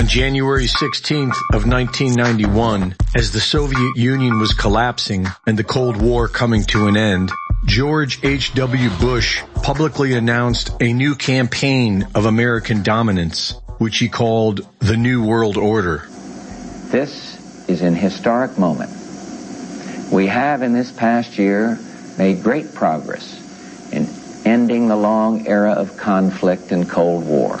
On January 16th of 1991, as the Soviet Union was collapsing and the Cold War coming to an end, George H.W. Bush publicly announced a new campaign of American dominance, which he called the New World Order. This is an historic moment. We have in this past year made great progress in ending the long era of conflict and Cold War.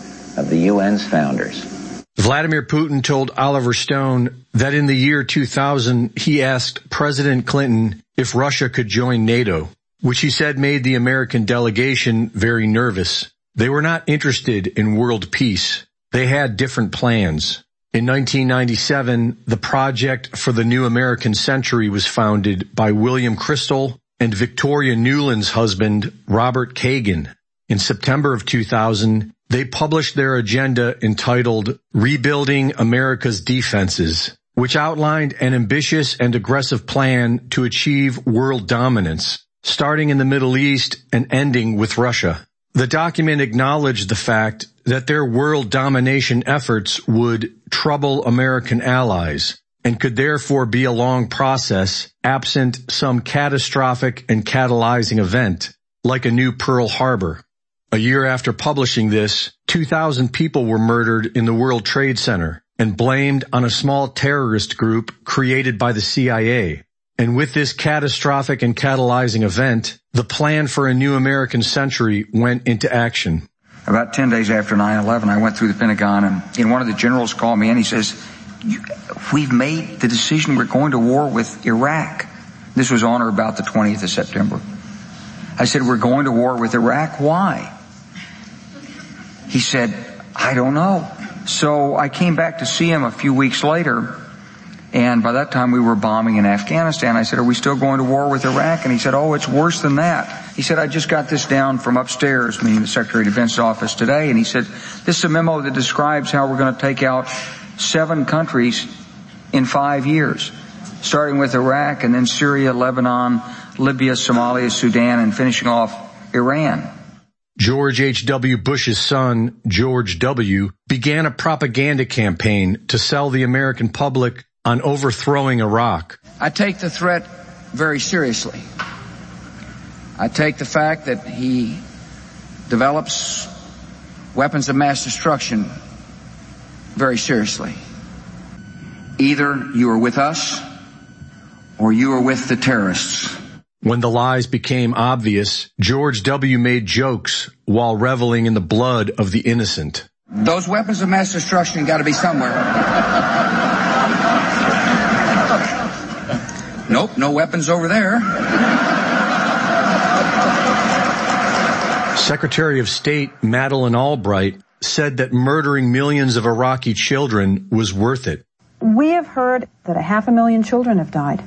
of the UN's founders. Vladimir Putin told Oliver Stone that in the year 2000 he asked President Clinton if Russia could join NATO, which he said made the American delegation very nervous. They were not interested in world peace. They had different plans. In 1997, the Project for the New American Century was founded by William Kristol and Victoria Nuland's husband, Robert Kagan. In September of 2000, they published their agenda entitled Rebuilding America's Defenses, which outlined an ambitious and aggressive plan to achieve world dominance, starting in the Middle East and ending with Russia. The document acknowledged the fact that their world domination efforts would trouble American allies and could therefore be a long process absent some catastrophic and catalyzing event like a new Pearl Harbor. A year after publishing this, 2,000 people were murdered in the World Trade Center and blamed on a small terrorist group created by the CIA. And with this catastrophic and catalyzing event, the plan for a new American century went into action. About 10 days after 9-11, I went through the Pentagon and, and one of the generals called me and he says, we've made the decision we're going to war with Iraq. This was on or about the 20th of September. I said, we're going to war with Iraq. Why? He said, I don't know. So I came back to see him a few weeks later, and by that time we were bombing in Afghanistan. I said, are we still going to war with Iraq? And he said, oh, it's worse than that. He said, I just got this down from upstairs, meaning the Secretary of Defense office today, and he said, this is a memo that describes how we're going to take out seven countries in five years, starting with Iraq and then Syria, Lebanon, Libya, Somalia, Sudan, and finishing off Iran. George H.W. Bush's son, George W., began a propaganda campaign to sell the American public on overthrowing Iraq. I take the threat very seriously. I take the fact that he develops weapons of mass destruction very seriously. Either you are with us or you are with the terrorists. When the lies became obvious, George W. made jokes while reveling in the blood of the innocent. Those weapons of mass destruction got to be somewhere. nope, no weapons over there. Secretary of State Madeleine Albright said that murdering millions of Iraqi children was worth it. We have heard that a half a million children have died.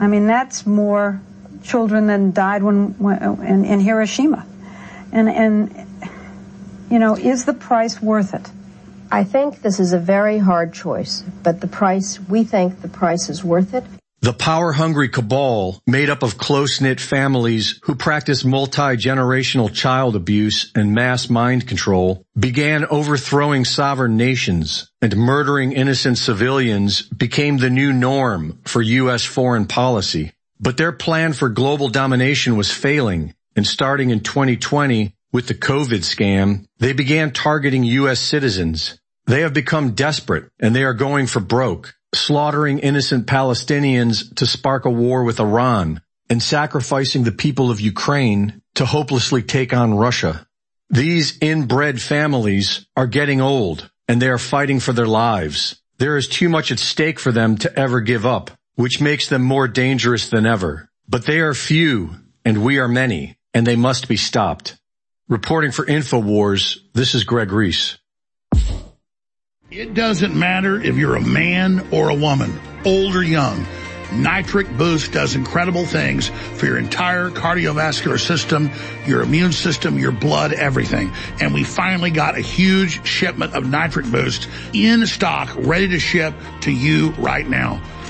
I mean, that's more children than died when, when in, in Hiroshima. And, and, you know, is the price worth it? I think this is a very hard choice, but the price, we think the price is worth it. The power-hungry cabal, made up of close-knit families who practice multi-generational child abuse and mass mind control, began overthrowing sovereign nations, and murdering innocent civilians became the new norm for U.S. foreign policy. But their plan for global domination was failing, and starting in 2020 with the COVID scam, they began targeting U.S. citizens. They have become desperate, and they are going for broke, slaughtering innocent Palestinians to spark a war with Iran, and sacrificing the people of Ukraine to hopelessly take on Russia. These inbred families are getting old, and they are fighting for their lives. There is too much at stake for them to ever give up which makes them more dangerous than ever. But they are few and we are many and they must be stopped. Reporting for InfoWars, this is Greg Reese. It doesn't matter if you're a man or a woman, old or young. Nitric Boost does incredible things for your entire cardiovascular system, your immune system, your blood, everything. And we finally got a huge shipment of Nitric Boost in stock, ready to ship to you right now.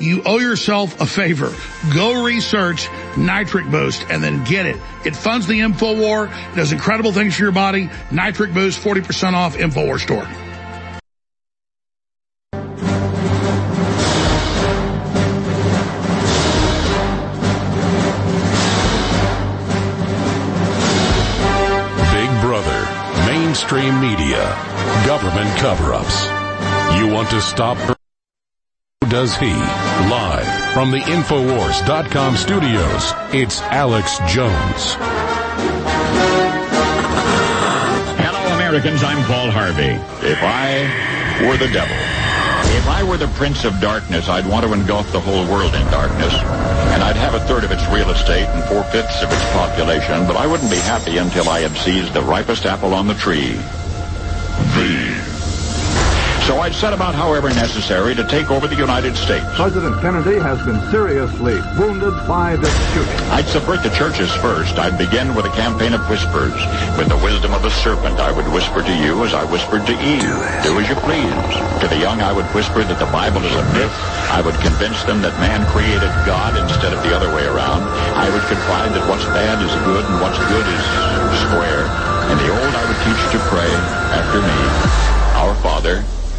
you owe yourself a favor. Go research Nitric Boost and then get it. It funds the InfoWar, it does incredible things for your body. Nitric Boost, 40% off, InfoWar store. Big Brother, mainstream media, government cover-ups. You want to stop does he? Live from the Infowars.com studios, it's Alex Jones. Hello, Americans. I'm Paul Harvey. If I were the devil, if I were the prince of darkness, I'd want to engulf the whole world in darkness. And I'd have a third of its real estate and four-fifths of its population, but I wouldn't be happy until I had seized the ripest apple on the tree. Thee. So I'd set about, however necessary, to take over the United States. President Kennedy has been seriously wounded by this shooting. I'd subvert the churches first. I'd begin with a campaign of whispers. With the wisdom of the serpent, I would whisper to you as I whispered to Eve. Do, Do as you please. To the young, I would whisper that the Bible is a myth. I would convince them that man created God instead of the other way around. I would confide that what's bad is good and what's good is square. And the old I would teach to pray after me. Our Father,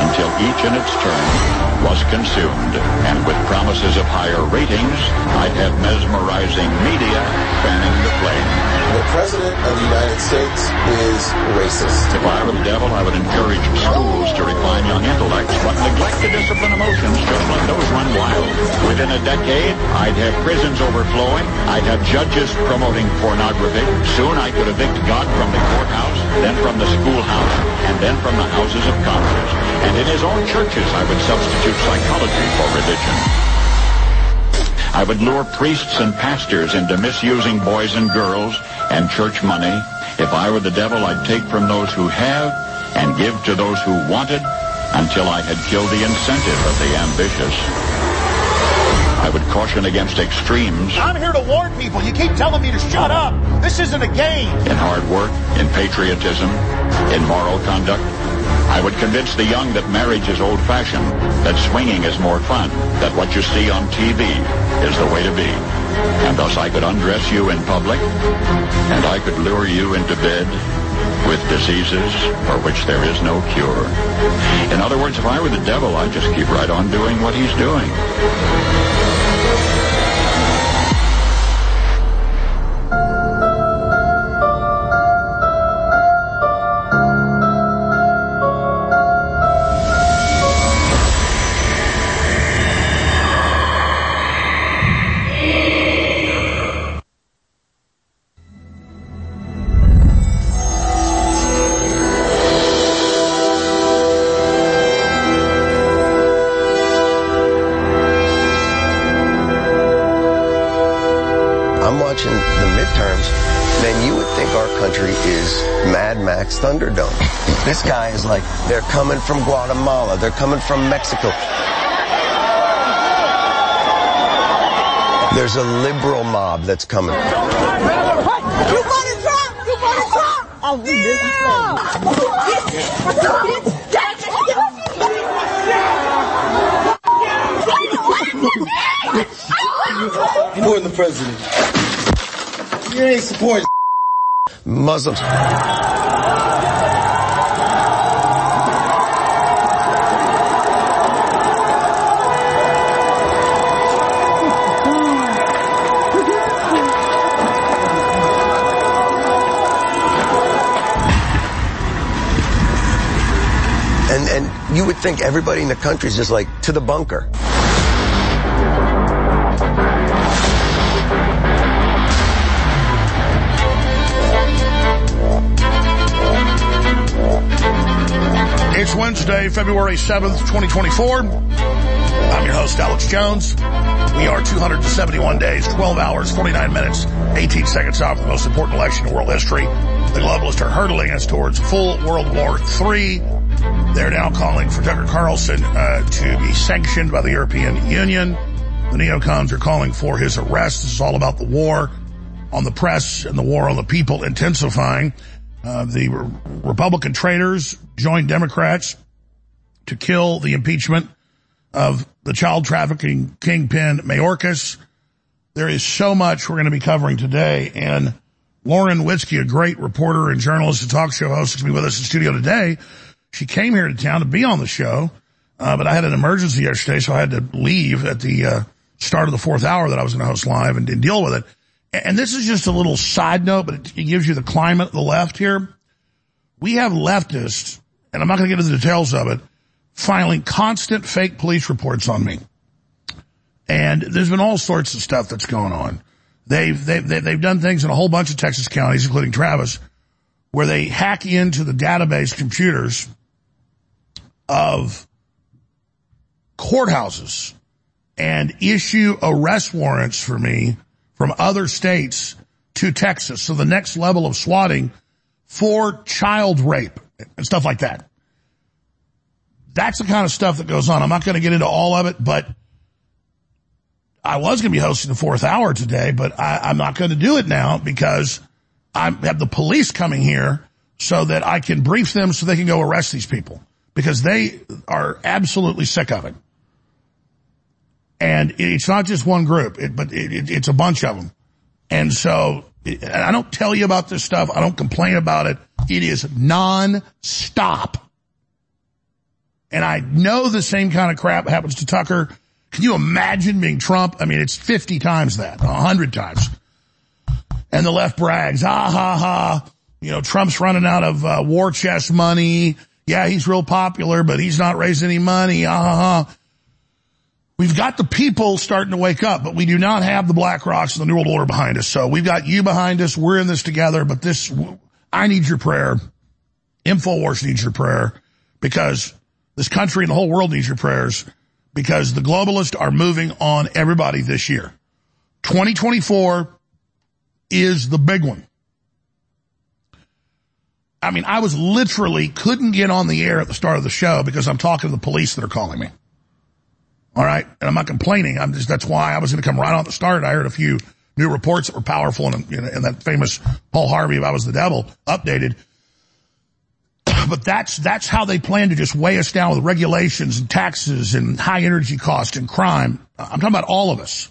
until each in its turn was consumed. And with promises of higher ratings, I'd have mesmerizing media fanning the flame. The President of the United States is racist. If I were the devil, I would encourage schools to refine young intellects, but neglect to discipline emotions, just let those run wild. Within a decade, I'd have prisons overflowing. I'd have judges promoting pornography. Soon I could evict God from the courthouse, then from the schoolhouse, and then from the houses of Congress. And in his own churches, I would substitute psychology for religion. I would lure priests and pastors into misusing boys and girls and church money. If I were the devil, I'd take from those who have and give to those who wanted until I had killed the incentive of the ambitious. I would caution against extremes. I'm here to warn people. You keep telling me to shut up. This isn't a game. In hard work, in patriotism, in moral conduct, I would convince the young that marriage is old-fashioned, that swinging is more fun, that what you see on TV is the way to be. And thus I could undress you in public, and I could lure you into bed with diseases for which there is no cure. In other words, if I were the devil, I'd just keep right on doing what he's doing. coming from Guatemala. They're coming from Mexico. There's a liberal mob that's coming. You voted Trump! You voted Trump! Oh, yeah! You're the president. You ain't supporting Muslims. You would think everybody in the country is just like to the bunker. It's Wednesday, February 7th, 2024. I'm your host, Alex Jones. We are 271 days, 12 hours, 49 minutes, 18 seconds off the most important election in world history. The globalists are hurtling us towards full World War III. They're now calling for Tucker Carlson uh, to be sanctioned by the European Union. The neocons are calling for his arrest. This is all about the war on the press and the war on the people intensifying. Uh, the re- Republican traitors joined Democrats to kill the impeachment of the child trafficking kingpin Mayorkas. There is so much we're going to be covering today, and Lauren Witzke, a great reporter and journalist and talk show host, is going to be with us in studio today. She came here to town to be on the show, uh, but I had an emergency yesterday, so I had to leave at the uh, start of the fourth hour that I was going to host live and, and deal with it. And this is just a little side note, but it, it gives you the climate of the left here. We have leftists, and I'm not going to get into the details of it, filing constant fake police reports on me. And there's been all sorts of stuff that's going on. They've, they've, they've they've done things in a whole bunch of Texas counties, including Travis, where they hack into the database computers of courthouses and issue arrest warrants for me from other states to Texas. So the next level of swatting for child rape and stuff like that. That's the kind of stuff that goes on. I'm not going to get into all of it, but I was going to be hosting the fourth hour today, but I, am not going to do it now because I have the police coming here so that I can brief them so they can go arrest these people because they are absolutely sick of it. And it's not just one group, it, but it, it, it's a bunch of them. And so and I don't tell you about this stuff. I don't complain about it. It is non-stop. And I know the same kind of crap happens to Tucker. Can you imagine being Trump? I mean, it's 50 times that, 100 times. And the left brags, ah ha ha. You know, Trump's running out of uh, war chest money. Yeah, he's real popular, but he's not raising any money. Ha ha. We've got the people starting to wake up, but we do not have the Black Rocks and the New World Order behind us. So we've got you behind us. We're in this together, but this, I need your prayer. InfoWars needs your prayer because this country and the whole world needs your prayers because the globalists are moving on everybody this year. 2024 is the big one. I mean, I was literally couldn't get on the air at the start of the show because I'm talking to the police that are calling me. All right. And I'm not complaining. I'm just, that's why I was going to come right on the start. I heard a few new reports that were powerful and, you know, and that famous Paul Harvey, if I was the devil, updated. But that's, that's how they plan to just weigh us down with regulations and taxes and high energy cost and crime. I'm talking about all of us.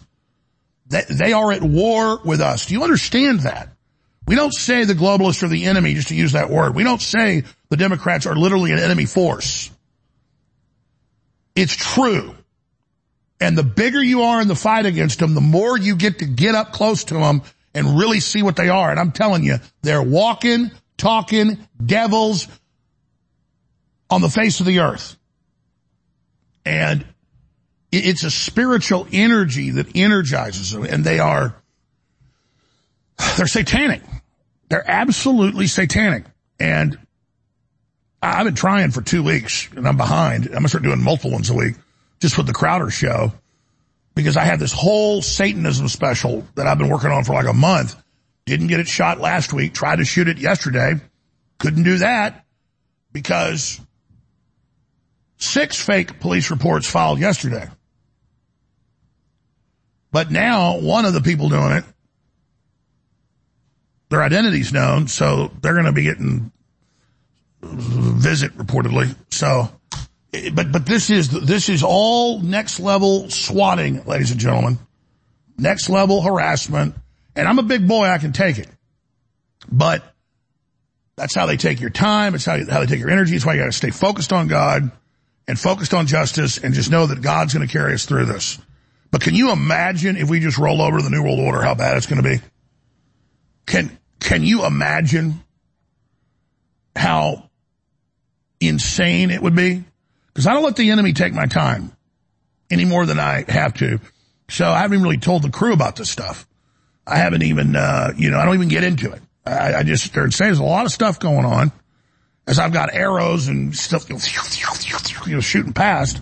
They, they are at war with us. Do you understand that? We don't say the globalists are the enemy just to use that word. We don't say the Democrats are literally an enemy force. It's true. And the bigger you are in the fight against them, the more you get to get up close to them and really see what they are. And I'm telling you, they're walking, talking devils on the face of the earth. And it's a spiritual energy that energizes them and they are, they're satanic. They're absolutely satanic. And I've been trying for two weeks and I'm behind. I'm going to start doing multiple ones a week just with the Crowder show because I had this whole Satanism special that I've been working on for like a month. Didn't get it shot last week. Tried to shoot it yesterday. Couldn't do that because six fake police reports filed yesterday. But now one of the people doing it, their identity's known, so they're going to be getting visit reportedly. So but but this is this is all next level swatting, ladies and gentlemen. Next level harassment. And I'm a big boy, I can take it. But that's how they take your time. It's how, how they take your energy. It's why you got to stay focused on God and focused on justice and just know that God's going to carry us through this. But can you imagine if we just roll over to the New World Order, how bad it's going to be? Can, can you imagine how insane it would be? Because I don't let the enemy take my time any more than I have to. So I haven't really told the crew about this stuff. I haven't even, uh, you know, I don't even get into it. I, I just started saying there's a lot of stuff going on as I've got arrows and stuff, you know, shooting past.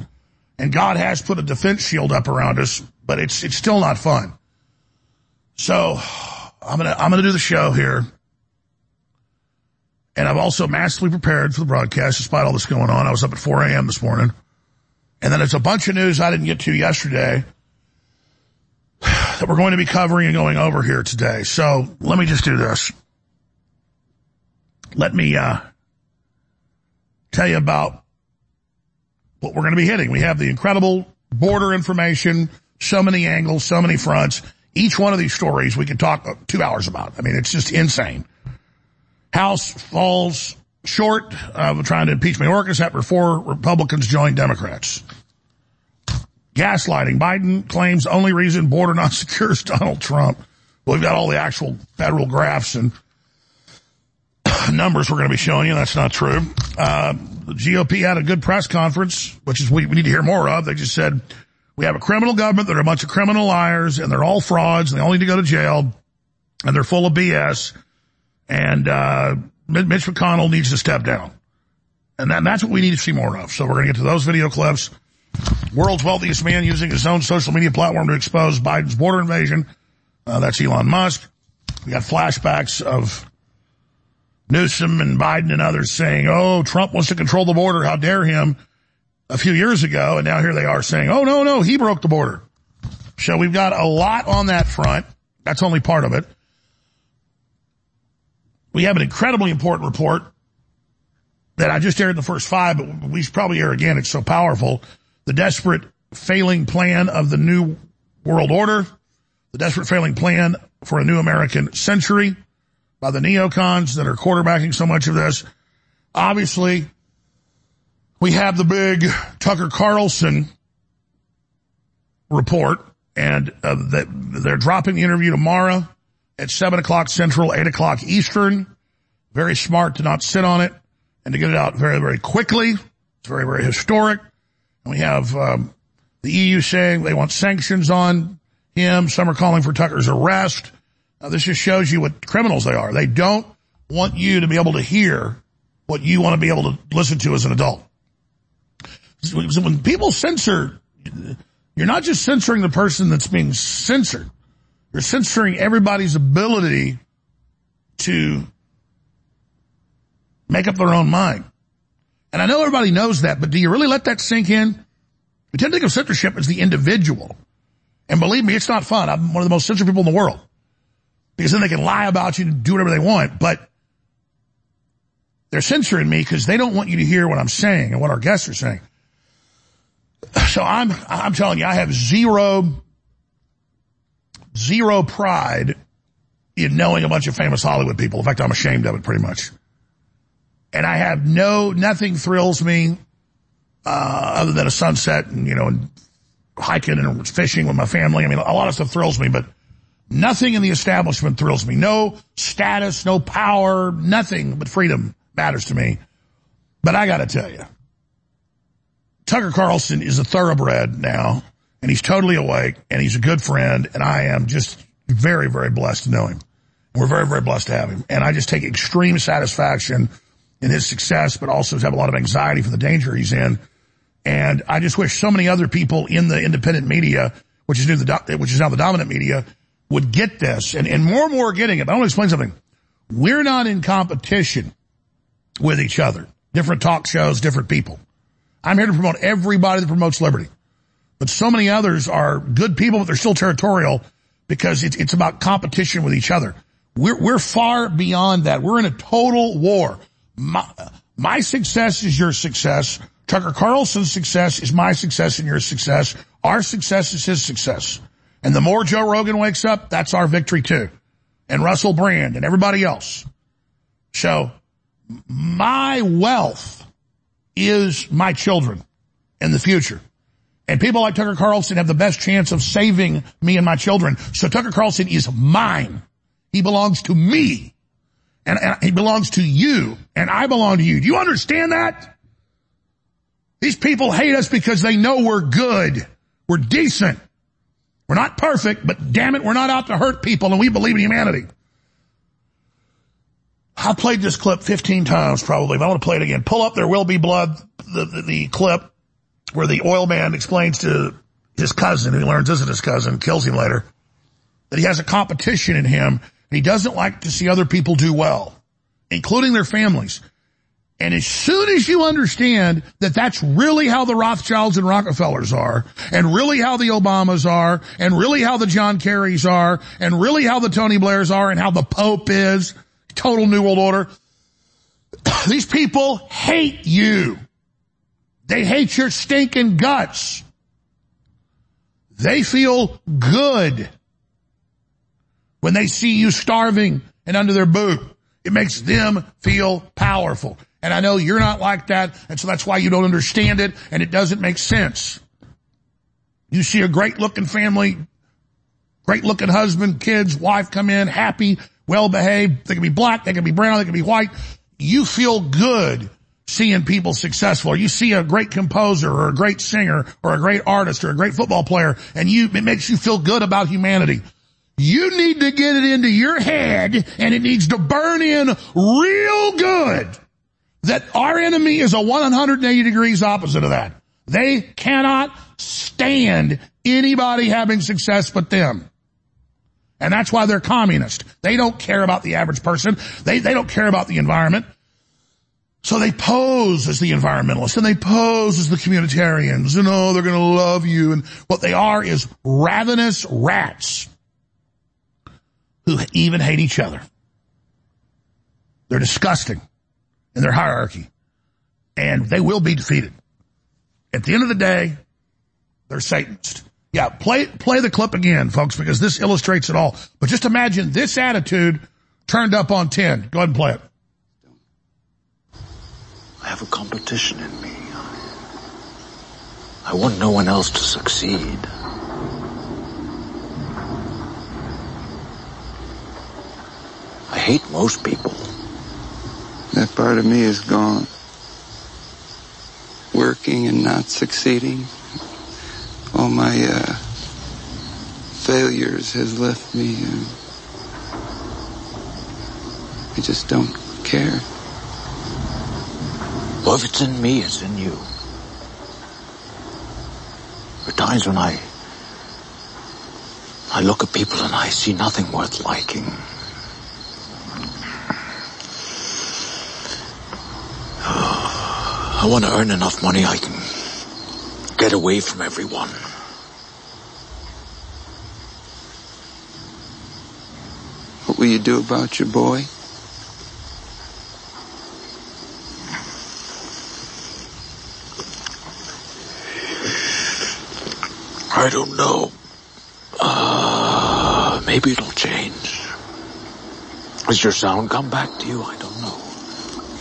And God has put a defense shield up around us, but it's, it's still not fun. So I'm to, I'm to do the show here. And I've also massively prepared for the broadcast despite all this going on. I was up at 4 a.m. this morning. And then there's a bunch of news I didn't get to yesterday that we're going to be covering and going over here today. So let me just do this. Let me, uh, tell you about what we're going to be hitting. We have the incredible border information, so many angles, so many fronts. Each one of these stories we could talk two hours about. I mean, it's just insane. House falls short of trying to impeach Mayorkas after four Republicans joined Democrats. Gaslighting. Biden claims only reason border not secure is Donald Trump. Well, we've got all the actual federal graphs and numbers we're going to be showing you. That's not true. Uh, the GOP had a good press conference, which is we, we need to hear more of. They just said, we have a criminal government that are a bunch of criminal liars and they're all frauds and they all need to go to jail and they're full of BS. And, uh, Mitch McConnell needs to step down. And that, that's what we need to see more of. So we're going to get to those video clips. World's wealthiest man using his own social media platform to expose Biden's border invasion. Uh, that's Elon Musk. We got flashbacks of Newsom and Biden and others saying, oh, Trump wants to control the border. How dare him a few years ago. And now here they are saying, oh, no, no, he broke the border. So we've got a lot on that front. That's only part of it. We have an incredibly important report that I just aired the first five, but we should probably air again. It's so powerful. The desperate failing plan of the new world order, the desperate failing plan for a new American century by the neocons that are quarterbacking so much of this. Obviously, we have the big Tucker Carlson report, and uh, they're dropping the interview tomorrow at 7 o'clock Central, 8 o'clock Eastern. Very smart to not sit on it and to get it out very, very quickly. It's very, very historic. And we have um, the EU saying they want sanctions on him. Some are calling for Tucker's arrest. Now, this just shows you what criminals they are. They don't want you to be able to hear what you want to be able to listen to as an adult. When people censor, you're not just censoring the person that's being censored. You're censoring everybody's ability to make up their own mind. And I know everybody knows that, but do you really let that sink in? We tend to think of censorship as the individual. And believe me, it's not fun. I'm one of the most censored people in the world. Because then they can lie about you and do whatever they want. But they're censoring me because they don't want you to hear what I'm saying and what our guests are saying. So I'm, I'm telling you, I have zero, zero pride in knowing a bunch of famous Hollywood people. In fact, I'm ashamed of it pretty much. And I have no, nothing thrills me, uh, other than a sunset and, you know, and hiking and fishing with my family. I mean, a lot of stuff thrills me, but nothing in the establishment thrills me. No status, no power, nothing but freedom matters to me. But I gotta tell you, Tucker Carlson is a thoroughbred now, and he's totally awake, and he's a good friend, and I am just very, very blessed to know him. We're very, very blessed to have him. And I just take extreme satisfaction in his success, but also have a lot of anxiety for the danger he's in. And I just wish so many other people in the independent media, which is new, the, which is now the dominant media, would get this. And, and more and more are getting it. But I want to explain something. We're not in competition with each other. Different talk shows, different people. I'm here to promote everybody that promotes liberty. But so many others are good people, but they're still territorial because it's, it's about competition with each other. We're, we're far beyond that. We're in a total war. My, my success is your success. Tucker Carlson's success is my success and your success. Our success is his success. And the more Joe Rogan wakes up, that's our victory too. And Russell Brand and everybody else. So my wealth is my children in the future. And people like Tucker Carlson have the best chance of saving me and my children. So Tucker Carlson is mine. He belongs to me. And, and, he belongs to you. And I belong to you. Do you understand that? These people hate us because they know we're good. We're decent. We're not perfect, but damn it, we're not out to hurt people and we believe in humanity. I played this clip 15 times probably, but I want to play it again. Pull up There Will Be Blood, the, the, the clip where the oil man explains to his cousin, who he learns isn't his cousin, kills him later, that he has a competition in him he doesn't like to see other people do well, including their families. And as soon as you understand that that's really how the Rothschilds and Rockefellers are, and really how the Obamas are, and really how the John Kerrys are, and really how the Tony Blairs are, and how the Pope is, total New World Order, these people hate you. They hate your stinking guts. They feel good when they see you starving and under their boot. It makes them feel powerful. And I know you're not like that, and so that's why you don't understand it, and it doesn't make sense. You see a great looking family, great looking husband, kids, wife come in, happy, well behaved. They can be black, they can be brown, they can be white. You feel good seeing people successful, you see a great composer, or a great singer, or a great artist, or a great football player, and you, it makes you feel good about humanity. You need to get it into your head, and it needs to burn in real good that our enemy is a 180 degrees opposite of that. They cannot stand anybody having success but them. And that's why they're communist. They don't care about the average person. They, they don't care about the environment. So they pose as the environmentalists and they pose as the communitarians and oh, they're going to love you. And what they are is ravenous rats who even hate each other. They're disgusting in their hierarchy. And they will be defeated. At the end of the day, they're Satanists. Yeah, play, play the clip again, folks, because this illustrates it all. But just imagine this attitude turned up on 10. Go ahead and play it. I have a competition in me. I want no one else to succeed. I hate most people. That part of me is gone. Working and not succeeding. All my uh, failures has left me. I just don't care. Well, if it's in me, it's in you. There are times when I I look at people and I see nothing worth liking. I want to earn enough money I can get away from everyone. Will you do about your boy? I don't know. Uh, maybe it'll change. Has your sound come back to you? I don't know.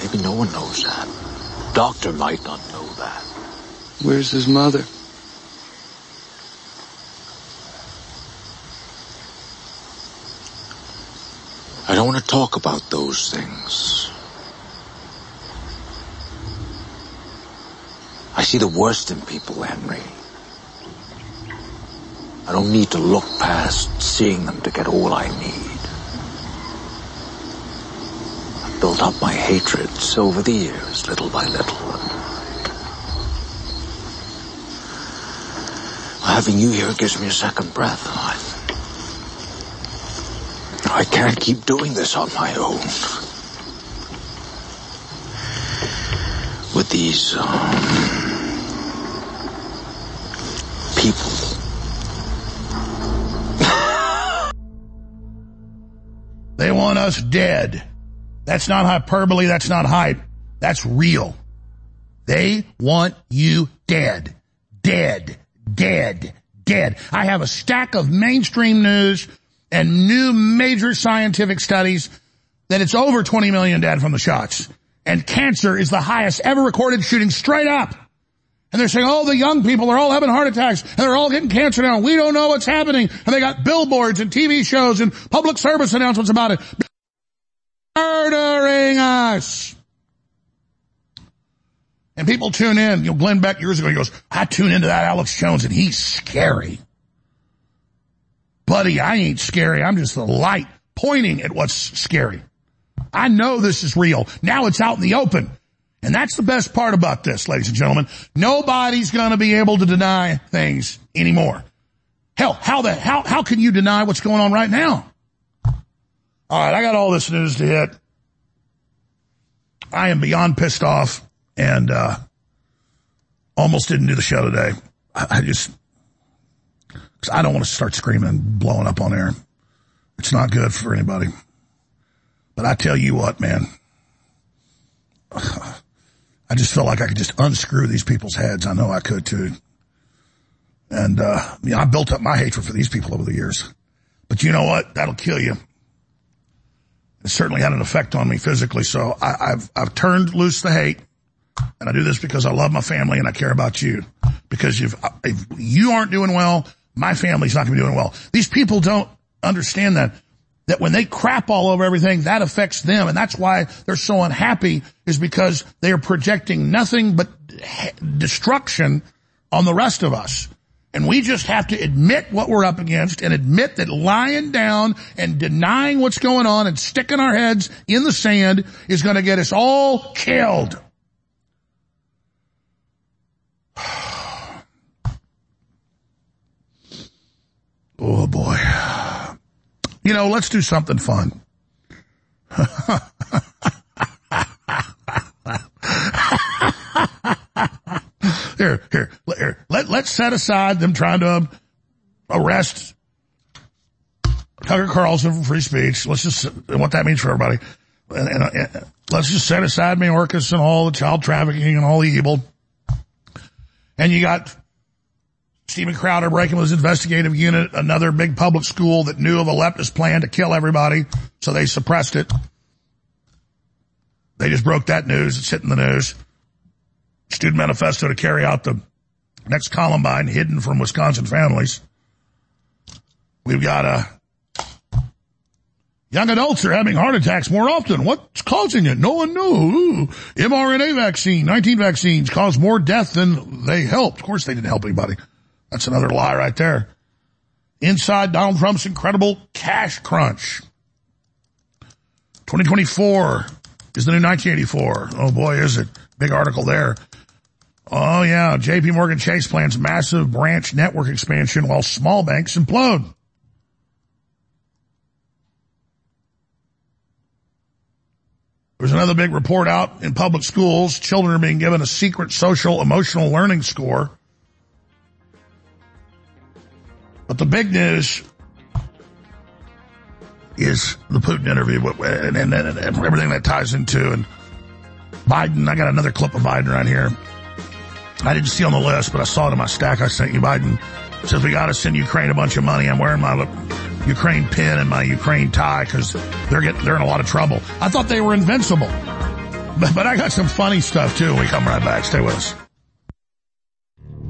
Maybe no one knows that doctor might not know that. Where's his mother? To talk about those things. I see the worst in people, Henry. I don't need to look past seeing them to get all I need. I've built up my hatreds over the years, little by little. Having you here gives me a second breath. I, can't keep doing this on my own. With these, um, people. they want us dead. That's not hyperbole. That's not hype. That's real. They want you dead. Dead. Dead. Dead. I have a stack of mainstream news and new major scientific studies that it's over 20 million dead from the shots. And cancer is the highest ever recorded shooting straight up. And they're saying, oh, the young people are all having heart attacks and they're all getting cancer now. We don't know what's happening. And they got billboards and TV shows and public service announcements about it. Murdering us. And people tune in. You know, Glenn Beck years ago, he goes, I tune into that Alex Jones and he's scary. Buddy, I ain't scary. I'm just the light pointing at what's scary. I know this is real. Now it's out in the open. And that's the best part about this, ladies and gentlemen. Nobody's gonna be able to deny things anymore. Hell, how the, how, how can you deny what's going on right now? Alright, I got all this news to hit. I am beyond pissed off and, uh, almost didn't do the show today. I, I just, cause I don't want to start screaming and blowing up on air. It's not good for anybody. But I tell you what, man, I just felt like I could just unscrew these people's heads. I know I could too. And, uh, you know, I built up my hatred for these people over the years. But you know what? That'll kill you. It certainly had an effect on me physically. So I, I've, I've turned loose the hate. And I do this because I love my family and I care about you. Because if, if you aren't doing well, my family's not going to be doing well. These people don't understand that that when they crap all over everything, that affects them. And that's why they're so unhappy is because they are projecting nothing but destruction on the rest of us. And we just have to admit what we're up against and admit that lying down and denying what's going on and sticking our heads in the sand is going to get us all killed. Oh boy. You know, let's do something fun. here, here, here. Let, let's set aside them trying to arrest Tucker Carlson for free speech. Let's just, what that means for everybody. And, and, and let's just set aside Mayorkas and all the child trafficking and all the evil. And you got Steven Crowder breaking with his investigative unit, another big public school that knew of a leftist plan to kill everybody, so they suppressed it. They just broke that news. It's hitting the news. Student manifesto to carry out the next Columbine hidden from Wisconsin families. We've got a uh, young adults are having heart attacks more often. What's causing it? No one knows. mRNA vaccine, 19 vaccines cause more death than they helped. Of course they didn't help anybody. That's another lie right there. Inside Donald Trump's incredible cash crunch. 2024 is the new 1984. Oh boy, is it. Big article there. Oh yeah, JP Morgan Chase plans massive branch network expansion while small banks implode. There's another big report out in public schools. Children are being given a secret social emotional learning score But the big news is the Putin interview and, and, and, and, everything that ties into and Biden. I got another clip of Biden right here. I didn't see on the list, but I saw it in my stack. I sent you Biden says we got to send Ukraine a bunch of money. I'm wearing my Ukraine pin and my Ukraine tie because they're getting they're in a lot of trouble. I thought they were invincible, but, but I got some funny stuff too. We come right back. Stay with us.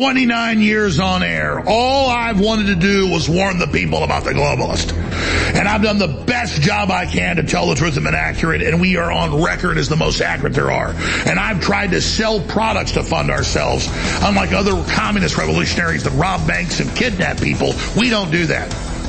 29 years on air. All I've wanted to do was warn the people about the globalist. And I've done the best job I can to tell the truth and been accurate, and we are on record as the most accurate there are. And I've tried to sell products to fund ourselves. Unlike other communist revolutionaries that rob banks and kidnap people, we don't do that.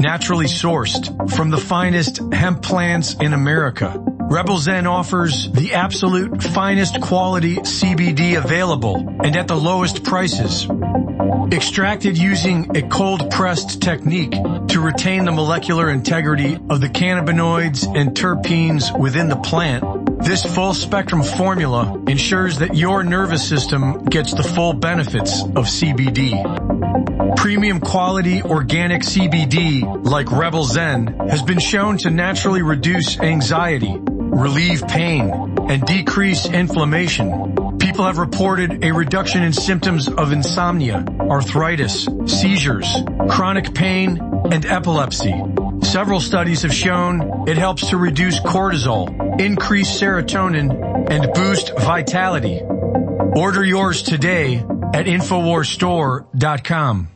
Naturally sourced from the finest hemp plants in America. Rebel Zen offers the absolute finest quality CBD available and at the lowest prices. Extracted using a cold pressed technique to retain the molecular integrity of the cannabinoids and terpenes within the plant, this full spectrum formula ensures that your nervous system gets the full benefits of CBD. Premium quality organic CBD like Rebel Zen has been shown to naturally reduce anxiety, relieve pain, and decrease inflammation. People have reported a reduction in symptoms of insomnia, arthritis, seizures, chronic pain, and epilepsy. Several studies have shown it helps to reduce cortisol, increase serotonin, and boost vitality. Order yours today at InfoWarsStore.com.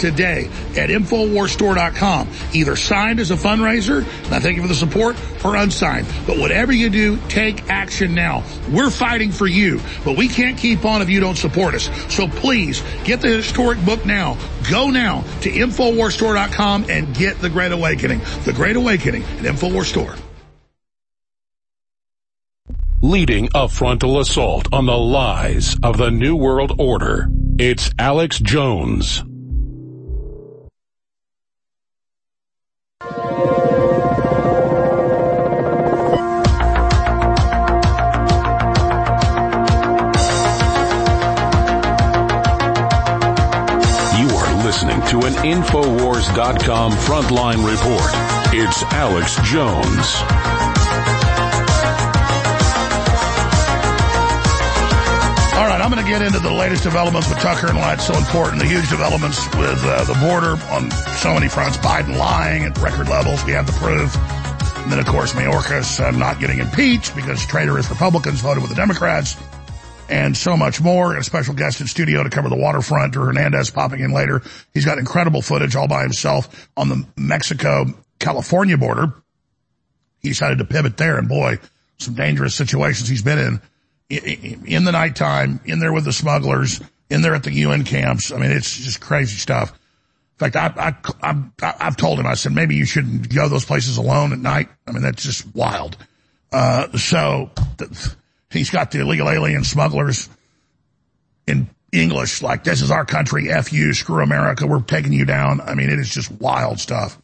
today at InfoWarsStore.com. Either signed as a fundraiser, and I thank you for the support, or unsigned. But whatever you do, take action now. We're fighting for you, but we can't keep on if you don't support us. So please, get the historic book now. Go now to InfoWarsStore.com and get The Great Awakening. The Great Awakening at InfoWars Store. Leading a frontal assault on the lies of the New World Order. It's Alex Jones. Infowars.com frontline report. It's Alex Jones. All right, I'm going to get into the latest developments with Tucker and why it's so important. The huge developments with uh, the border on so many fronts. Biden lying at record levels. We have the proof. And then, of course, Mayorkas uh, not getting impeached because traitorous Republicans voted with the Democrats and so much more. A special guest in studio to cover the waterfront or Hernandez popping in later. He's got incredible footage all by himself on the Mexico-California border. He decided to pivot there and boy, some dangerous situations he's been in in the nighttime, in there with the smugglers, in there at the UN camps. I mean, it's just crazy stuff. In fact, I, I, I, have told him, I said, maybe you shouldn't go those places alone at night. I mean, that's just wild. Uh, so he's got the illegal alien smugglers in English, like, this is our country, F you, screw America, we're taking you down. I mean, it is just wild stuff.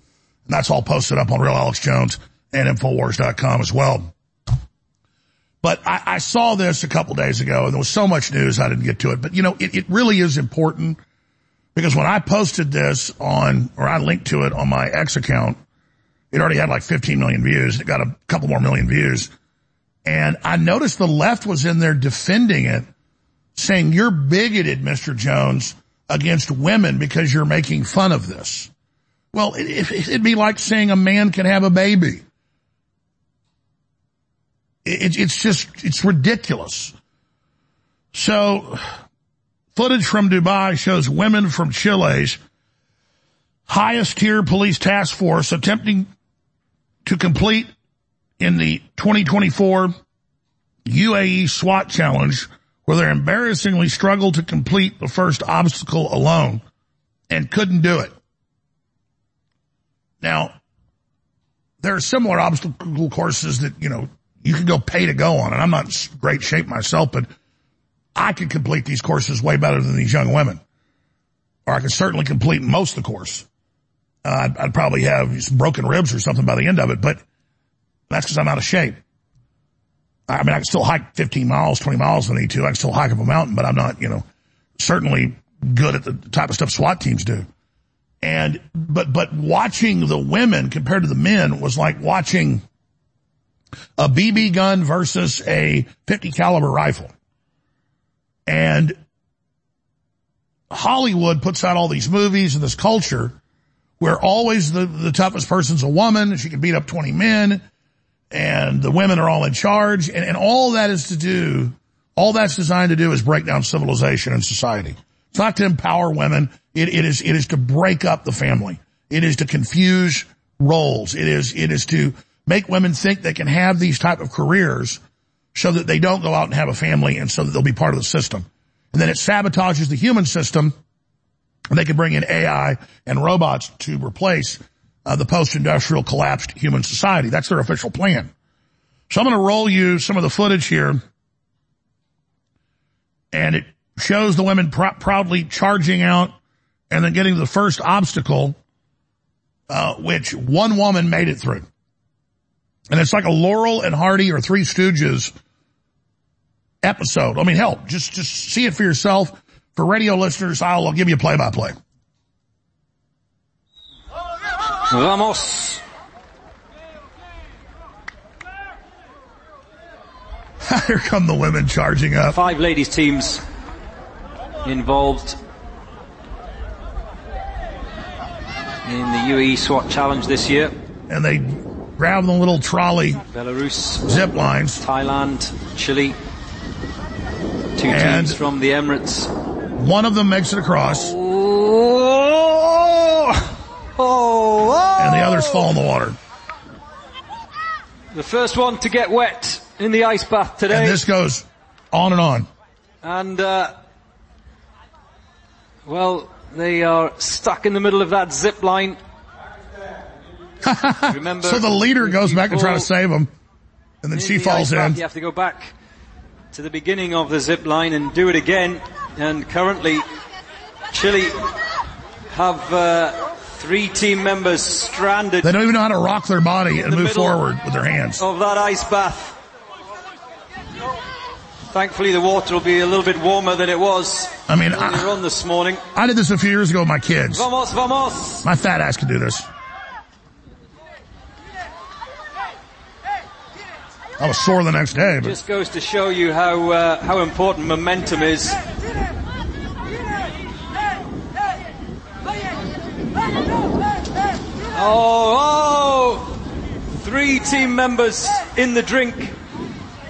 And that's all posted up on Real Alex Jones and Infowars.com as well. But I, I saw this a couple days ago and there was so much news I didn't get to it. But you know, it, it really is important because when I posted this on, or I linked to it on my X account, it already had like 15 million views. It got a couple more million views. And I noticed the left was in there defending it, saying you're bigoted, Mr. Jones, against women because you're making fun of this. Well, it, it'd be like saying a man can have a baby. It, it's just, it's ridiculous. So, footage from Dubai shows women from Chile's highest tier police task force attempting to complete in the 2024 UAE SWAT challenge where they embarrassingly struggled to complete the first obstacle alone and couldn't do it. Now, there are similar obstacle courses that, you know, you can go pay to go on. And I'm not in great shape myself, but I could complete these courses way better than these young women. Or I could certainly complete most of the course. Uh, I'd, I'd, probably have broken ribs or something by the end of it, but that's because I'm out of shape. I mean, I can still hike 15 miles, 20 miles if I need to. I can still hike up a mountain, but I'm not, you know, certainly good at the type of stuff SWAT teams do. And, but, but watching the women compared to the men was like watching a BB gun versus a 50 caliber rifle. And Hollywood puts out all these movies and this culture where always the, the toughest person's a woman. She can beat up 20 men and the women are all in charge. And, and all that is to do, all that's designed to do is break down civilization and society. It's not to empower women. It, it is, it is to break up the family. It is to confuse roles. It is, it is to make women think they can have these type of careers so that they don't go out and have a family and so that they'll be part of the system. And then it sabotages the human system and they can bring in AI and robots to replace uh, the post-industrial collapsed human society. That's their official plan. So I'm going to roll you some of the footage here and it shows the women pr- proudly charging out and then getting to the first obstacle, uh, which one woman made it through. And it's like a Laurel and Hardy or Three Stooges episode. I mean, hell, just, just see it for yourself. For radio listeners, I'll, I'll give you a play by play. Vamos. Here come the women charging up. Five ladies teams involved in the UAE SWAT challenge this year. And they grab the little trolley. Belarus. Zip lines. Thailand. Chile. Two and teams from the Emirates. One of them makes it across. Oh, oh, oh. And the others fall in the water. The first one to get wet in the ice bath today. And this goes on and on. And, uh, well, they are stuck in the middle of that zip line. Remember, so the leader goes back and try to save them, and then she the falls in. You have to go back to the beginning of the zip line and do it again. And currently, Chile have uh, three team members stranded. They don't even know how to rock their body and move forward with their hands. Of that ice bath. Thankfully, the water will be a little bit warmer than it was I mean, I, on this morning. I did this a few years ago with my kids. Vamos, vamos. My fat ass could do this. I was sore the next day. But. Just goes to show you how uh, how important momentum is. Oh, oh! Three team members in the drink.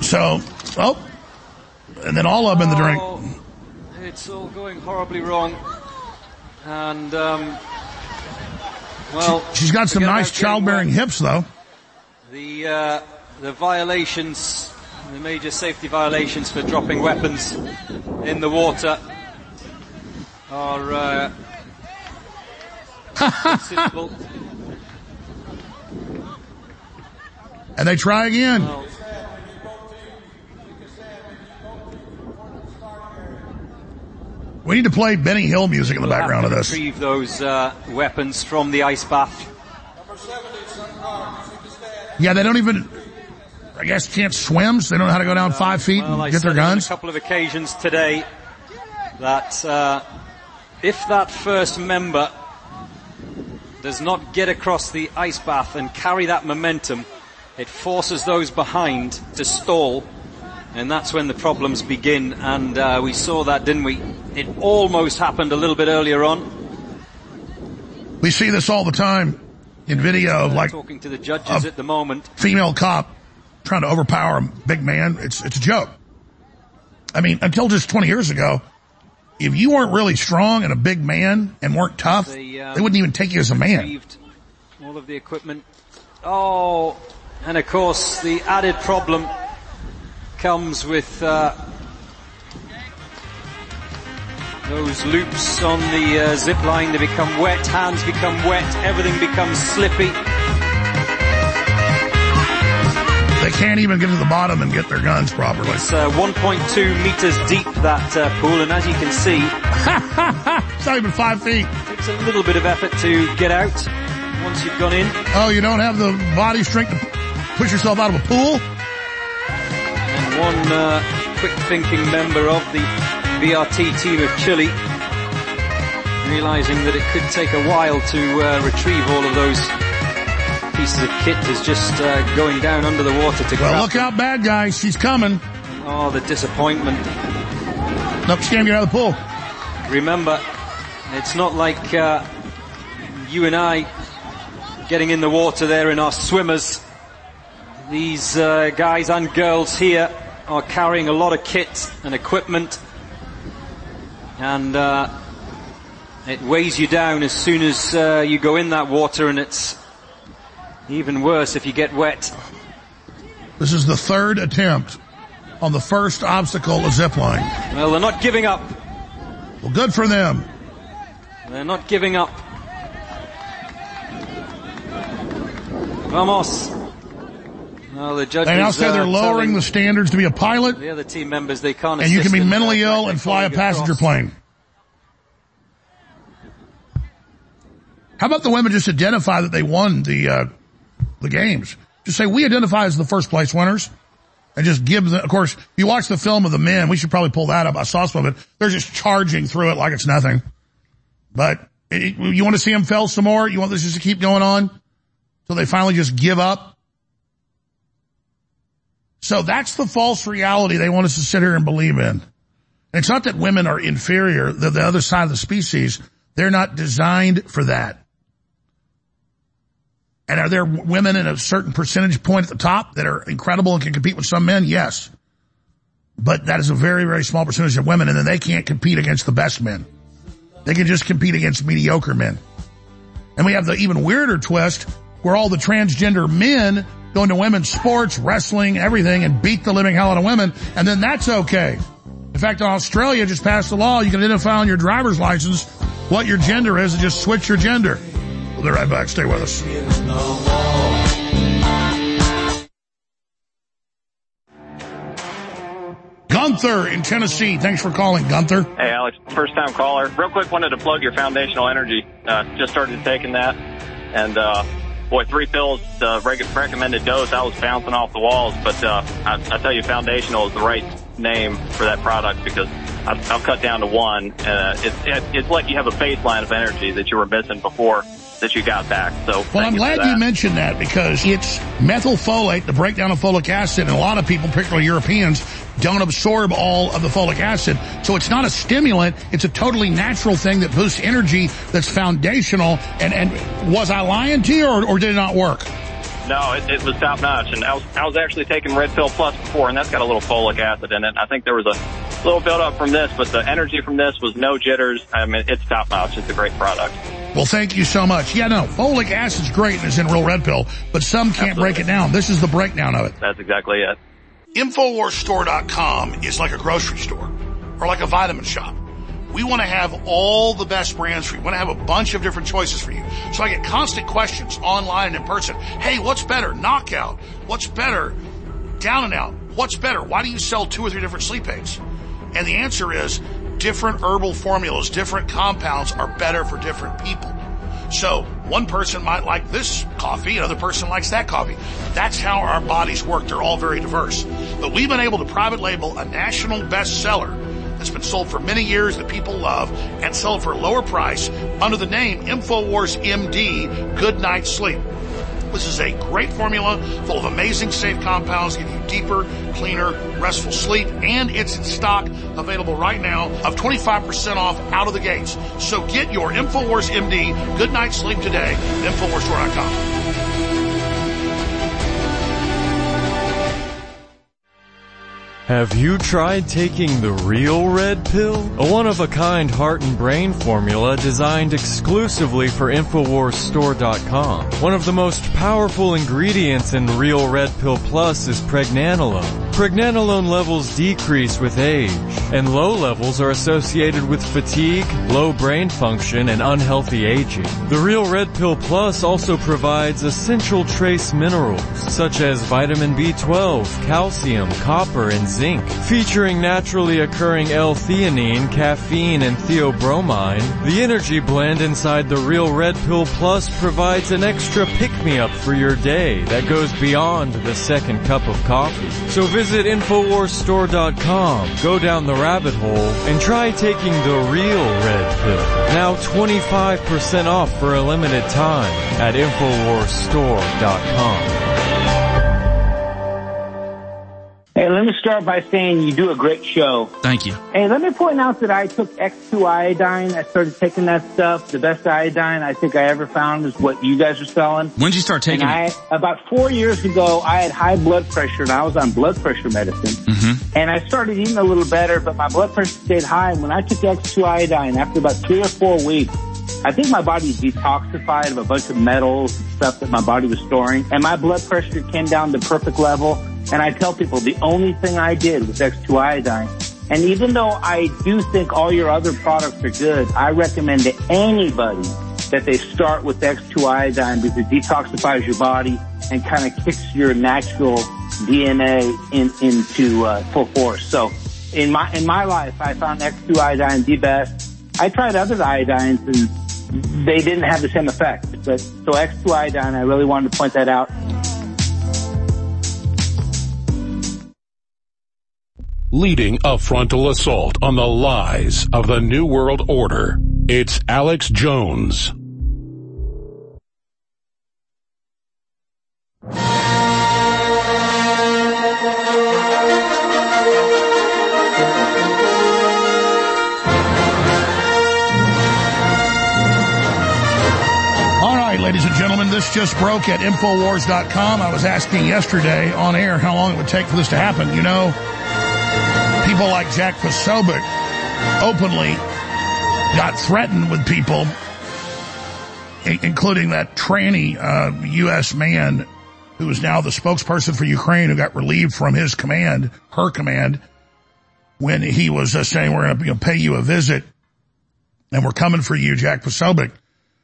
So, oh, and then all of them in the drink. Oh, it's all going horribly wrong. And, um, well. She, has got some nice childbearing hips though. The, uh, the violations, the major safety violations for dropping weapons in the water are, uh, considerable. And they try again. We need to play Benny Hill music in the background of this. Retrieve those uh, weapons from the ice bath. Yeah, they don't even, I guess can't swim, so they don't know how to go down five feet Well, I and get their guns. a couple of occasions today that uh, if that first member does not get across the ice bath and carry that momentum, it forces those behind to stall, and that's when the problems begin. And uh, we saw that, didn't we? It almost happened a little bit earlier on. We see this all the time in video of like Talking to the judges at the moment. female cop trying to overpower a big man. It's, it's a joke. I mean, until just 20 years ago, if you weren't really strong and a big man and weren't tough, They, uh, they wouldn't even take you as a man. All of the equipment. Oh, and of course the added problem comes with uh, those loops on the uh, zip line. They become wet, hands become wet, everything becomes slippy. They can't even get to the bottom and get their guns properly. It's uh, 1.2 meters deep that uh, pool, and as you can see, it's not even five feet. It Takes a little bit of effort to get out once you've gone in. Oh, you don't have the body strength to push yourself out of a pool? And one uh, quick thinking member of the VRT team of Chile, realizing that it could take a while to uh, retrieve all of those pieces of kit, is just uh, going down under the water to Well, grab. look out, bad guy. She's coming. Oh, the disappointment. Nope, she can't get out of the pool. Remember, it's not like uh, you and I getting in the water there in our swimmers. These uh, guys and girls here are carrying a lot of kit and equipment, and uh, it weighs you down as soon as uh, you go in that water, and it's even worse if you get wet. This is the third attempt on the first obstacle, a zip line. Well, they're not giving up. Well, good for them. They're not giving up. Vamos. Well, the They now say they're uh, lowering the standards to be a pilot, the other team members they can't and you can be mentally ill and fly a passenger across. plane. How about the women just identify that they won the uh, the games? Just say we identify as the first place winners, and just give them. Of course, if you watch the film of the men, we should probably pull that up. I saw some of it. They're just charging through it like it's nothing. But it, you want to see them fail some more? You want this just to keep going on till they finally just give up? So that's the false reality they want us to sit here and believe in. It's not that women are inferior, they're the other side of the species. They're not designed for that. And are there women in a certain percentage point at the top that are incredible and can compete with some men? Yes. But that is a very, very small percentage of women and then they can't compete against the best men. They can just compete against mediocre men. And we have the even weirder twist where all the transgender men go into women's sports, wrestling, everything and beat the living hell out of women and then that's okay. In fact, Australia just passed a law you can identify on your driver's license what your gender is and just switch your gender. We'll be right back. Stay with us. Gunther in Tennessee. Thanks for calling, Gunther. Hey, Alex, first time caller. Real quick, wanted to plug your foundational energy. Uh, just started taking that. And, uh, boy, three pills, the reg- recommended dose, I was bouncing off the walls. But, uh, I, I tell you, foundational is the right name for that product because I've, I've cut down to one. Uh, it's, it, it's like you have a baseline of energy that you were missing before that you got back. So, Well, I'm you glad you mentioned that because it's methylfolate, the breakdown of folic acid, and a lot of people, particularly Europeans, don't absorb all of the folic acid. So it's not a stimulant, it's a totally natural thing that boosts energy that's foundational. And, and was I lying to you or, or did it not work? No, it, it was top notch, and I was I was actually taking Red Pill Plus before, and that's got a little folic acid in it. I think there was a little build up from this, but the energy from this was no jitters. I mean, it's top notch. It's a great product. Well, thank you so much. Yeah, no, folic acid's great and it's in real red pill, but some can't break it down. This is the breakdown of it. That's exactly it. Infowarsstore.com is like a grocery store or like a vitamin shop. We want to have all the best brands for you. We want to have a bunch of different choices for you. So I get constant questions online and in person. Hey, what's better? Knockout. What's better? Down and out. What's better? Why do you sell two or three different sleep aids? And the answer is different herbal formulas, different compounds are better for different people. So One person might like this coffee, another person likes that coffee. That's how our bodies work. They're all very diverse. But we've been able to private label a national bestseller that's been sold for many years that people love and sell for a lower price under the name InfoWars MD Good Night Sleep. This is a great formula full of amazing safe compounds, give you deeper, cleaner, restful sleep, and it's in stock available right now of 25% off out of the gates. So get your InfoWars MD Good Night Sleep today at InfoWarsStore.com. Have you tried taking the real red pill? A one-of-a-kind heart and brain formula designed exclusively for InfoWarsStore.com. One of the most powerful ingredients in Real Red Pill Plus is pregnenolone. Pregnenolone levels decrease with age, and low levels are associated with fatigue, low brain function, and unhealthy aging. The Real Red Pill Plus also provides essential trace minerals such as vitamin B12, calcium, copper, and zinc. Featuring naturally occurring L-theanine, caffeine, and theobromine, the energy blend inside the Real Red Pill Plus provides an extra pick-me-up for your day that goes beyond the second cup of coffee. So visit InfoWarsStore.com, go down the rabbit hole, and try taking the real red pill. Now 25% off for a limited time at InfoWarsStore.com. Hey, let me start by saying you do a great show. Thank you. Hey, let me point out that I took X2 iodine. I started taking that stuff. The best iodine I think I ever found is what you guys are selling. When did you start taking it? I, about four years ago, I had high blood pressure and I was on blood pressure medicine. Mm-hmm. And I started eating a little better, but my blood pressure stayed high. And when I took X2 iodine, after about three or four weeks, I think my body detoxified of a bunch of metals and stuff that my body was storing. And my blood pressure came down to perfect level. And I tell people the only thing I did was X2 iodine. And even though I do think all your other products are good, I recommend to anybody that they start with X2 iodine because it detoxifies your body and kind of kicks your natural DNA in, into uh, full force. So in my in my life, I found X2 iodine the best. I tried other iodines and they didn't have the same effect. But so X2 iodine, I really wanted to point that out. Leading a frontal assault on the lies of the New World Order. It's Alex Jones. All right, ladies and gentlemen, this just broke at Infowars.com. I was asking yesterday on air how long it would take for this to happen. You know, people like Jack Posobiec openly got threatened with people, including that tranny uh, U.S. man who is now the spokesperson for Ukraine who got relieved from his command, her command, when he was uh, saying, we're going to pay you a visit and we're coming for you, Jack Posobiec.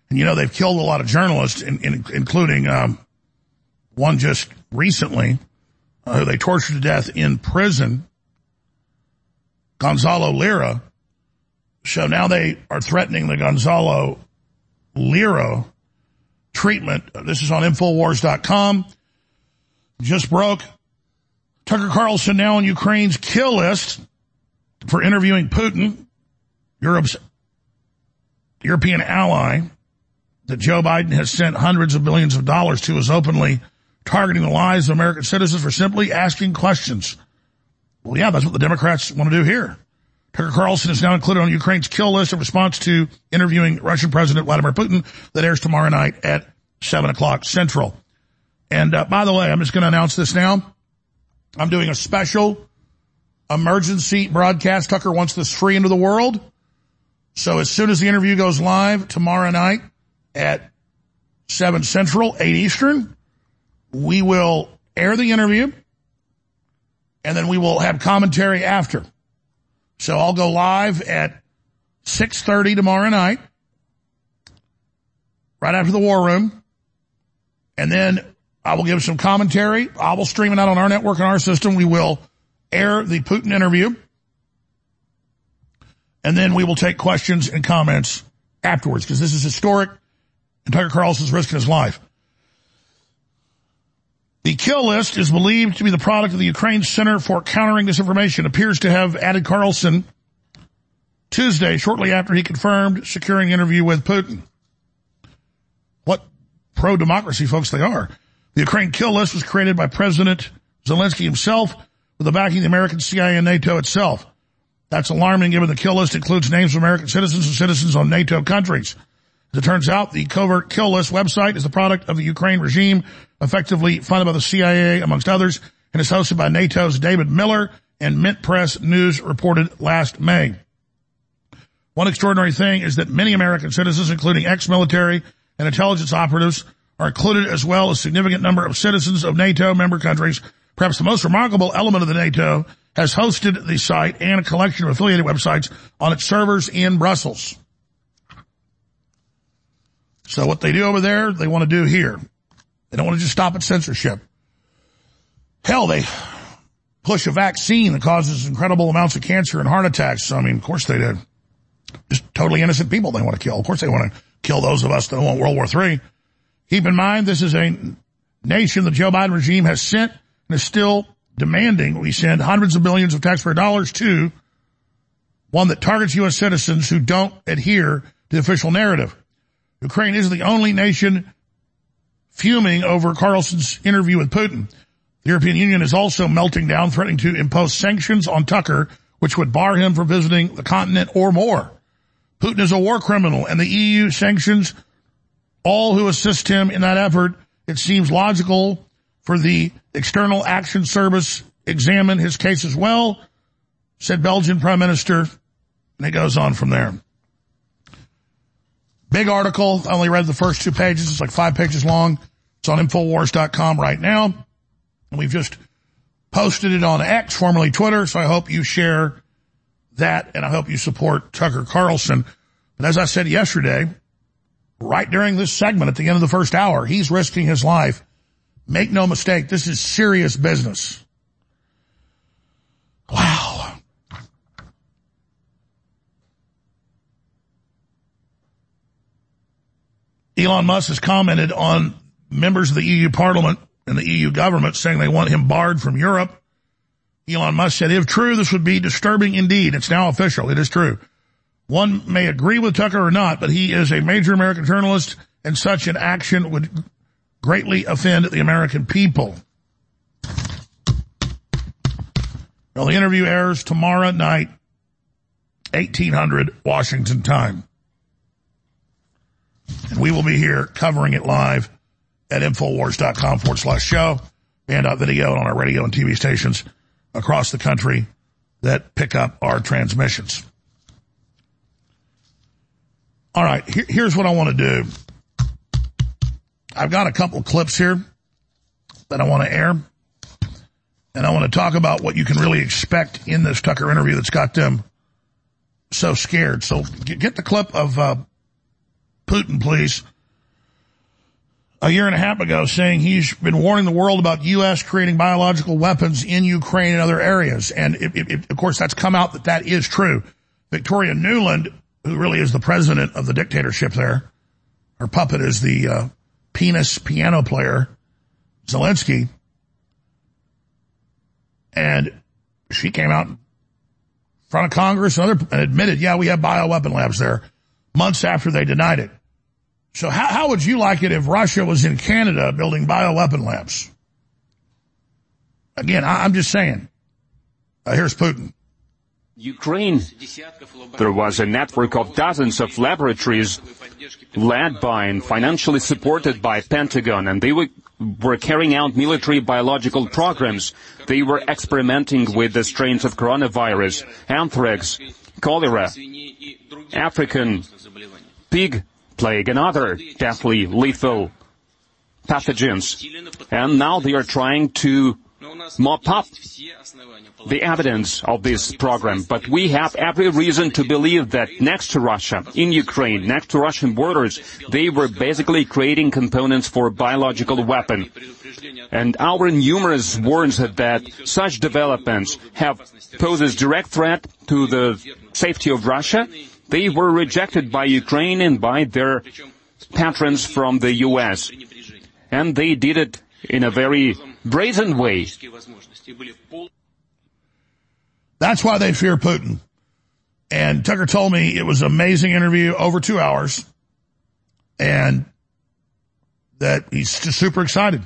And you know, they've killed a lot of journalists, in, in, including um, one just recently uh, who they tortured to death in prison, Gonzalo Lira. So now they are threatening the Gonzalo Lira treatment. This is on Infowars.com. Just broke. Tucker Carlson now on Ukraine's kill list for interviewing Putin, Europe's European ally that Joe Biden has sent hundreds of billions of dollars to is openly targeting the lives of American citizens for simply asking questions. Well, yeah, that's what the Democrats want to do here. Tucker Carlson is now included on Ukraine's kill list in response to interviewing Russian President Vladimir Putin that airs tomorrow night at 7 o'clock Central. And uh, by the way, I'm just going to announce this now. I'm doing a special emergency broadcast. Tucker wants this free into the world. So as soon as the interview goes live tomorrow night at 7 Central, 8 Eastern, we will air the interview and then we will have commentary after. So I'll go live at 6.30 tomorrow night, right after the war room. And then I will give some commentary. I will stream it out on our network and our system. We will air the Putin interview. And then we will take questions and comments afterwards because this is historic. And Tucker Carlson's risking his life. The kill list is believed to be the product of the Ukraine Center for Countering Disinformation. Appears to have added Carlson Tuesday, shortly after he confirmed securing interview with Putin. What pro-democracy folks they are. The Ukraine kill list was created by President Zelensky himself with the backing of the American CIA and NATO itself. That's alarming given the kill list includes names of American citizens and citizens on NATO countries. As it turns out, the covert kill list website is the product of the Ukraine regime, effectively funded by the CIA, amongst others, and is hosted by NATO's David Miller and Mint Press News reported last May. One extraordinary thing is that many American citizens, including ex-military and intelligence operatives, are included as well as a significant number of citizens of NATO member countries. Perhaps the most remarkable element of the NATO has hosted the site and a collection of affiliated websites on its servers in Brussels. So what they do over there, they want to do here. They don't want to just stop at censorship. Hell, they push a vaccine that causes incredible amounts of cancer and heart attacks. I mean, of course they did. Just totally innocent people they want to kill. Of course they want to kill those of us that want World War III. Keep in mind, this is a nation the Joe Biden regime has sent and is still demanding we send hundreds of billions of taxpayer dollars to one that targets U.S. citizens who don't adhere to the official narrative. Ukraine is the only nation fuming over Carlson's interview with Putin. The European Union is also melting down, threatening to impose sanctions on Tucker, which would bar him from visiting the continent or more. Putin is a war criminal and the EU sanctions all who assist him in that effort. It seems logical for the External Action Service examine his case as well, said Belgian Prime Minister, and it goes on from there. Big article. I only read the first two pages. It's like five pages long. It's on Infowars.com right now. And we've just posted it on X, formerly Twitter. So I hope you share that and I hope you support Tucker Carlson. But as I said yesterday, right during this segment at the end of the first hour, he's risking his life. Make no mistake, this is serious business. Wow. Elon Musk has commented on members of the EU Parliament and the EU government saying they want him barred from Europe. Elon Musk said, if true, this would be disturbing indeed. It's now official. It is true. One may agree with Tucker or not, but he is a major American journalist and such an action would greatly offend the American people. Well, the interview airs tomorrow night, 1800 Washington time. And we will be here covering it live at Infowars.com forward slash show and on video and on our radio and TV stations across the country that pick up our transmissions. All right, here, here's what I want to do. I've got a couple clips here that I want to air. And I want to talk about what you can really expect in this Tucker interview that's got them so scared. So get the clip of uh, Putin, please. A year and a half ago saying he's been warning the world about U.S. creating biological weapons in Ukraine and other areas. And it, it, it, of course, that's come out that that is true. Victoria Nuland, who really is the president of the dictatorship there, her puppet is the uh, penis piano player, Zelensky. And she came out in front of Congress and, other, and admitted, yeah, we have bioweapon labs there months after they denied it. So how, how would you like it if Russia was in Canada building bioweapon labs? Again, I, am just saying. Uh, here's Putin. Ukraine, there was a network of dozens of laboratories led by and financially supported by Pentagon, and they were, were carrying out military biological programs. They were experimenting with the strains of coronavirus, anthrax, cholera, African pig plague, and other deathly lethal pathogens. And now they are trying to mop up the evidence of this program, but we have every reason to believe that next to Russia, in Ukraine, next to Russian borders, they were basically creating components for biological weapon. And our numerous warns that such developments have poses direct threat to the safety of Russia. They were rejected by Ukraine and by their patrons from the U.S. And they did it in a very brazen way. That's why they fear Putin. And Tucker told me it was an amazing interview, over two hours, and that he's just super excited.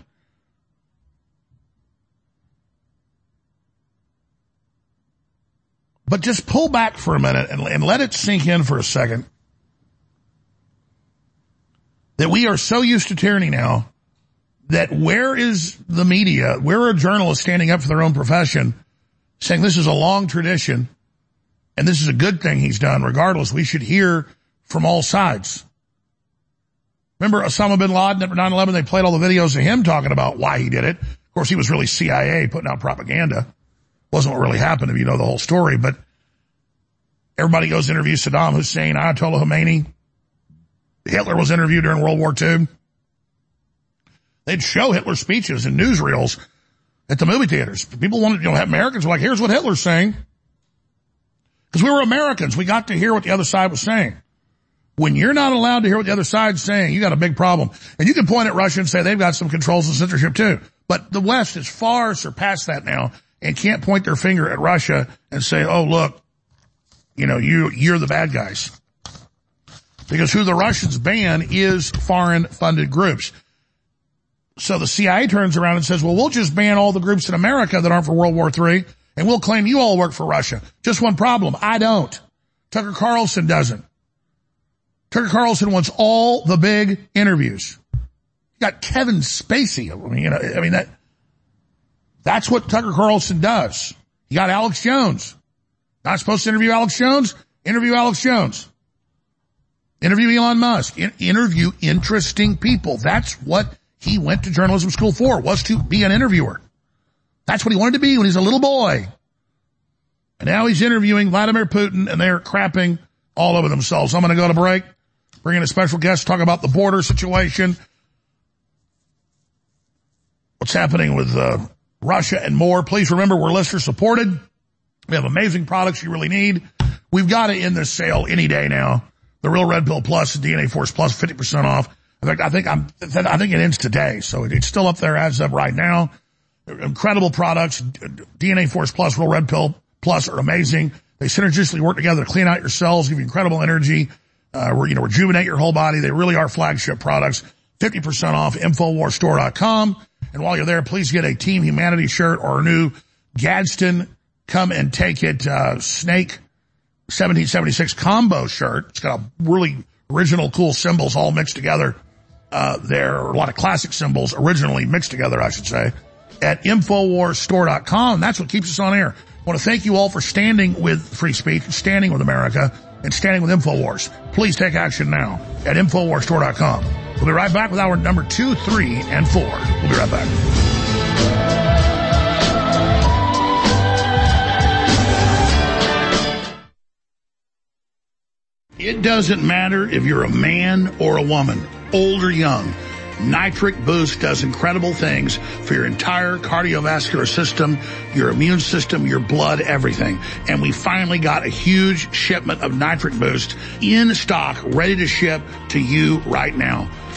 But just pull back for a minute and, and let it sink in for a second that we are so used to tyranny now that where is the media, where are journalists standing up for their own profession saying this is a long tradition and this is a good thing he's done regardless. We should hear from all sides. Remember Osama bin Laden at 9-11, they played all the videos of him talking about why he did it. Of course, he was really CIA putting out propaganda. Wasn't what really happened if you know the whole story, but everybody goes interview Saddam Hussein, Ayatollah Khomeini. Hitler was interviewed during World War II. They'd show Hitler's speeches in newsreels at the movie theaters. People wanted, you know, Americans were like, here's what Hitler's saying. Because we were Americans. We got to hear what the other side was saying. When you're not allowed to hear what the other side's saying, you got a big problem. And you can point at Russia and say they've got some controls and censorship too. But the West has far surpassed that now and can't point their finger at Russia and say, oh look, you know, you, you're the bad guys. Because who the Russians ban is foreign funded groups. So the CIA turns around and says, well, we'll just ban all the groups in America that aren't for World War III and we'll claim you all work for Russia. Just one problem. I don't. Tucker Carlson doesn't. Tucker Carlson wants all the big interviews. You got Kevin Spacey. I mean, you know, I mean that, that's what Tucker Carlson does. You got Alex Jones. Not supposed to interview Alex Jones? Interview Alex Jones. Interview Elon Musk. In- interview interesting people. That's what he went to journalism school for, was to be an interviewer. That's what he wanted to be when he was a little boy. And now he's interviewing Vladimir Putin and they're crapping all over themselves. I'm going to go to break, bring in a special guest, talk about the border situation, what's happening with uh, Russia and more. Please remember we're listener supported. We have amazing products you really need. We've got to end this sale any day now. The Real Red Pill Plus, DNA Force Plus, 50% off. In fact, I think I'm, I think it ends today. So it's still up there as of right now. Incredible products. DNA Force Plus, Real Red Pill Plus are amazing. They synergistically work together to clean out your cells, give you incredible energy, uh, you know, rejuvenate your whole body. They really are flagship products. 50% off InfoWarsStore.com. And while you're there, please get a Team Humanity shirt or a new Gadsden Come and Take It, uh, Snake 1776 combo shirt. It's got a really original cool symbols all mixed together. Uh, there are a lot of classic symbols originally mixed together, I should say, at InfoWarsStore.com. That's what keeps us on air. I want to thank you all for standing with free speech, standing with America, and standing with InfoWars. Please take action now at InfoWarsStore.com. We'll be right back with our number two, three, and four. We'll be right back. It doesn't matter if you're a man or a woman, old or young. Nitric Boost does incredible things for your entire cardiovascular system, your immune system, your blood, everything. And we finally got a huge shipment of Nitric Boost in stock, ready to ship to you right now.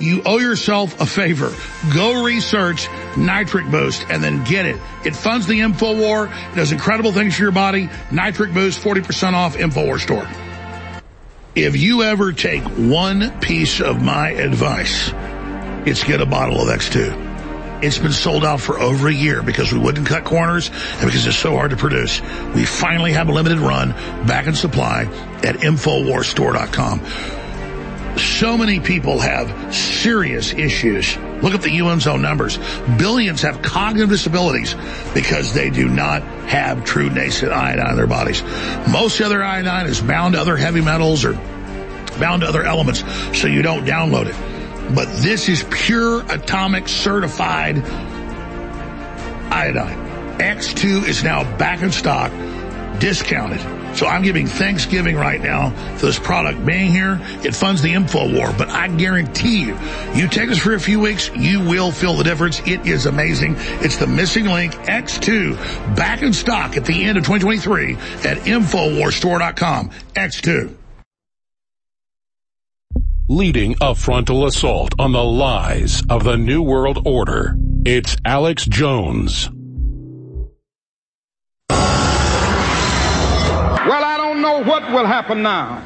you owe yourself a favor. Go research Nitric Boost and then get it. It funds the InfoWar. It does incredible things for your body. Nitric Boost, 40% off InfoWar store. If you ever take one piece of my advice, it's get a bottle of X2. It's been sold out for over a year because we wouldn't cut corners and because it's so hard to produce. We finally have a limited run back in supply at InfoWarsStore.com so many people have serious issues. Look at the UN's own numbers. Billions have cognitive disabilities because they do not have true nascent iodine in their bodies. Most of other iodine is bound to other heavy metals or bound to other elements, so you don't download it. But this is pure atomic certified iodine. X2 is now back in stock, discounted. So I'm giving Thanksgiving right now for this product being here. It funds the info war, but I guarantee you, you take this for a few weeks, you will feel the difference. It is amazing. It's the missing link X2 back in stock at the end of 2023 at InfoWarsStore.com. X2. Leading a frontal assault on the lies of the New World Order. It's Alex Jones. What will happen now.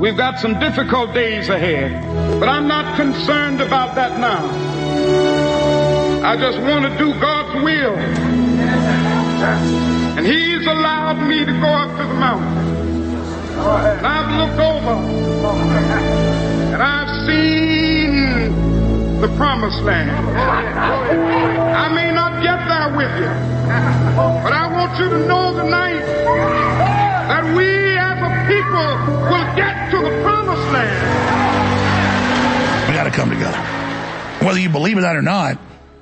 We've got some difficult days ahead, but I'm not concerned about that now. I just want to do God's will. And He's allowed me to go up to the mountain. And I've looked over and I've seen the promised land. I may not get there with you, but I want you to know tonight that we as a people will get to the promised land. We got to come together. Whether you believe in that or not,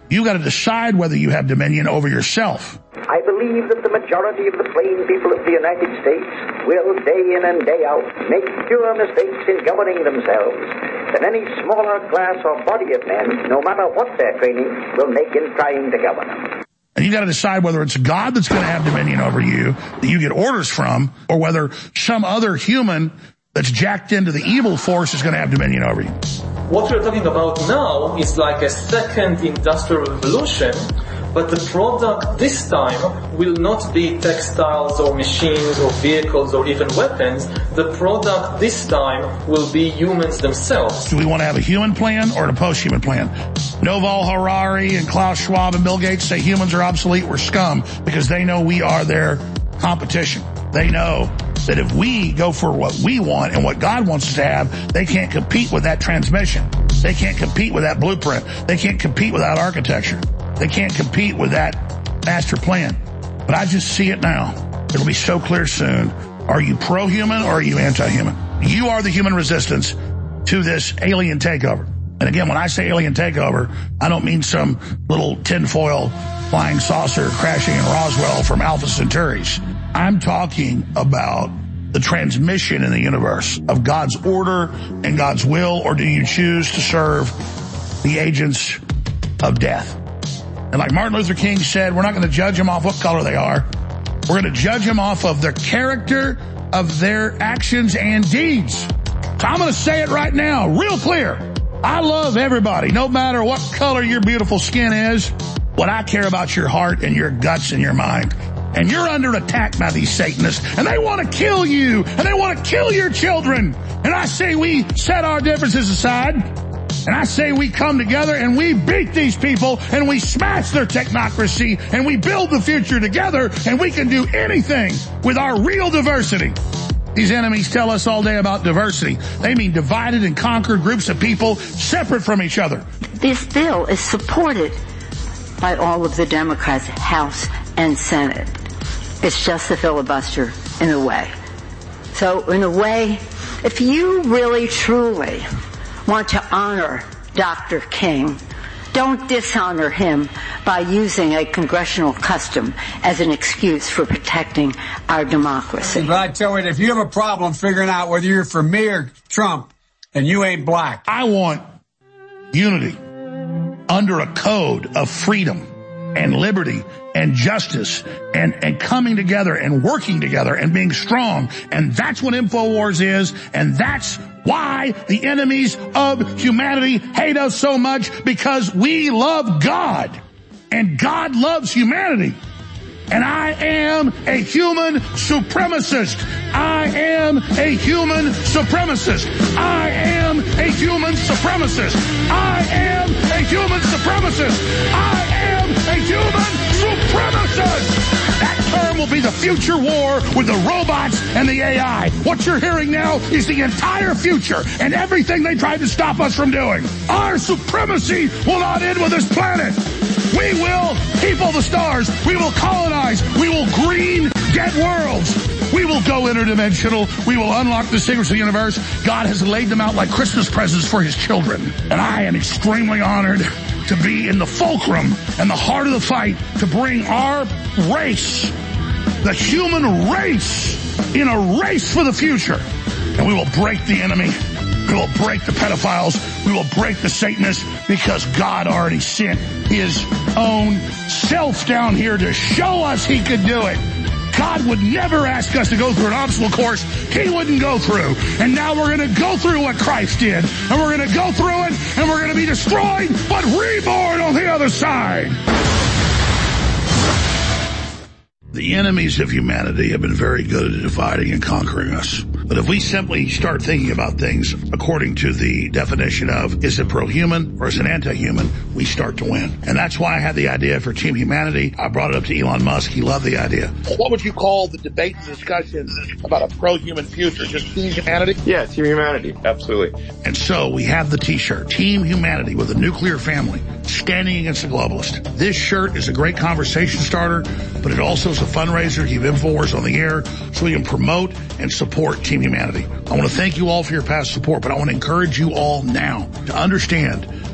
you got to decide whether you have dominion over yourself. I believe that the majority of the plain people of the United States will, day in and day out, make fewer mistakes in governing themselves than any smaller class or body of men, no matter what their training, will make in trying to govern them. And you got to decide whether it's God that's going to have dominion over you, that you get orders from, or whether some other human that's jacked into the evil force is going to have dominion over you. What we're talking about now is like a second industrial revolution, but the product this time will not be textiles or machines or vehicles or even weapons. The product this time will be humans themselves. Do we want to have a human plan or a post-human plan? Yuval Harari and Klaus Schwab and Bill Gates say humans are obsolete, we're scum, because they know we are their competition. They know that if we go for what we want and what God wants us to have, they can't compete with that transmission. They can't compete with that blueprint. They can't compete with that architecture. They can't compete with that master plan. But I just see it now. It'll be so clear soon. Are you pro-human or are you anti-human? You are the human resistance to this alien takeover. And again, when I say alien takeover, I don't mean some little tinfoil flying saucer crashing in Roswell from Alpha Centauri's. I'm talking about the transmission in the universe of God's order and God's will, or do you choose to serve the agents of death? And like Martin Luther King said, we're not going to judge them off what color they are. We're going to judge them off of their character, of their actions and deeds. So I'm going to say it right now, real clear. I love everybody, no matter what color your beautiful skin is. What I care about your heart and your guts and your mind. And you're under attack by these Satanists and they want to kill you and they want to kill your children. And I say we set our differences aside and I say we come together and we beat these people and we smash their technocracy and we build the future together and we can do anything with our real diversity. These enemies tell us all day about diversity. They mean divided and conquered groups of people separate from each other. This bill is supported by all of the Democrats, House and Senate. It's just a filibuster in a way. So in a way, if you really truly want to honor Dr. King, don't dishonor him by using a congressional custom as an excuse for protecting our democracy. But I tell you, if you have a problem figuring out whether you're for me or Trump, and you ain't black. I want unity under a code of freedom and liberty and justice and, and coming together and working together and being strong. And that's what InfoWars is. And that's why the enemies of humanity hate us so much because we love God and God loves humanity. And I am a human supremacist. I am a human supremacist. I am a human supremacist. I am a human supremacist. I am human supremacist. That term will be the future war with the robots and the AI. What you're hearing now is the entire future and everything they tried to stop us from doing. Our supremacy will not end with this planet. We will people the stars. We will colonize. We will green dead worlds. We will go interdimensional. We will unlock the secrets of the universe. God has laid them out like Christmas presents for his children. And I am extremely honored to be in the fulcrum and the heart of the fight to bring our race, the human race, in a race for the future. And we will break the enemy. We will break the pedophiles. We will break the Satanists because God already sent his own self down here to show us he could do it. God would never ask us to go through an obstacle course he wouldn't go through. And now we're going to go through what Christ did. And we're going to go through it and we're going to be destroyed but reborn on the other side. The enemies of humanity have been very good at dividing and conquering us. But if we simply start thinking about things according to the definition of is it pro-human or is it anti-human, we start to win. And that's why I had the idea for Team Humanity. I brought it up to Elon Musk. He loved the idea. What would you call the debate and discussion about a pro-human future? Just Team Humanity? Yeah, Team Humanity. Absolutely. And so we have the t-shirt, Team Humanity with a nuclear family standing against the globalist. This shirt is a great conversation starter, but it also is a fundraiser keep InfoWars on the air so we can promote and support Team Humanity. I want to thank you all for your past support, but I want to encourage you all now to understand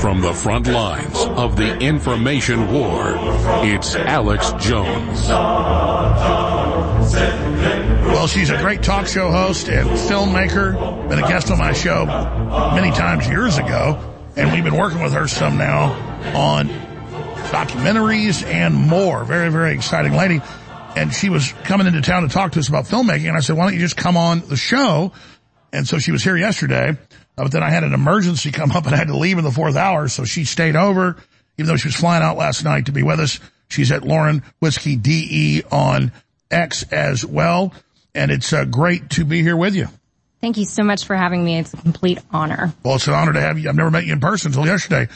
From the front lines of the information war, it's Alex Jones. Well, she's a great talk show host and filmmaker. Been a guest on my show many times years ago. And we've been working with her some now on documentaries and more. Very, very exciting lady. And she was coming into town to talk to us about filmmaking. And I said, why don't you just come on the show? And so she was here yesterday. Uh, but then I had an emergency come up and I had to leave in the fourth hour. So she stayed over, even though she was flying out last night to be with us. She's at Lauren Witzke DE on X as well. And it's uh, great to be here with you. Thank you so much for having me. It's a complete honor. Well, it's an honor to have you. I've never met you in person until yesterday.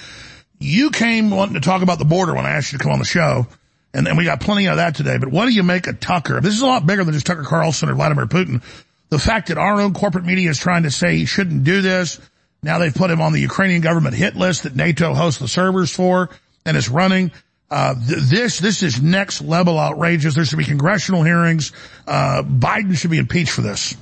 You came wanting to talk about the border when I asked you to come on the show. And, and we got plenty of that today. But what do you make of Tucker? This is a lot bigger than just Tucker Carlson or Vladimir Putin. The fact that our own corporate media is trying to say he shouldn't do this. Now they've put him on the Ukrainian government hit list that NATO hosts the servers for and is running. Uh, th- this, this is next level outrageous. There should be congressional hearings. Uh, Biden should be impeached for this.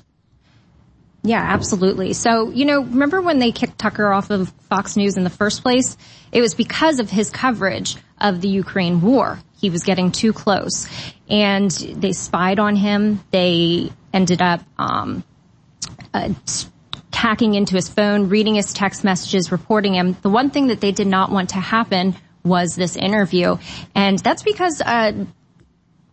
Yeah, absolutely. So, you know, remember when they kicked Tucker off of Fox News in the first place? It was because of his coverage of the Ukraine war. He was getting too close and they spied on him. They ended up, um, uh, hacking into his phone, reading his text messages, reporting him. The one thing that they did not want to happen was this interview. And that's because, uh,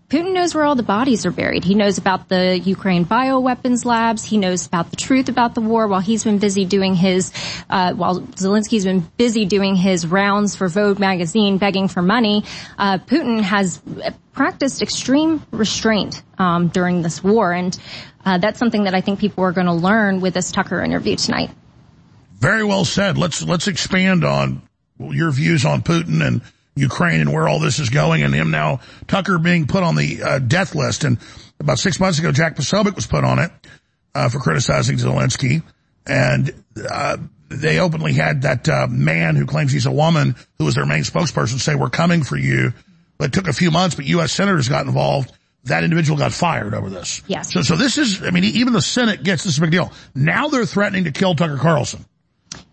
Putin knows where all the bodies are buried. He knows about the Ukraine bioweapons labs. He knows about the truth about the war while he's been busy doing his, uh, while Zelensky's been busy doing his rounds for Vogue magazine begging for money. Uh, Putin has practiced extreme restraint, um, during this war. And, uh, that's something that I think people are going to learn with this Tucker interview tonight. Very well said. Let's, let's expand on your views on Putin and Ukraine and where all this is going and him now, Tucker being put on the uh, death list. And about six months ago, Jack Posobiec was put on it, uh, for criticizing Zelensky. And, uh, they openly had that, uh, man who claims he's a woman who was their main spokesperson say, we're coming for you. But it took a few months, but U.S. senators got involved. That individual got fired over this. Yes. So, so this is, I mean, even the Senate gets this is a big deal. Now they're threatening to kill Tucker Carlson.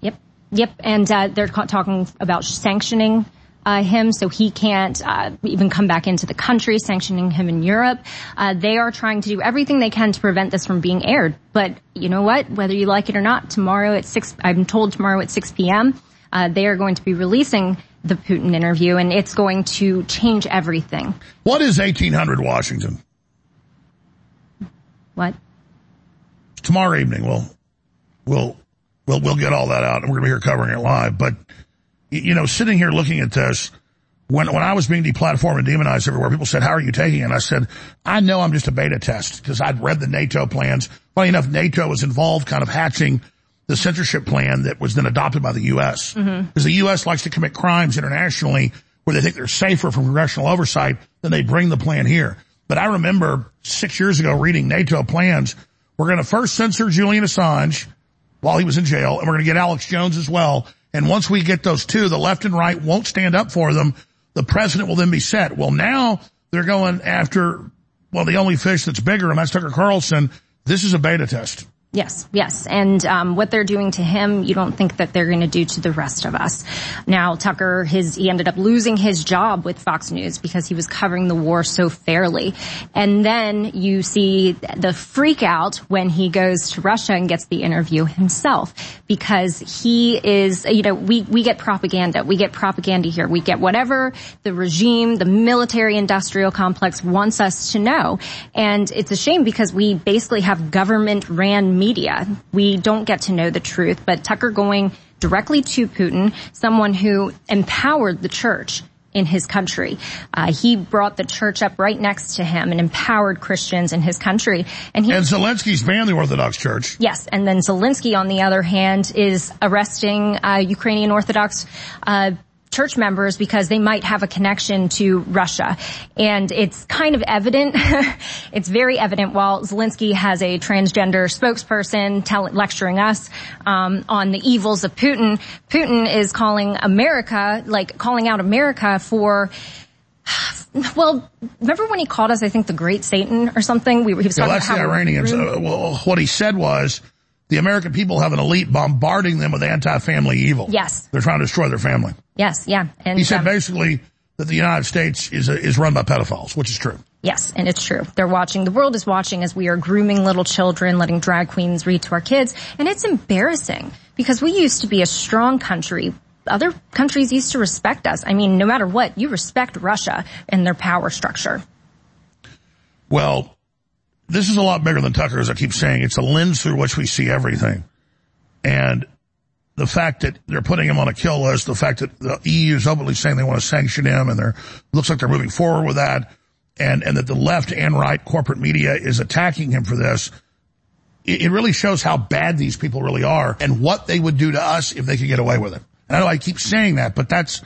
Yep. Yep. And, uh, they're talking about sanctioning uh, him so he can't uh, even come back into the country, sanctioning him in Europe. Uh, they are trying to do everything they can to prevent this from being aired. But you know what? Whether you like it or not, tomorrow at 6, I'm told tomorrow at 6 p.m., uh, they are going to be releasing the Putin interview and it's going to change everything. What is 1800 Washington? What? Tomorrow evening we'll, we'll, we'll, we'll get all that out and we're going to be here covering it live. But you know, sitting here looking at this, when, when I was being deplatformed and demonized everywhere, people said, how are you taking it? And I said, I know I'm just a beta test because I'd read the NATO plans. Funny enough, NATO was involved kind of hatching the censorship plan that was then adopted by the U.S. Because Mm-hmm. the U.S. likes to commit crimes internationally where they think they're safer from congressional oversight than they bring the plan here. But I remember six years ago reading NATO plans. We're going to first censor Julian Assange while he was in jail, and we're going to get Alex Jones as well. And once we get those two, the left and right won't stand up for them. The president will then be set. Well, now they're going after, well, the only fish that's bigger, and that's Tucker Carlson. This is a beta test. Yes, yes. And um, what they're doing to him, you don't think that they're going to do to the rest of us. Now, Tucker, his he ended up losing his job with Fox News because he was covering the war so fairly. And then you see the freak out when he goes to Russia and gets the interview himself because he is, you know, we, we get propaganda. We get propaganda here. We get whatever the regime, the military industrial complex wants us to know. And it's a shame because we basically have government ran media. We don't get to know the truth, but Tucker going directly to Putin, someone who empowered the church in his country. Uh, he brought the church up right next to him and empowered Christians in his country. And he, And Zelensky's banned the Orthodox Church. Yes, and then Zelensky, on the other hand, is arresting uh, Ukrainian Orthodox uh, church members because they might have a connection to Russia. And it's kind of evident, it's very evident while Zelensky has a transgender spokesperson tell, lecturing us um, on the evils of Putin, Putin is calling America, like calling out America for well, remember when he called us, I think, the Great Satan or something? We, he was talking that's the about we're Iranians. Uh, well, what he said was the American people have an elite bombarding them with anti-family evil. Yes. They're trying to destroy their family. Yes, yeah. And He said um, basically that the United States is a, is run by pedophiles, which is true. Yes, and it's true. They're watching. The world is watching as we are grooming little children, letting drag queens read to our kids. And it's embarrassing because we used to be a strong country. Other countries used to respect us. I mean, no matter what, you respect Russia and their power structure. Well, this is a lot bigger than Tucker, as I keep saying. It's a lens through which we see everything. And the fact that they're putting him on a kill list, the fact that the EU is openly saying they want to sanction him and they're, looks like they're moving forward with that. And, and that the left and right corporate media is attacking him for this. It, it really shows how bad these people really are and what they would do to us if they could get away with it. And I know I keep saying that, but that's,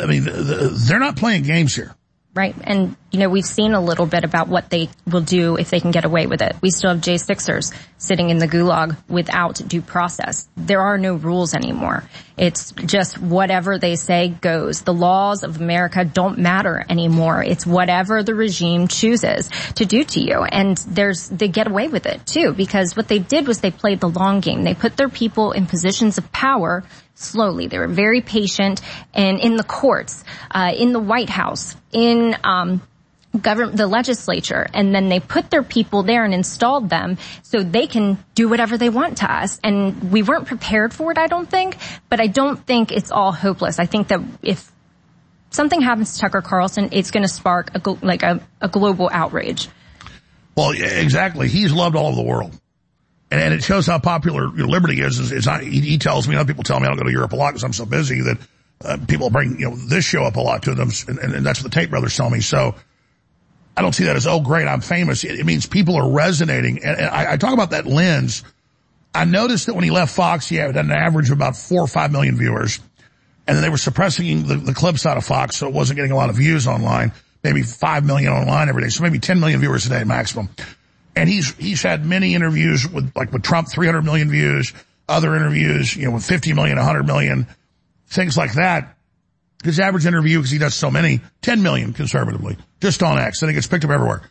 I mean, the, the, they're not playing games here. Right. And, you know, we've seen a little bit about what they will do if they can get away with it. We still have J6ers sitting in the gulag without due process. There are no rules anymore. It's just whatever they say goes. The laws of America don't matter anymore. It's whatever the regime chooses to do to you. And there's, they get away with it too, because what they did was they played the long game. They put their people in positions of power slowly. They were very patient and in the courts, uh, in the White House, in, um, the legislature, and then they put their people there and installed them so they can do whatever they want to us. And we weren't prepared for it, I don't think, but I don't think it's all hopeless. I think that if something happens to Tucker Carlson, it's going to spark a, like a, a global outrage. Well, exactly. He's loved all over the world. And, and it shows how popular you know, Liberty is. is, is he, he tells me, other people tell me I don't go to Europe a lot because I'm so busy that uh, people bring, you know, this show up a lot to them. And, and, and that's what the Tate brothers tell me. So I don't see that as, oh, great, I'm famous. It, it means people are resonating. And, and I, I talk about that lens. I noticed that when he left Fox, he had an average of about four or five million viewers. And then they were suppressing the, the clips out of Fox, so it wasn't getting a lot of views online. Maybe five million online every day, so maybe 10 million viewers a day maximum. And he's he's had many interviews with like with Trump, 300 million views, other interviews, you know, with 50 million, 100 million, things like that. His average interview, because he does so many, 10 million conservatively, just on X, and it gets picked up everywhere.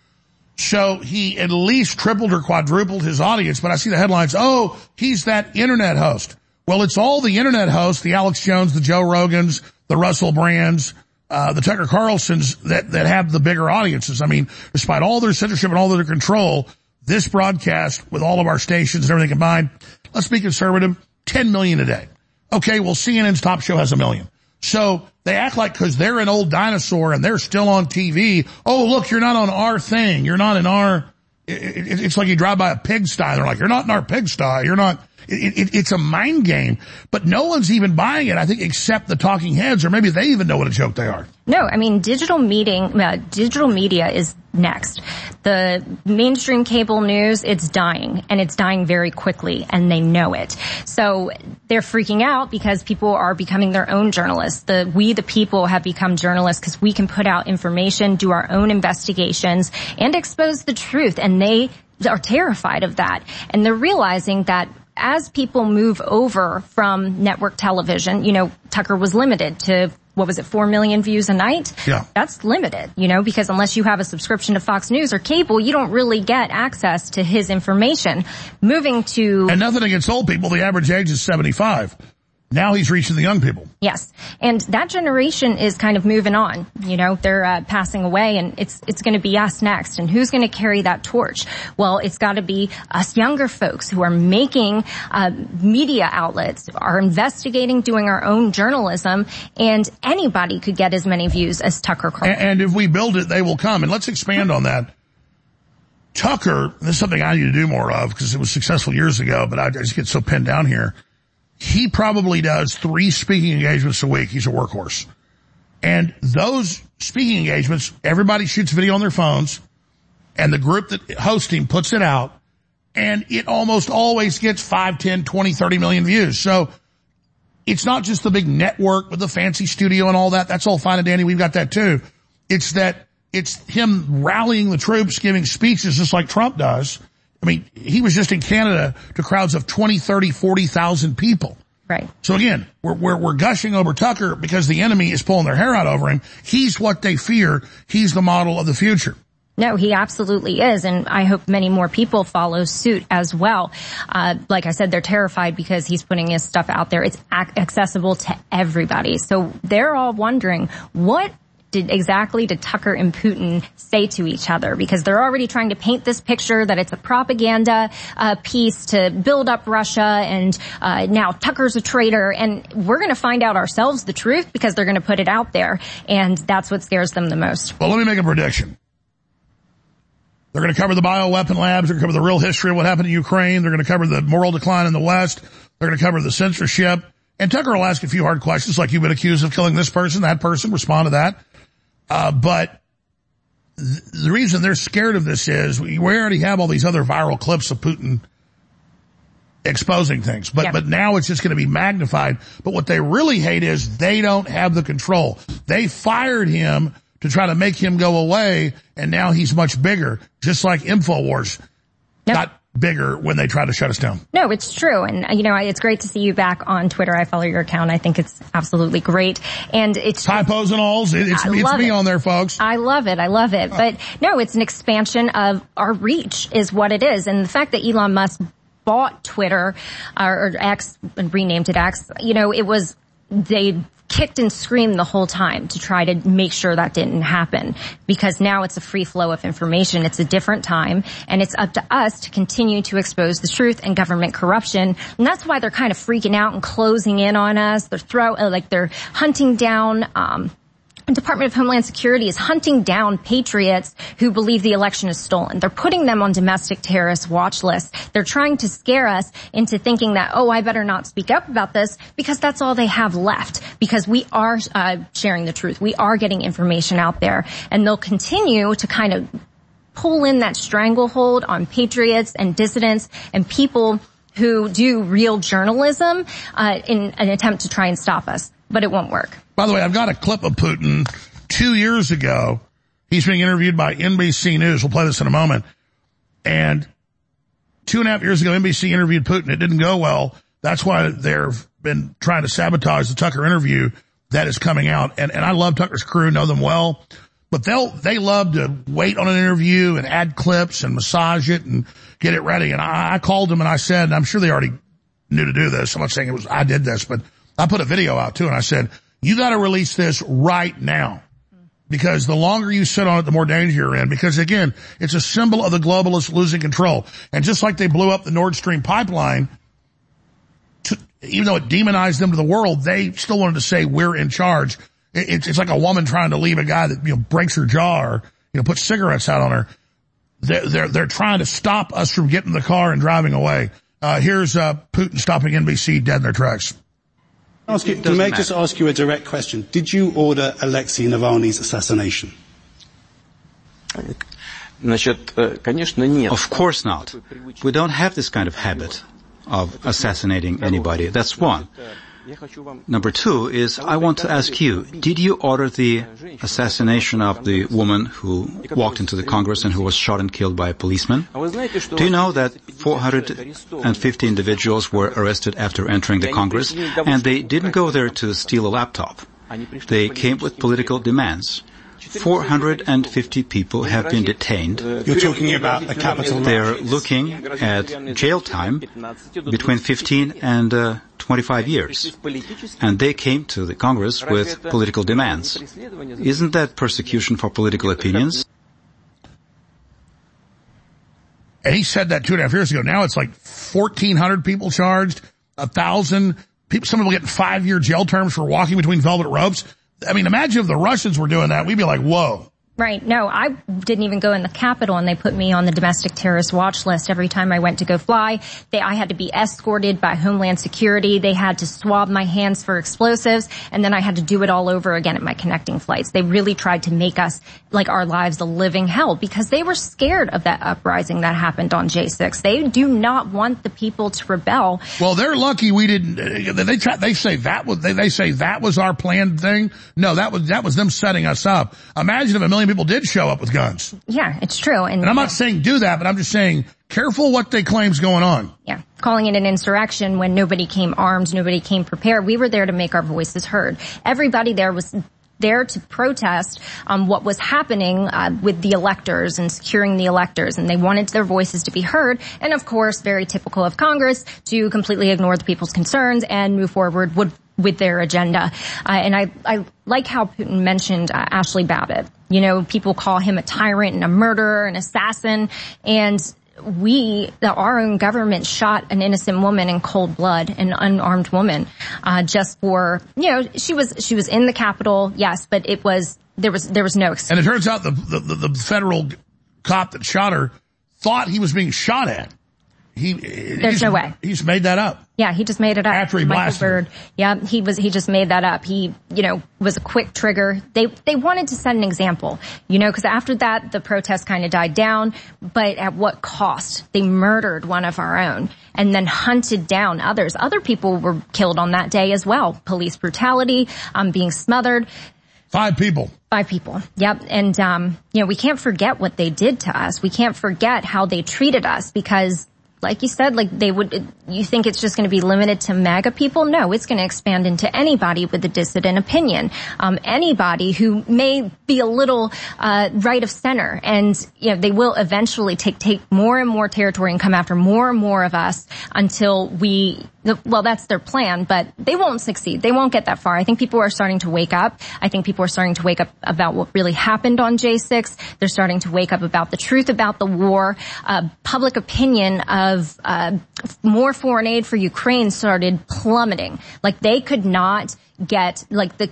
So he at least tripled or quadrupled his audience, but I see the headlines, oh, he's that internet host. Well, it's all the internet hosts, the Alex Jones, the Joe Rogans, the Russell Brands, uh, the Tucker Carlsons that, that have the bigger audiences. I mean, despite all their censorship and all their control, this broadcast with all of our stations and everything combined, let's be conservative, 10 million a day. Okay, well, CNN's top show has a million. So they act like because they're an old dinosaur and they're still on TV. Oh, look, you're not on our thing. You're not in our. It, it, it's like you drive by a pigsty. They're like, you're not in our pigsty. You're not It, it, it's a mind game, but no one's even buying it, I think, except the talking heads, or maybe they even know what a joke they are. No, I mean, digital meeting, uh, digital media is next. The mainstream cable news, it's dying and it's dying very quickly and they know it. So they're freaking out because people are becoming their own journalists. The, we the people have become journalists because we can put out information, do our own investigations and expose the truth and they are terrified of that. And they're realizing that as people move over from network television, you know, Tucker was limited to what was it, four million views a night? Yeah. That's limited, you know, because unless you have a subscription to Fox News or cable, you don't really get access to his information. Moving to... And nothing against old people. The average age is 75. Now he's reaching the young people. Yes. And that generation is kind of moving on. You know, they're uh, passing away and it's, it's going to be us next. And who's going to carry that torch? Well, it's got to be us younger folks who are making uh, media outlets, are investigating, doing our own journalism, and anybody could get as many views as Tucker Carlson. And, and if we build it, they will come. And let's expand on that. Tucker, this is something I need to do more of because it was successful years ago, but I just get so pinned down here he probably does three speaking engagements a week. He's a workhorse. And those speaking engagements, everybody shoots video on their phones and the group that hosts him puts it out and it almost always gets 5, 10, 20, 30 million views. So it's not just the big network with the fancy studio and all that. That's all fine and dandy. We've got that too. It's that it's him rallying the troops, giving speeches just like Trump does I mean, he was just in Canada to crowds of 20, 30, 40,000 people. Right. So again, we're, we're, we're gushing over Tucker because the enemy is pulling their hair out over him. He's what they fear. He's the model of the future. No, he absolutely is, and I hope many more people follow suit as well. Uh, like I said, they're terrified because he's putting his stuff out there. It's ac- accessible to everybody, so they're all wondering what did exactly did Tucker and Putin say to each other? Because they're already trying to paint this picture that it's a propaganda uh, piece to build up Russia, and uh, now Tucker's a traitor, and we're going to find out ourselves the truth because they're going to put it out there, and that's what scares them the most. Well, let me make a prediction. They're going to cover the bioweapon labs. They're going to cover the real history of what happened in Ukraine. They're going to cover the moral decline in the West. They're going to cover the censorship. And Tucker will ask a few hard questions like you've been accused of killing this person, that person, respond to that. Uh, but th- the reason they're scared of this is we already have all these other viral clips of Putin exposing things, but, but now it's just going to be magnified. But what they really hate is they don't have the control. They fired him to try to make him go away. And now he's much bigger, just like InfoWars yep. got bigger when they try to shut us down. No, it's true. And, you know, it's great to see you back on Twitter. I follow your account. I think it's absolutely great. And it's typos and alls. It's, it's me it. on there, folks. I love it. I love it. Oh. But no, it's an expansion of our reach is what it is. And the fact that Elon Musk bought Twitter or, or X and renamed it X, you know, it was, they kicked and screamed the whole time to try to make sure that didn't happen because now it's a free flow of information. It's a different time and it's up to us to continue to expose the truth and government corruption. And that's why they're kind of freaking out and closing in on us. They're throw, like they're hunting down, um, Department of Homeland Security is hunting down patriots who believe the election is stolen. They're putting them on domestic terrorist watch lists. They're trying to scare us into thinking that, oh, I better not speak up about this because that's all they have left. Because we are uh, sharing the truth. We are getting information out there. And they'll continue to kind of pull in that stranglehold on patriots and dissidents and people who do real journalism uh, in an attempt to try and stop us. But it won't work. By the way, I've got a clip of Putin two years ago. He's being interviewed by NBC News. We'll play this in a moment. And two and a half years ago, NBC interviewed Putin. It didn't go well. That's why they've been trying to sabotage the Tucker interview that is coming out. And, and I love Tucker's crew, know them well, but they'll, they love to wait on an interview and add clips and massage it and get it ready. And I, I called them and I said, I'm sure they already knew to do this. I'm not saying it was, I did this, but I put a video out too and I said, you got to release this right now. Because the longer you sit on it, the more danger you're in. Because again, it's a symbol of the globalists losing control. And just like they blew up the Nord Stream pipeline, to, even though it demonized them to the world, they still wanted to say we're in charge. It's, it's like a woman trying to leave a guy that, you know, breaks her jaw or, you know, puts cigarettes out on her. They're, they're, they're trying to stop us from getting in the car and driving away. Uh, here's uh, Putin stopping NBC dead in their tracks. Ask you, may I just ask you a direct question? Did you order Alexei Navalny's assassination? Of course not. We don't have this kind of habit of assassinating anybody. That's one. Number two is, I want to ask you, did you order the assassination of the woman who walked into the Congress and who was shot and killed by a policeman? Do you know that 450 individuals were arrested after entering the Congress, and they didn't go there to steal a laptop. They came with political demands. 450 people have been detained. You're talking about the capital. They're looking at jail time between 15 and uh, 25 years. And they came to the Congress with political demands. Isn't that persecution for political opinions? And he said that two and a half years ago. Now it's like 1,400 people charged, a thousand people, some people getting five year jail terms for walking between velvet ropes. I mean, imagine if the Russians were doing that. We'd be like, whoa. Right. No, I didn't even go in the Capitol and they put me on the domestic terrorist watch list every time I went to go fly. They, I had to be escorted by Homeland Security. They had to swab my hands for explosives and then I had to do it all over again at my connecting flights. They really tried to make us like our lives a living hell because they were scared of that uprising that happened on J6. They do not want the people to rebel. Well, they're lucky we didn't, they try, they say that was, they, they say that was our planned thing. No, that was, that was them setting us up. Imagine if a million people did show up with guns. Yeah, it's true. And, and I'm not saying do that, but I'm just saying careful what they claim's going on. Yeah. Calling it an insurrection when nobody came armed, nobody came prepared. We were there to make our voices heard. Everybody there was there to protest um, what was happening uh, with the electors and securing the electors, and they wanted their voices to be heard. And of course, very typical of Congress to completely ignore the people's concerns and move forward with with their agenda. Uh, and I, I like how Putin mentioned uh, Ashley Babbitt. You know, people call him a tyrant and a murderer, an assassin, and we, our own government shot an innocent woman in cold blood, an unarmed woman, uh, just for, you know, she was, she was in the Capitol, yes, but it was, there was, there was no excuse. And it turns out the, the, the federal cop that shot her thought he was being shot at. He, There's no way. He's made that up. Yeah, he just made it up. After he Michael blasted Bird. Yeah, he was, he just made that up. He, you know, was a quick trigger. They, they wanted to set an example, you know, cause after that, the protest kind of died down, but at what cost? They murdered one of our own and then hunted down others. Other people were killed on that day as well. Police brutality, um, being smothered. Five people. Five people. Yep. And, um, you know, we can't forget what they did to us. We can't forget how they treated us because like you said, like they would, you think it's just going to be limited to MAGA people? No, it's going to expand into anybody with a dissident opinion. Um, anybody who may be a little, uh, right of center and, you know, they will eventually take, take more and more territory and come after more and more of us until we, well, that's their plan, but they won't succeed. They won't get that far. I think people are starting to wake up. I think people are starting to wake up about what really happened on J6. They're starting to wake up about the truth about the war. Uh, public opinion of uh, more foreign aid for Ukraine started plummeting. Like they could not get like the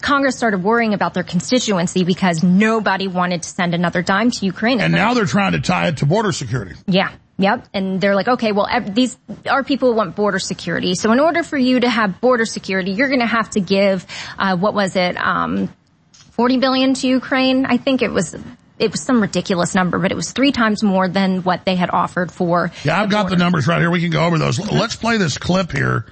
Congress started worrying about their constituency because nobody wanted to send another dime to Ukraine. And now they're trying to tie it to border security. Yeah. Yep. And they're like, okay, well, these, our people want border security. So in order for you to have border security, you're going to have to give, uh, what was it, um, 40 billion to Ukraine? I think it was, it was some ridiculous number, but it was three times more than what they had offered for. Yeah, I've the got the numbers right here. We can go over those. Let's play this clip here.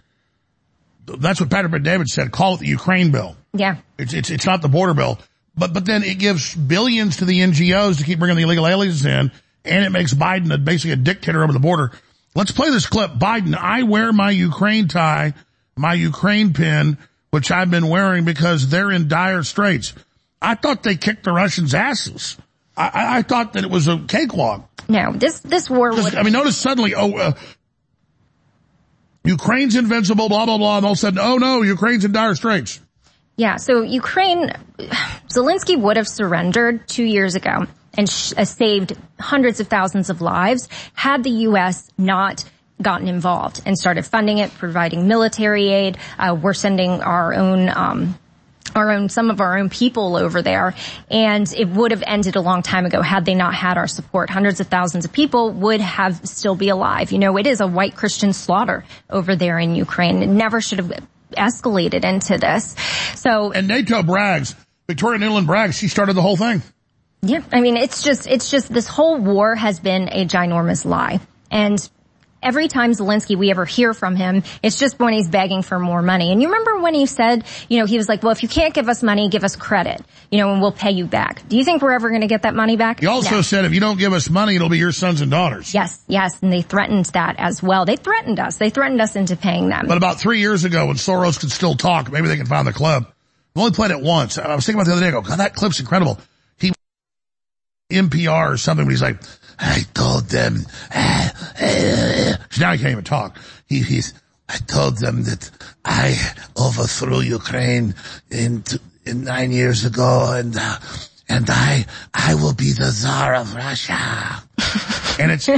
That's what Patrick David said. Call it the Ukraine bill. Yeah. It's, it's, it's not the border bill. But, but then it gives billions to the NGOs to keep bringing the illegal aliens in and it makes Biden a, basically a dictator over the border. Let's play this clip. Biden, I wear my Ukraine tie, my Ukraine pin, which I've been wearing because they're in dire straits. I thought they kicked the Russians' asses. I, I thought that it was a cakewalk. No, this this war. I mean, notice suddenly, oh, uh, Ukraine's invincible, blah blah blah, and all of a sudden, oh no, Ukraine's in dire straits. Yeah, so Ukraine, Zelensky would have surrendered two years ago and sh- uh, saved hundreds of thousands of lives had the U.S. not gotten involved and started funding it, providing military aid. Uh, we're sending our own um, our own, some of our own people over there. And it would have ended a long time ago had they not had our support. Hundreds of thousands of people would have still be alive. You know, it is a white Christian slaughter over there in Ukraine. It never should have escalated into this. So. And NATO brags, Victoria Nuland brags, she started the whole thing. Yeah. I mean, it's just, it's just, this whole war has been a ginormous lie. And every time Zelensky we ever hear from him, it's just when he's begging for more money. And you remember when he said, you know, he was like, well, if you can't give us money, give us credit, you know, and we'll pay you back. Do you think we're ever going to get that money back? He also No. said if you don't give us money, it'll be your sons and daughters. Yes, yes, and they threatened that as well. They threatened us. They threatened us into paying them. But about three years ago when Soros could still talk, maybe they can find the clip. I've only played it once. I was thinking about the other day, I go, God, that clip's incredible. He, NPR or something, but he's like, I told them, uh, uh, now he can't even talk. He, he's, I told them that I overthrew Ukraine in, t- in nine years ago and, uh, and I, I will be the czar of Russia. and it's,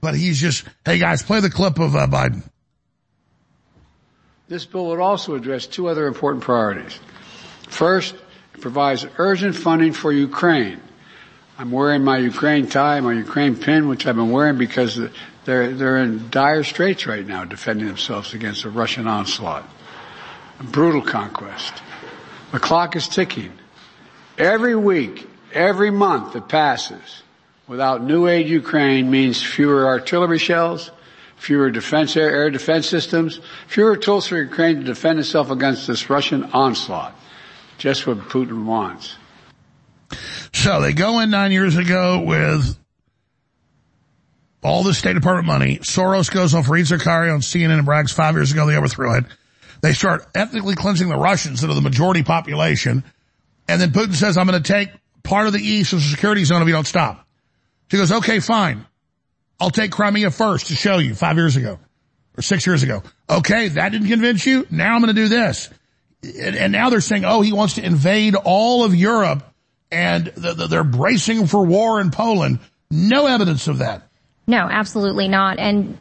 but he's just, hey guys, play the clip of uh, Biden. This bill would also address two other important priorities. First, it provides urgent funding for Ukraine. I'm wearing my Ukraine tie, my Ukraine pin, which I've been wearing because they're, they're in dire straits right now defending themselves against a Russian onslaught. A brutal conquest. The clock is ticking. Every week, every month that passes without new aid Ukraine means fewer artillery shells, fewer defense air, air defense systems, fewer tools for Ukraine to defend itself against this Russian onslaught. Just what Putin wants. So they go in nine years ago with all the State Department money. Soros goes on Fareed Zakaria on CNN and brags five years ago they overthrew it. They start ethnically cleansing the Russians that are the majority population. And then Putin says, I'm going to take part of the East as a security zone if you don't stop. She goes, okay, fine. I'll take Crimea first to show you five years ago or six years ago. Okay, that didn't convince you. Now I'm going to do this. And now they're saying, oh, he wants to invade all of Europe and th- th- they're bracing for war in Poland. No evidence of that. No, absolutely not. And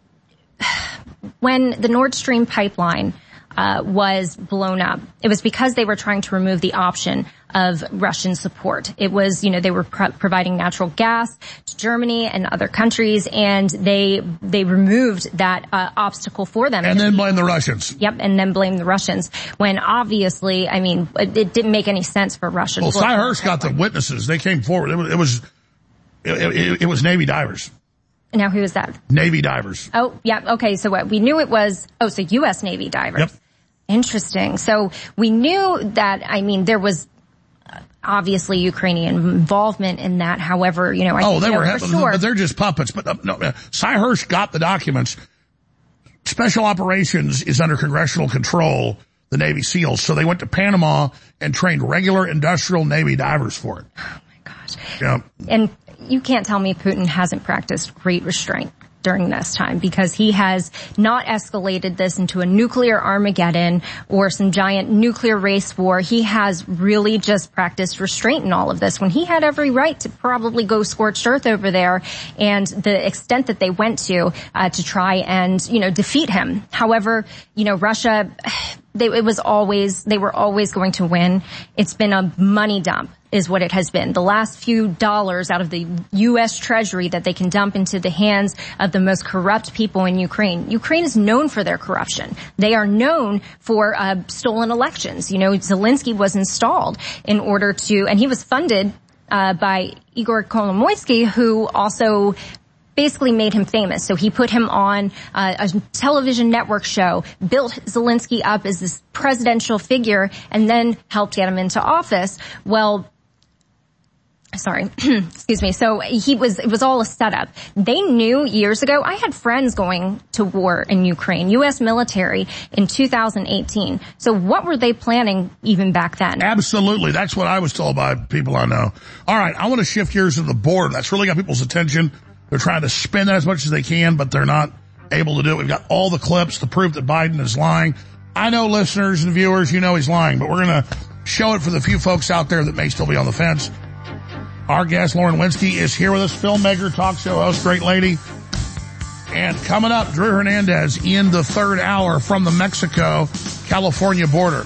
when the Nord Stream pipeline uh, was blown up, it was because they were trying to remove the option of Russian support. It was, you know, they were pro- providing natural gas to Germany and other countries, and they they removed that uh, obstacle for them. And then blame the Russians. Yep, and then blame the Russians when obviously, I mean, it, it didn't make any sense for Russia. Well, Sy Hersh got the witnesses. They came forward. It was, it was, it, it was Navy divers. Now, who is that? Navy divers. Oh, yeah. Okay. So what we knew it was, oh, so U.S. Navy divers. Yep. Interesting. So we knew that, I mean, there was uh, obviously Ukrainian involvement in that. However, you know, I oh, think, they you know, were, for sure. but they're just puppets. But uh, no, uh, Sy Hersh got the documents. Special operations is under congressional control, the Navy SEALs. So they went to Panama and trained regular industrial Navy divers for it. Oh my gosh. Yeah. And you can't tell me Putin hasn't practiced great restraint during this time because he has not escalated this into a nuclear Armageddon or some giant nuclear race war. He has really just practiced restraint in all of this when he had every right to probably go scorched earth over there and the extent that they went to uh, to try and, you know, defeat him. However, you know, Russia, they, it was always, they were always going to win. It's been a money dump is what it has been. The last few dollars out of the U.S. Treasury that they can dump into the hands of the most corrupt people in Ukraine. Ukraine is known for their corruption. They are known for uh, stolen elections. You know, Zelensky was installed in order to, and he was funded uh, by Igor Kolomoisky, who also basically made him famous. So he put him on uh, a television network show, built Zelensky up as this presidential figure, and then helped get him into office. Well, sorry, excuse me. So he was, it was all a setup. They knew years ago, I had friends going to war in Ukraine, U.S. military in 2018. So what were they planning even back then? Absolutely. That's what I was told by people I know. All right. I want to shift gears to the board. That's really got people's attention. They're trying to spin that as much as they can, but they're not able to do it. We've got all the clips to prove that Biden is lying. I know listeners and viewers, you know he's lying, but we're going to show it for the few folks out there that may still be on the fence. Our guest, Lauren Witzke, is here with us, filmmaker, talk show host, great lady. And coming up, Drew Hernandez in the third hour from the Mexico-California border.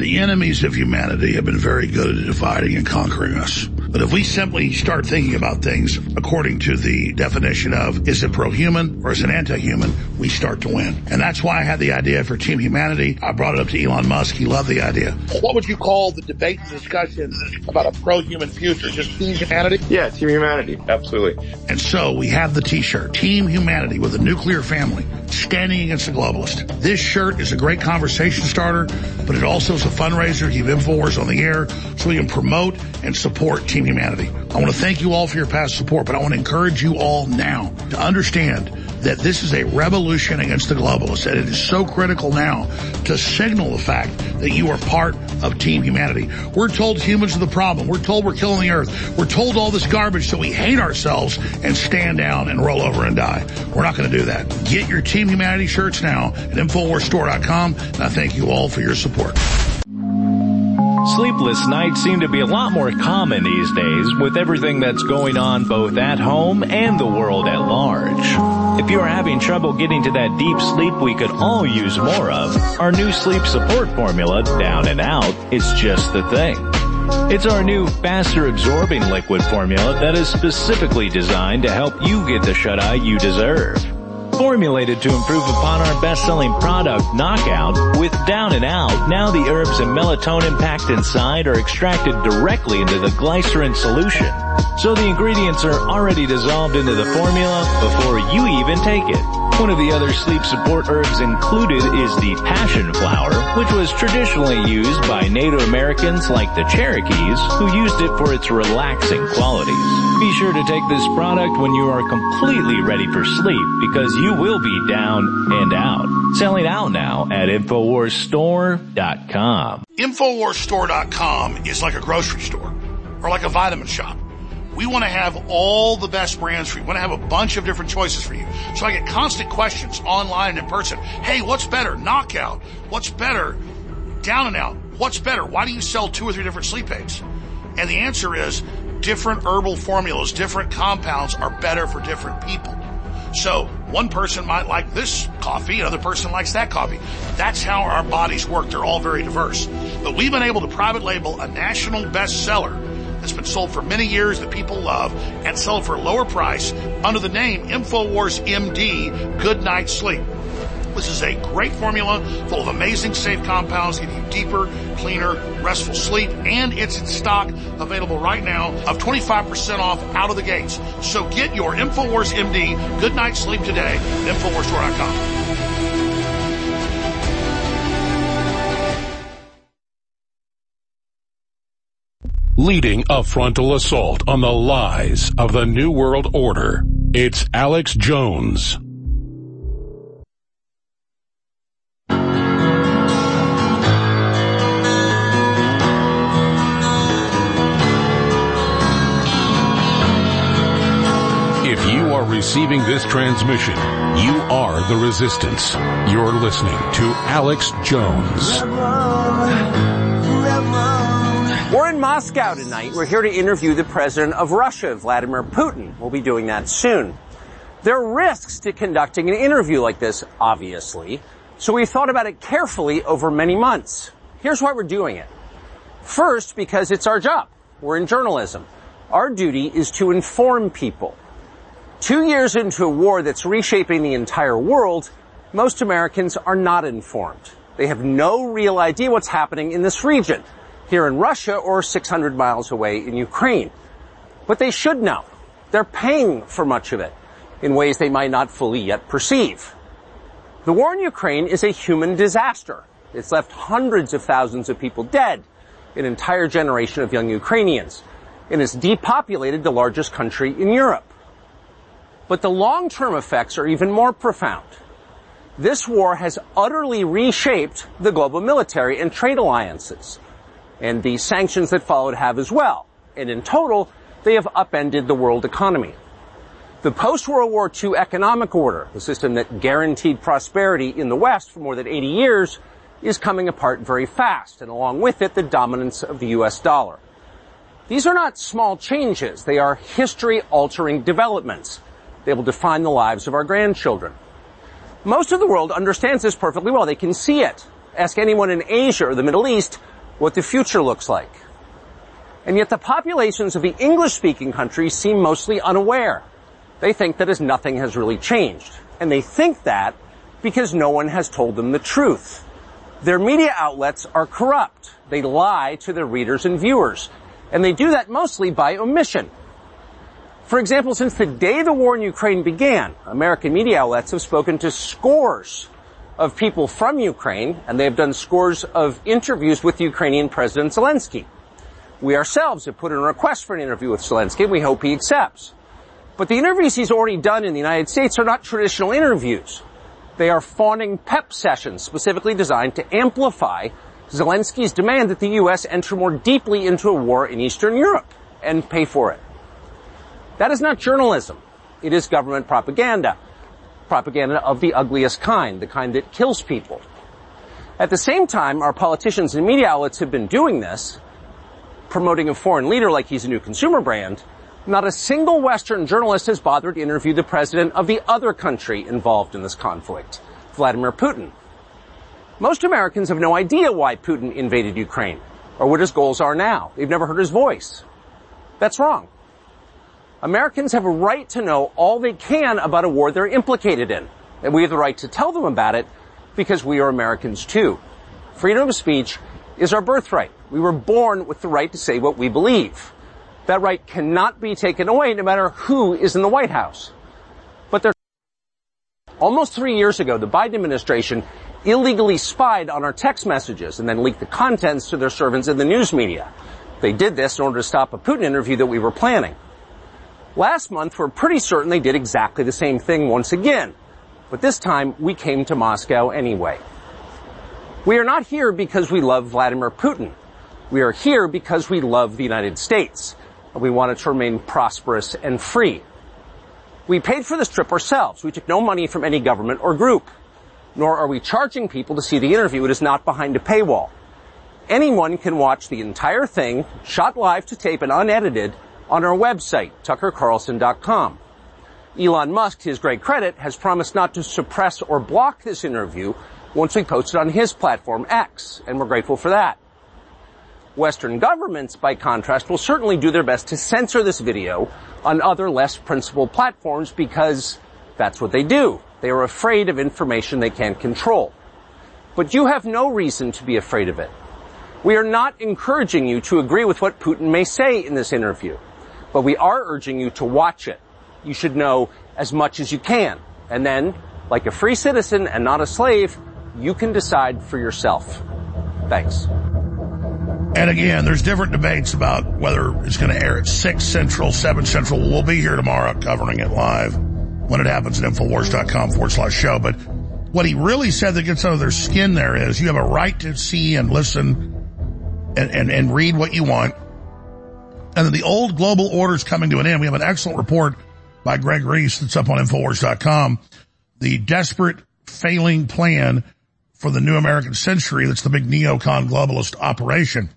The enemies of humanity have been very good at dividing and conquering us. But if we simply start thinking about things according to the definition of is it pro-human or is it anti-human, we start to win. And that's why I had the idea for Team Humanity. I brought it up to Elon Musk. He loved the idea. What would you call the debate and discussion about a pro-human future? Just Team Humanity? Yeah, Team Humanity. Absolutely. And so we have the t-shirt, Team Humanity with a nuclear family standing against the globalist. This shirt is a great conversation starter, but it also is a fundraiser to keep InfoWars on the air so we can promote and support Team Humanity. I want to thank you all for your past support, but I want to encourage you all now to understand that this is a revolution against the globalists, and it is so critical now to signal the fact that you are part of Team Humanity. We're told humans are the problem. We're told we're killing the earth. We're told all this garbage so we hate ourselves and stand down and roll over and die. We're not going to do that. Get your Team Humanity shirts now at InfoWarsStore.com, and I thank you all for your support. Sleepless nights seem to be a lot more common these days with everything that's going on both at home and the world at large. If you are having trouble getting to that deep sleep we could all use more of, our new sleep support formula, Down and Out, is just the thing. It's our new faster absorbing liquid formula that is specifically designed to help you get the shut-eye you deserve formulated to improve upon our best-selling product, Knockout, with Down and Out. Now the herbs and melatonin packed inside are extracted directly into the glycerin solution. So the ingredients are already dissolved into the formula before you even take it. One of the other sleep support herbs included is the passion flower, which was traditionally used by Native Americans like the Cherokees, who used it for its relaxing qualities. Be sure to take this product when you are completely ready for sleep because you will be down and out. Selling out now at InfoWarsStore.com. InfoWarsStore.com is like a grocery store or like a vitamin shop. We want to have all the best brands for you. We want to have a bunch of different choices for you. So I get constant questions online and in person. Hey, what's better? Knockout. What's better? Down and out. What's better? Why do you sell two or three different sleep aids? And the answer is different herbal formulas, different compounds are better for different people. So one person might like this coffee, another person likes that coffee. That's how our bodies work. They're all very diverse. But we've been able to private label a national bestseller that's been sold for many years that people love and sell for a lower price under the name InfoWars MD Good Night Sleep. This is a great formula full of amazing safe compounds, give you deeper, cleaner, restful sleep, and it's in stock available right now of 25% off out of the gates. So get your InfoWars MD Good Night Sleep today at InfoWarsStore.com. leading a frontal assault on the lies of the New World Order. It's Alex Jones. If you are receiving this transmission, you are the resistance. You're listening to Alex Jones. We're in Moscow tonight. We're here to interview the president of Russia, Vladimir Putin. We'll be doing that soon. There are risks to conducting an interview like this, obviously, so we thought about it carefully over many months. Here's why we're doing it. First, because it's our job. We're in journalism. Our duty is to inform people. Two years into a war that's reshaping the entire world, most Americans are not informed. They have no real idea what's happening in this region, here in Russia or 600 miles away in Ukraine. But they should know. They're paying for much of it in ways they might not fully yet perceive. The war in Ukraine is a human disaster. It's left hundreds of thousands of people dead, an entire generation of young Ukrainians, and it's depopulated the largest country in Europe. But the long-term effects are even more profound. This war has utterly reshaped the global military and trade alliances. And the sanctions that followed have as well. And in total, they have upended the world economy. The post-World War II economic order, the system that guaranteed prosperity in the West for more than 80 years, is coming apart very fast, and along with it, the dominance of the US dollar. These are not small changes. They are history-altering developments. They will define the lives of our grandchildren. Most of the world understands this perfectly well. They can see it. Ask anyone in Asia or the Middle East what the future looks like. And yet the populations of the English-speaking countries seem mostly unaware. They think that as nothing has really changed. And they think that because no one has told them the truth. Their media outlets are corrupt. They lie to their readers and viewers. And they do that mostly by omission. For example, since the day the war in Ukraine began, American media outlets have spoken to scores of people from Ukraine, and they have done scores of interviews with Ukrainian President Zelensky. We ourselves have put in a request for an interview with Zelensky, and we hope he accepts. But the interviews he's already done in the United States are not traditional interviews. They are fawning pep sessions specifically designed to amplify Zelensky's demand that the U.S. enter more deeply into a war in Eastern Europe and pay for it. That is not journalism. It is government propaganda. Propaganda of the ugliest kind, the kind that kills people. At the same time, our politicians and media outlets have been doing this, promoting a foreign leader like he's a new consumer brand, not a single Western journalist has bothered to interview the president of the other country involved in this conflict, Vladimir Putin. Most Americans have no idea why Putin invaded Ukraine or what his goals are now. They've never heard his voice. That's wrong. Americans have a right to know all they can about a war they're implicated in. And we have the right to tell them about it because we are Americans too. Freedom of speech is our birthright. We were born with the right to say what we believe. That right cannot be taken away no matter who is in the White House. But there, almost three years ago, the Biden administration illegally spied on our text messages and then leaked the contents to their servants in the news media. They did this in order to stop a Putin interview that we were planning. Last month, we're pretty certain they did exactly the same thing once again. But this time, we came to Moscow anyway. We are not here because we love Vladimir Putin. We are here because we love the United States. And We want it to remain prosperous and free. We paid for this trip ourselves. We took no money from any government or group. Nor are we charging people to see the interview. It is not behind a paywall. Anyone can watch the entire thing, shot live to tape and unedited, on our website, tuckercarlson.com. Elon Musk, to his great credit, has promised not to suppress or block this interview once we post it on his platform X, and we're grateful for that. Western governments, by contrast, will certainly do their best to censor this video on other less principled platforms because that's what they do. They are afraid of information they can't control. But you have no reason to be afraid of it. We are not encouraging you to agree with what Putin may say in this interview, but we are urging you to watch it. You should know as much as you can. And then, like a free citizen and not a slave, you can decide for yourself. Thanks. And again, there's different debates about whether it's going to air at 6 Central, 7 Central. We'll be here tomorrow covering it live when it happens at Infowars.com forward slash show. But what he really said that gets under their skin there is you have a right to see and listen and, and, and read what you want. And then the old global order is coming to an end. We have an excellent report by Greg Reese that's up on Infowars.com. The desperate failing plan for the new American century that's the big neocon globalist operation.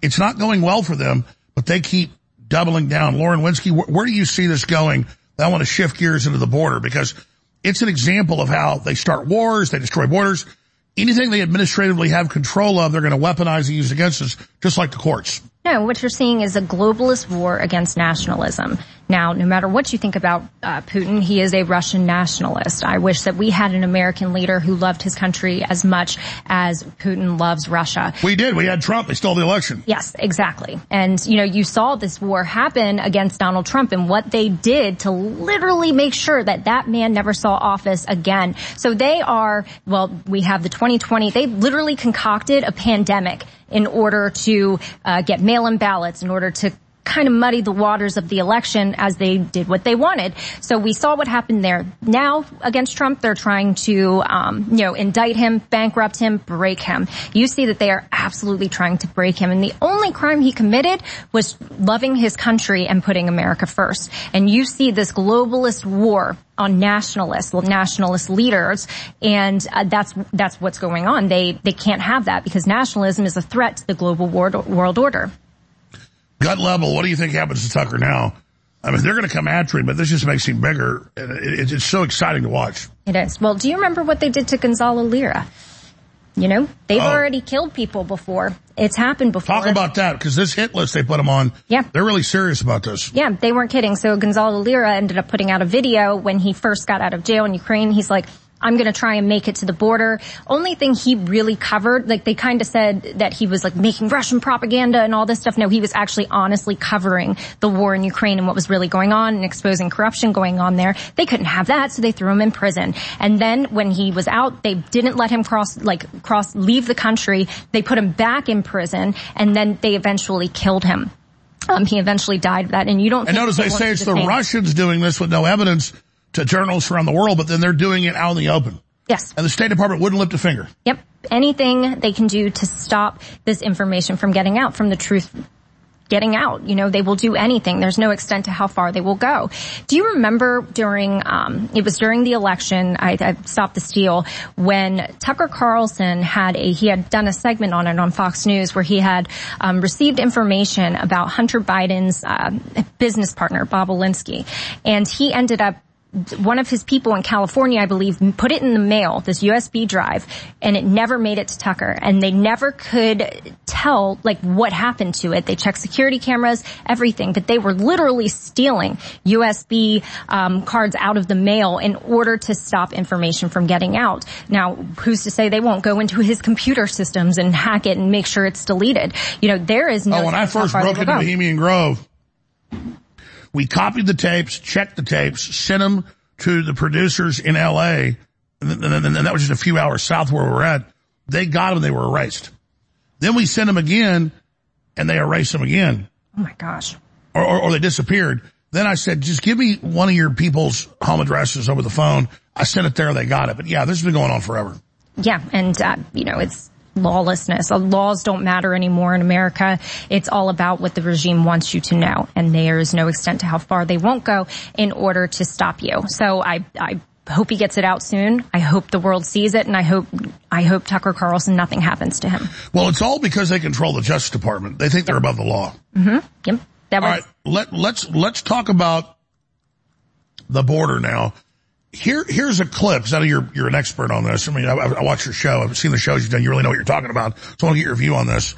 It's not going well for them, but they keep doubling down. Lauren Witzke, where, where do you see this going? I want to shift gears into the border because it's an example of how they start wars, they destroy borders. Anything they administratively have control of, they're going to weaponize and use against us, just like the courts. No, what you're seeing is a globalist war against nationalism. Now, no matter what you think about uh, Putin, he is a Russian nationalist. I wish that we had an American leader who loved his country as much as Putin loves Russia. We did. We had Trump. He stole the election. Yes, exactly. And, you know, you saw this war happen against Donald Trump and what they did to literally make sure that that man never saw office again. So they are, well, we have the 2020, they literally concocted a pandemic in order to uh, get mail-in ballots, in order to kind of muddy the waters of the election as they did what they wanted. So we saw what happened there. Now against Trump, they're trying to, um, you know, indict him, bankrupt him, break him. You see that they are absolutely trying to break him. And the only crime he committed was loving his country and putting America first. And you see this globalist war on nationalists, nationalist leaders, and uh, that's that's what's going on. They they can't have that because nationalism is a threat to the global world, world order gut level, what do you think happens to Tucker now? I mean, they're going to come after him, but this just makes him bigger. And it's so exciting to watch. It is. Well, do you remember what they did to Gonzalo Lira? You know, they've oh. already killed people before. It's happened before. Talk about that, because this hit list they put him on, yeah. they're really serious about this. Yeah, they weren't kidding. So Gonzalo Lira ended up putting out a video when he first got out of jail in Ukraine. He's like, I'm going to try and make it to the border. Only thing he really covered, like they kind of said that he was like making Russian propaganda and all this stuff. No, he was actually honestly covering the war in Ukraine and what was really going on and exposing corruption going on there. They couldn't have that, so they threw him in prison. And then when he was out, they didn't let him cross, like cross, leave the country. They put him back in prison and then they eventually killed him. Um, he eventually died of that, and you don't. And notice they say it's the Russians doing this with no evidence to journalists around the world, but then they're doing it out in the open. Yes. And the State Department wouldn't lift a finger. Yep. Anything they can do to stop this information from getting out, from the truth getting out. You know, they will do anything. There's no extent to how far they will go. Do you remember during, um, it was during the election, I, I stopped the steal, when Tucker Carlson had a, he had done a segment on it on Fox News where he had um, received information about Hunter Biden's uh, business partner, Bobulinski. And he ended up one of his people in California, I believe, put it in the mail, this USB drive, and it never made it to Tucker. And they never could tell, like, what happened to it. They checked security cameras, everything, but they were literally stealing USB um, cards out of the mail in order to stop information from getting out. Now, who's to say they won't go into his computer systems and hack it and make sure it's deleted? You know, there is no. Oh, when I first broke into Bohemian Grove, we copied the tapes, checked the tapes, sent them to the producers in L.A., and, then that was just a few hours south where we were at. They got them, they were erased. Then we sent them again, and they erased them again. Oh my gosh. Or, or, or they disappeared. Then I said, just give me one of your people's home addresses over the phone. I sent it there, they got it. But yeah, this has been going on forever. Yeah, and, uh, you know, it's lawlessness. Laws don't matter anymore in America. It's all about what the regime wants you to know. And there is no extent to how far they won't go in order to stop you. So I, I hope he gets it out soon. I hope the world sees it and I hope, I hope Tucker Carlson, nothing happens to him. Well, it's all because they control the Justice Department. They think yep. they're above the law. Mm-hmm. Yep. That was- all right. Let, let's, let's talk about the border now. Here, here's a clip. I know you're you're an expert on this. I mean, I, I watch your show. I've seen the shows you've done. You really know what you're talking about. So I want to get your view on this.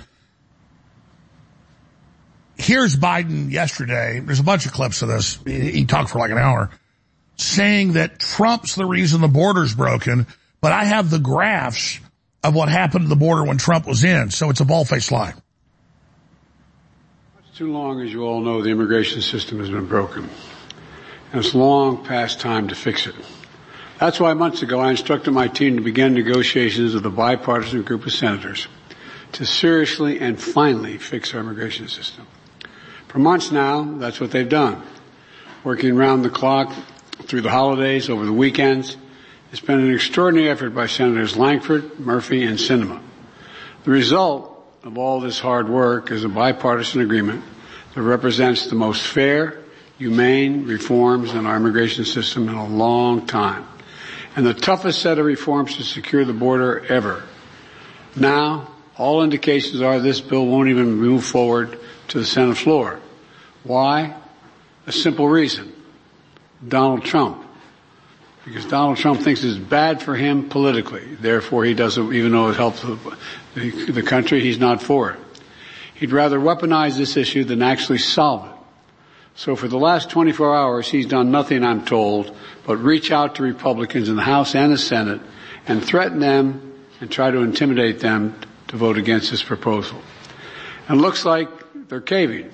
Here's Biden yesterday. There's a bunch of clips of this. He, he talked for like an hour, saying that Trump's the reason the border's broken. But I have the graphs of what happened to the border when Trump was in. So it's a ball-faced lie. Too long, as you all know, the immigration system has been broken and it's long past time to fix it. That's why months ago I instructed my team to begin negotiations with a bipartisan group of senators to seriously and finally fix our immigration system. For months now, that's what they've done. Working round the clock through the holidays, over the weekends. It's been an extraordinary effort by Senators Lankford, Murphy, and Sinema. The result of all this hard work is a bipartisan agreement that represents the most fair, humane reforms in our immigration system in a long time. And the toughest set of reforms to secure the border ever. Now, all indications are this bill won't even move forward to the Senate floor. Why? A simple reason. Donald Trump. Because Donald Trump thinks it's bad for him politically. Therefore, he doesn't, even though it helps the, the country, he's not for it. He'd rather weaponize this issue than actually solve it. So for the last 24 hours, he's done nothing, I'm told, but reach out to Republicans in the House and the Senate and threaten them and try to intimidate them to vote against this proposal. And looks like they're caving.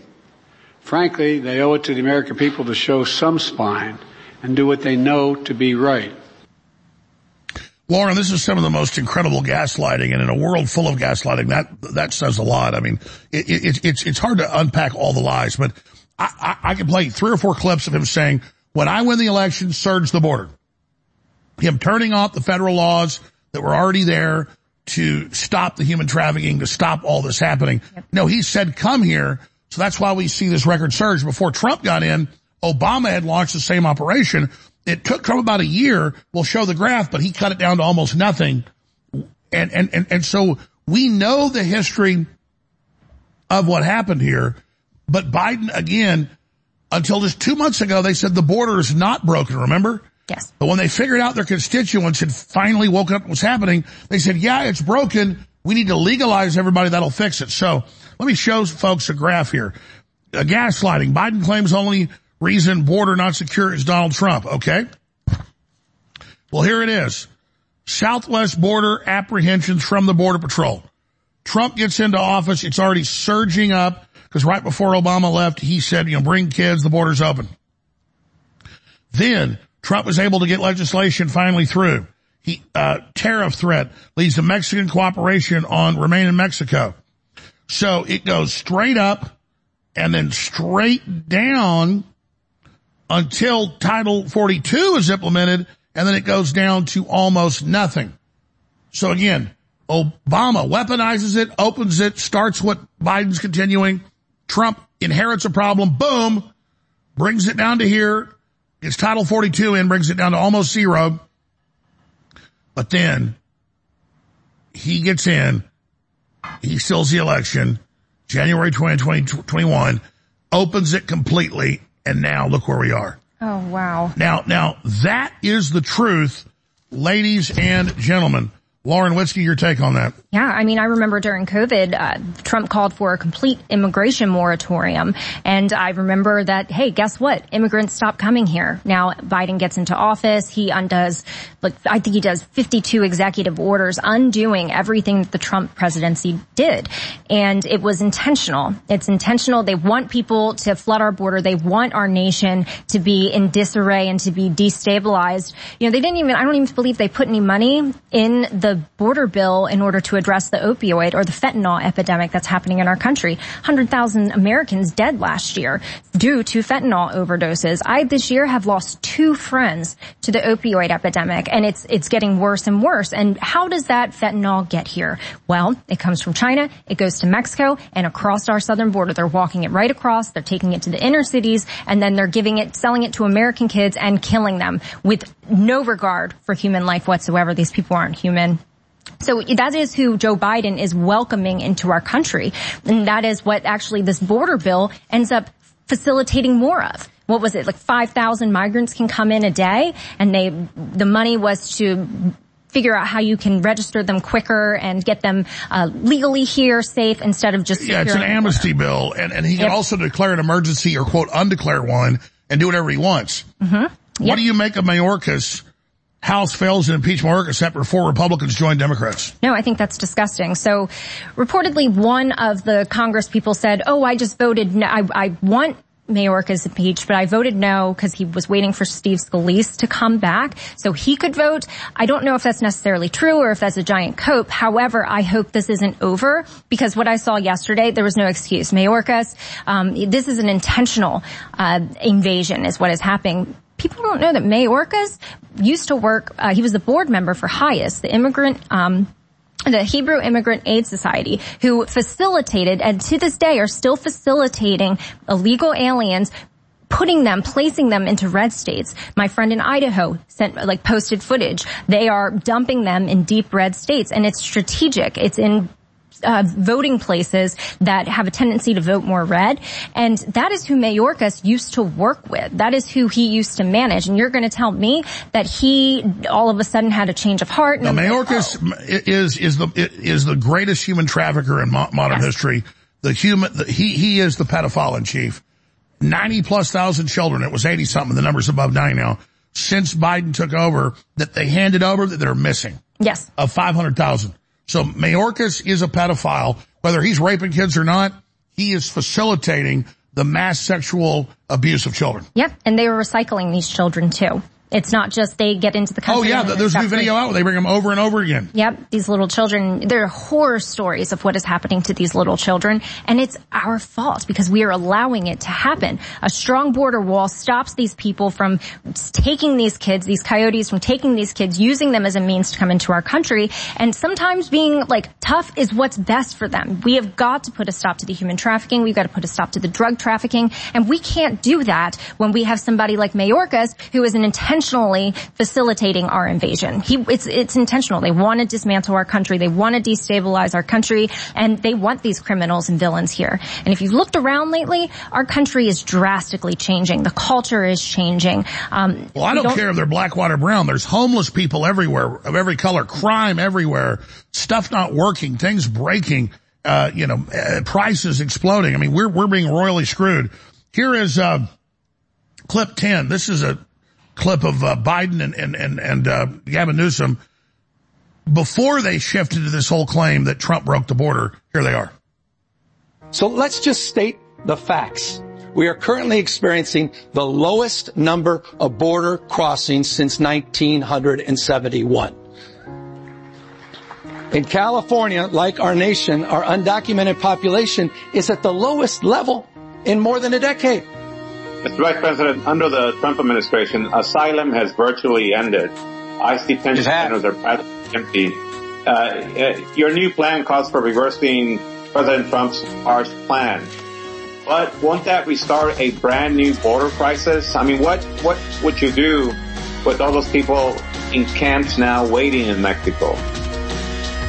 Frankly, they owe it to the American people to show some spine and do what they know to be right. Lauren, this is some of the most incredible gaslighting, and in a world full of gaslighting, that that says a lot. I mean, it, it, it's it's hard to unpack all the lies, but I, I, I can play three or four clips of him saying, "When I win the election, surge the border." Him turning off the federal laws that were already there to stop the human trafficking, to stop all this happening. Yep. No, he said, "Come here." So that's why we see this record surge. Before Trump got in, Obama had launched the same operation it took Trump about a year. We'll show the graph, but he cut it down to almost nothing. And, and, and, and so we know the history of what happened here, but Biden again, until just two months ago, they said the border is not broken, remember? Yes. But when they figured out their constituents had finally woken up what was happening, they said, yeah, it's broken. We need to legalize everybody. That'll fix it. So let me show folks a graph here. A gaslighting. Biden claims only reason border not secure is Donald Trump, okay? Well, here it is. Southwest border apprehensions from the Border Patrol. Trump gets into office. It's already surging up because right before Obama left, he said, you know, bring kids, the border's open. Then Trump was able to get legislation finally through. He, uh, tariff threat leads to Mexican cooperation on remain in Mexico. So it goes straight up and then straight down until Title 42 is implemented, and then it goes down to almost nothing. So again, Obama weaponizes it, opens it, starts what Biden's continuing. Trump inherits a problem, boom, brings it down to here, gets Title 42 in, brings it down to almost zero. But then he gets in, he steals the election, January 2021, opens it completely, and now look where we are. Oh, wow. Now, now that is the truth, ladies and gentlemen. Lauren Witzke, your take on that? Yeah, I mean, I remember during COVID, uh, Trump called for a complete immigration moratorium. And I remember that, hey, guess what? Immigrants stop coming here. Now Biden gets into office. He undoes, like, I think he does 52 executive orders undoing everything that the Trump presidency did. And it was intentional. It's intentional. They want people to flood our border. They want our nation to be in disarray and to be destabilized. You know, they didn't even, I don't even believe they put any money in the border bill in order to address the opioid or the fentanyl epidemic that's happening in our country. 100,000 Americans dead last year due to fentanyl overdoses. I this year have lost two friends to the opioid epidemic and it's, it's getting worse and worse. And how does that fentanyl get here? Well, it comes from China, it goes to Mexico and across our southern border. They're walking it right across, they're taking it to the inner cities and then they're giving it, selling it to American kids and killing them with no regard for human life whatsoever. These people aren't human. So that is who Joe Biden is welcoming into our country. And that is what actually this border bill ends up facilitating more of. What was it? Like 5,000 migrants can come in a day and they, the money was to figure out how you can register them quicker and get them uh, legally here safe instead of just yeah it's an amnesty bill and, and he can yep. also declare an emergency or quote undeclare one and do whatever he wants mm-hmm. yep. what do you make of mayorkas House fails to impeach except for four Republicans join Democrats. No, I think that's disgusting. So reportedly one of the Congress people said, oh, I just voted, no, I, I want Mayorkas impeached, but I voted no because he was waiting for Steve Scalise to come back so he could vote. I don't know if that's necessarily true or if that's a giant cope. However, I hope this isn't over because what I saw yesterday, there was no excuse. Mayorkas, um, this is an intentional uh, invasion is what is happening people don't know that Mayorkas used to work, uh, he was the board member for HIAS, the immigrant, um, the Hebrew Immigrant Aid Society, who facilitated and to this day are still facilitating illegal aliens putting them, placing them into red states. My friend in Idaho sent, like, posted footage. They are dumping them in deep red states and it's strategic. It's in uh, voting places that have a tendency to vote more red. And that is who Mayorkas used to work with. That is who he used to manage. And you're going to tell me that he all of a sudden had a change of heart. Now, Mayorkas like, oh. is, is the, is the greatest human trafficker in mo- modern yes. history. The human, the, he, he is the pedophile in chief. 90 plus thousand children. It was 80 something. The number's above 90 now. Since Biden took over that they handed over that they're missing. Yes. Of 500,000. So Mayorkas is a pedophile. Whether he's raping kids or not, he is facilitating the mass sexual abuse of children. Yep. And they were recycling these children too. It's not just they get into the oh, country. Oh yeah, there's new video out they bring them over and over again. Yep, these little children, there are horror stories of what is happening to these little children, and it's our fault because we are allowing it to happen. A strong border wall stops these people from taking these kids, these coyotes from taking these kids, using them as a means to come into our country, and sometimes being like tough is what's best for them. We have got to put a stop to the human trafficking, we've got to put a stop to the drug trafficking, and we can't do that when we have somebody like Mayorkas who is an intentional intentionally facilitating our invasion. He, it's, it's intentional. They want to dismantle our country. They want to destabilize our country and they want these criminals and villains here. And if you've looked around lately, our country is drastically changing. The culture is changing. Um, well, I don't, don't care if they're black, white, or brown. There's homeless people everywhere of every color, crime everywhere, stuff not working, things breaking, uh, you know, uh, prices exploding. I mean, we're, we're being royally screwed. Here is, uh, clip 10. This is a clip of uh, Biden and and and, and uh, Gavin Newsom before they shifted to this whole claim that Trump broke the border. Here they are. So let's just state the facts. We are currently experiencing the lowest number of border crossings since 1971. In California, like our nation, our undocumented population is at the lowest level in more than a decade. Mr. Vice President, under the Trump administration, asylum has virtually ended. ICE detention centers are practically empty. Uh, uh, your new plan calls for reversing President Trump's harsh plan. But won't that restart a brand new border crisis? I mean, what, what would you do with all those people in camps now waiting in Mexico?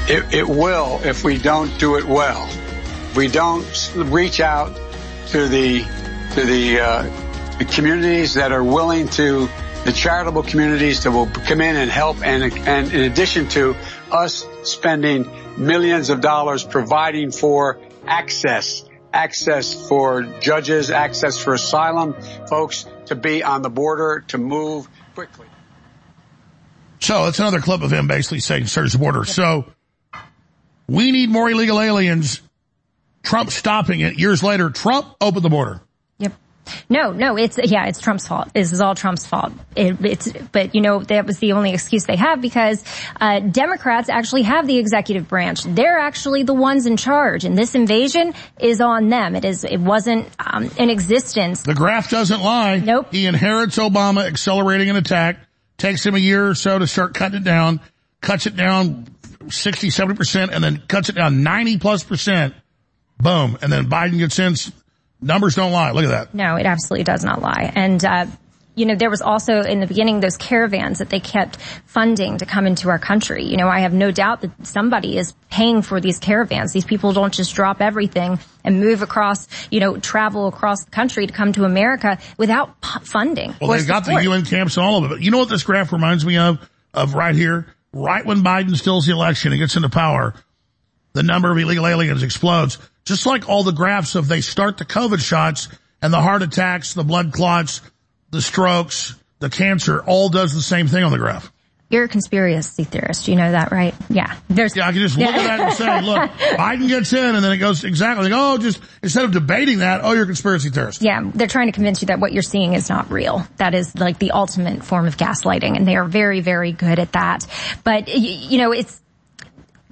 It, it will if we don't do it well. We don't reach out to the to the uh, the communities that are willing to, the charitable communities that will come in and help and, and in addition to us spending millions of dollars providing for access, access for judges, access for asylum folks to be on the border, to move quickly. So it's another clip of him basically saying search the border. So we need more illegal aliens. Trump stopping it. Years later, Trump opened the border. No, no, it's, yeah, it's Trump's fault. This is all Trump's fault. It, it's, but you know, that was the only excuse they have because, uh, Democrats actually have the executive branch. They're actually the ones in charge and this invasion is on them. It is, it wasn't, um, in existence. The graph doesn't lie. Nope. He inherits Obama accelerating an attack, takes him a year or so to start cutting it down, cuts it down 60, 70%, and then cuts it down 90 plus percent. Boom. And then Biden gets in, Numbers don't lie. Look at that. No, it absolutely does not lie. And, uh, you know, there was also in the beginning those caravans that they kept funding to come into our country. You know, I have no doubt that somebody is paying for these caravans. These people don't just drop everything and move across, you know, travel across the country to come to America without funding. Well, they've got the UN camps and all of it. But You know what this graph reminds me of? Of right here? Right when Biden steals the election and gets into power, the number of illegal aliens explodes. Just like all the graphs of they start the COVID shots and the heart attacks, the blood clots, the strokes, the cancer, all does the same thing on the graph. You're a conspiracy theorist. You know that, right? Yeah. There's, yeah, I can just look yeah. at that and say, look, Biden gets in and then it goes exactly like, oh, just instead of debating that, oh, you're a conspiracy theorist. Yeah. They're trying to convince you that what you're seeing is not real. That is like the ultimate form of gaslighting and they are very, very good at that. But, you know, it's,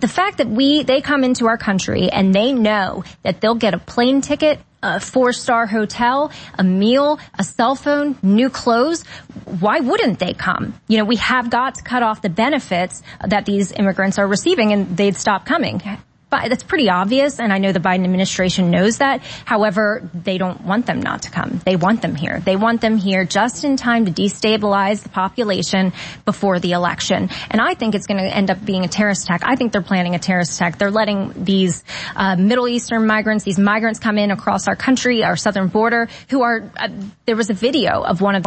the fact that we, they come into our country and they know that they'll get a plane ticket, a four star hotel, a meal, a cell phone, new clothes, why wouldn't they come? You know, we have got to cut off the benefits that these immigrants are receiving and they'd stop coming that's pretty obvious, and I know the Biden administration knows that. However, they don't want them not to come. They want them here. They want them here just in time to destabilize the population before the election. And I think it's going to end up being a terrorist attack. I think they're planning a terrorist attack. They're letting these uh, Middle Eastern migrants, these migrants come in across our country, our southern border, who are. Uh, there was a video of one of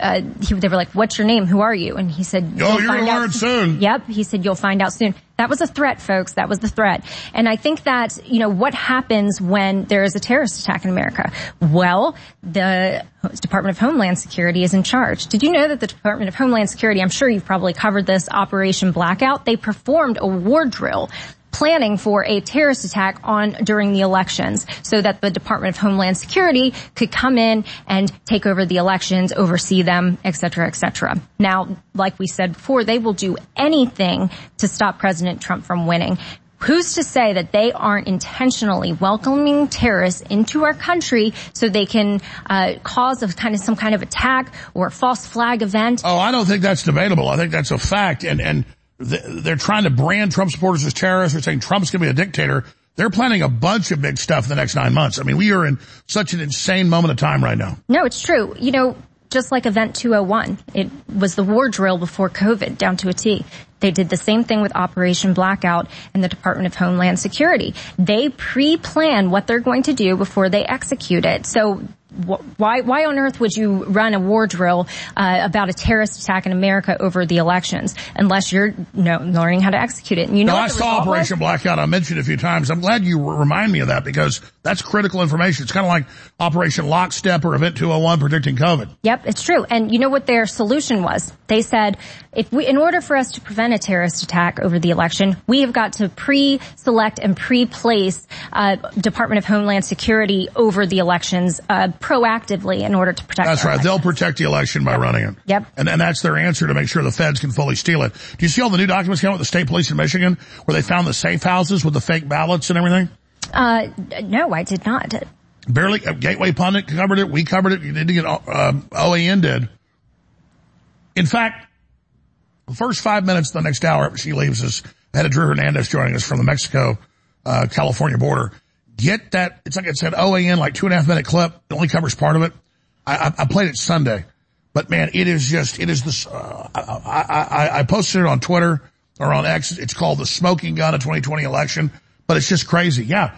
uh, he, they were like, "What's your name? Who are you?" And he said, "Oh, you're gonna learn soon." Yep. He said, "You'll find out soon." That was a threat, folks. That was the threat. And I think that you know what happens when there is a terrorist attack in America. Well, the Department of Homeland Security is in charge. Did you know that the Department of Homeland Security? I'm sure you've probably covered this Operation Blackout. They performed a war drill planning for a terrorist attack on during the elections so that the Department of Homeland Security could come in and take over the elections, oversee them, et cetera, et cetera. Now, like we said before, they will do anything to stop President Trump from winning. Who's to say that they aren't intentionally welcoming terrorists into our country so they can uh, cause a kind of some kind of attack or false flag event? Oh, I don't think that's debatable. I think that's a fact. And and they're trying to brand Trump supporters as terrorists. They're saying Trump's going to be a dictator. They're planning a bunch of big stuff in the next nine months. I mean, we are in such an insane moment of time right now. No, it's true. You know, just like Event 201, it was the war drill before COVID down to a T. They did the same thing with Operation Blackout and the Department of Homeland Security. They pre-plan what they're going to do before they execute it. So why why on earth would you run a war drill uh, about a terrorist attack in America over the elections unless you're you know, learning how to execute it? And you know, no, I saw Operation was? Blackout. I mentioned a few times. I'm glad you remind me of that because that's critical information. It's kind of like Operation Lockstep or Event 201 predicting COVID. Yep, it's true. And you know what their solution was? They said if we, in order for us to prevent a terrorist attack over the election, we have got to pre-select and pre-place uh, Department of Homeland Security over the elections. Uh, proactively in order to protect. That's right. Election. They'll protect the election by yep. running it. Yep. And, and that's their answer to make sure the feds can fully steal it. Do you see all the new documents coming out with the state police in Michigan where they found the safe houses with the fake ballots and everything? Uh, no, I did not. Barely, uh, Gateway Pundit covered it. We covered it. You didn't get, uh, OAN did. In fact, the first five minutes of the next hour, she leaves us, Head of Drew Hernandez joining us from the Mexico, uh, California border get that. It's like I said, OAN, like two and a half minute clip. It only covers part of it. I, I, I played it Sunday, but man, it is just, it is this, uh, I, I, I posted it on Twitter or on X. It's called the smoking gun of 2020 election, but it's just crazy. Yeah.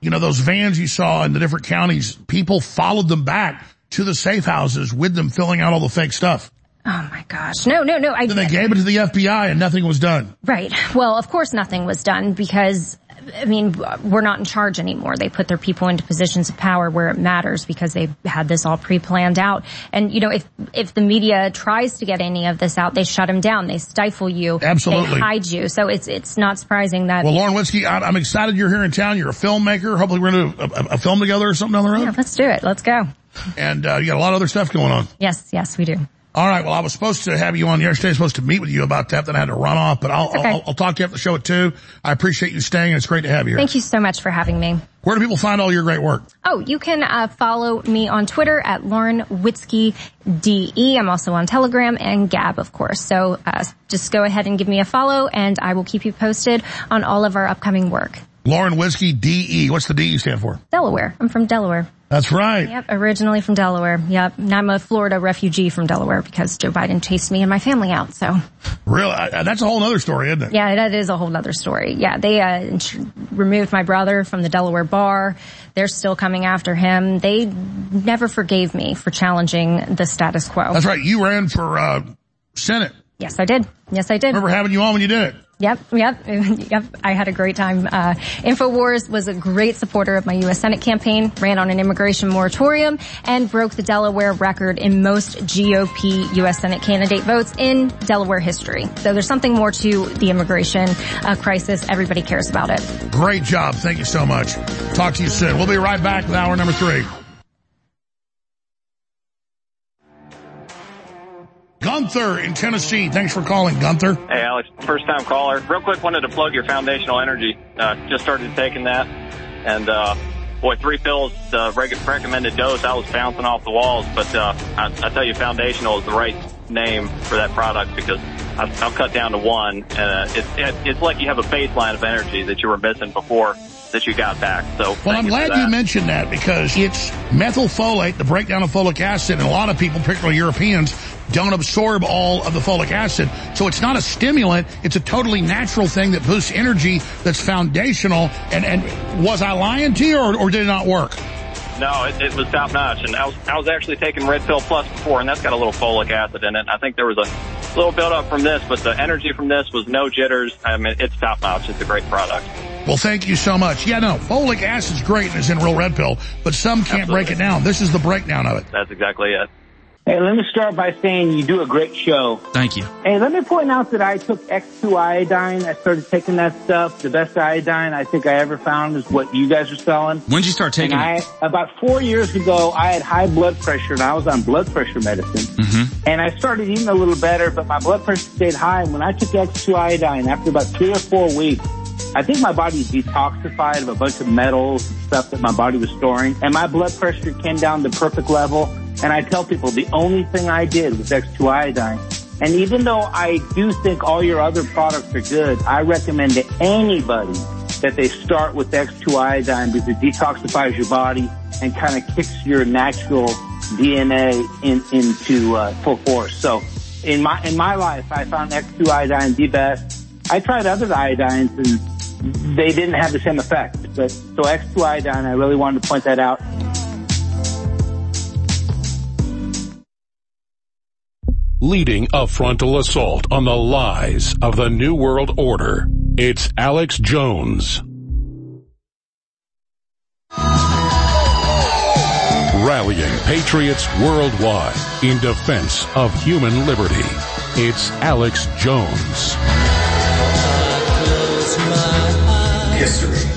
You know, those vans you saw in the different counties, people followed them back to the safe houses with them filling out all the fake stuff. Oh my gosh. No, no, no. I, then they gave it to the FBI and nothing was done. Right. Well, of course nothing was done because I mean, we're not in charge anymore. They put their people into positions of power where it matters because they've had this all pre-planned out. And, you know, if, if the media tries to get any of this out, they shut them down. They stifle you. Absolutely. They hide you. So it's, it's not surprising that. Well, Lauren Witzke, I'm excited you're here in town. You're a filmmaker. Hopefully we're going to do a, a, film together or something down the road. Yeah, let's do it. Let's go. And, uh, you got a lot of other stuff going on. Yes, yes, we do. All right. Well, I was supposed to have you on yesterday. I was supposed to meet with you about that. Then I had to run off, but I'll, okay. I'll, I'll, talk to you after the show at two. I appreciate you staying. It's great to have you here. Thank you so much for having me. Where do people find all your great work? Oh, you can uh, follow me on Twitter at Lauren Witzke DE. I'm also on Telegram and Gab, of course. So uh, just go ahead and give me a follow and I will keep you posted on all of our upcoming work. Lauren Witzke DE. What's the DE stand for? Delaware. I'm from Delaware. That's right. Yep, originally from Delaware. Yep, and I'm a Florida refugee from Delaware because Joe Biden chased me and my family out. So, really, that's a whole other story, isn't it? Yeah, that is a whole other story. Yeah, they uh, removed my brother from the Delaware bar. They're still coming after him. They never forgave me for challenging the status quo. That's right. You ran for uh, Senate. Yes, I did. Yes, I did. Remember having you on when you did it. Yep, yep, yep. I had a great time. Uh, InfoWars was a great supporter of my U.S. Senate campaign, ran on an immigration moratorium, and broke the Delaware record in most GOP U.S. Senate candidate votes in Delaware history. So there's something more to the immigration uh, crisis. Everybody cares about it. Great job. Thank you so much. Talk to you soon. We'll be right back with hour number three. Gunther in Tennessee. Thanks for calling, Gunther. Hey, Alex. First time caller. Real quick, wanted to plug your foundational energy. Uh, just started taking that. And, uh, boy, three pills, uh, recommended dose. I was bouncing off the walls. But, uh, I, I tell you, foundational is the right name for that product because I've, I've cut down to one. And, uh, it's, it, it's like you have a baseline of energy that you were missing before that you got back. So well, I'm glad you mentioned that because it's methylfolate, the breakdown of folic acid, and a lot of people, particularly Europeans, don't absorb all of the folic acid. So it's not a stimulant. It's a totally natural thing that boosts energy that's foundational. And, and was I lying to you or, or did it not work? no, it, it was top notch. And I was, I was actually taking Red Pill Plus before, and that's got a little folic acid in it. I think there was a little build up from this, but the energy from this was no jitters. I mean, it's top notch. It's a great product. Well, thank you so much. Yeah, no, folic acid's great and it's in real red pill, but some can't Absolutely. break it down. This is the breakdown of it. That's exactly it. Hey, let me start by saying you do a great show. Thank you. Hey, let me point out that I took X2 iodine. I started taking that stuff. The best iodine I think I ever found is what you guys are selling. When did you start taking and it? About four years ago, I had high blood pressure and I was on blood pressure medicine. Mm-hmm. And I started eating a little better, but my blood pressure stayed high. And when I took X2 iodine, after about three or four weeks, I think my body detoxified of a bunch of metals and stuff that my body was storing. And my blood pressure came down to perfect level. And I tell people the only thing I did was X2 iodine. And even though I do think all your other products are good, I recommend to anybody that they start with X2 iodine because it detoxifies your body and kind of kicks your natural DNA in, into uh, full force. So in my in my life, I found X2 iodine the best. I tried other iodines and they didn't have the same effect. But so X2 iodine, I really wanted to point that out. leading a frontal assault on the lies of the New World Order. It's Alex Jones. Rallying patriots worldwide in defense of human liberty. It's Alex Jones. History.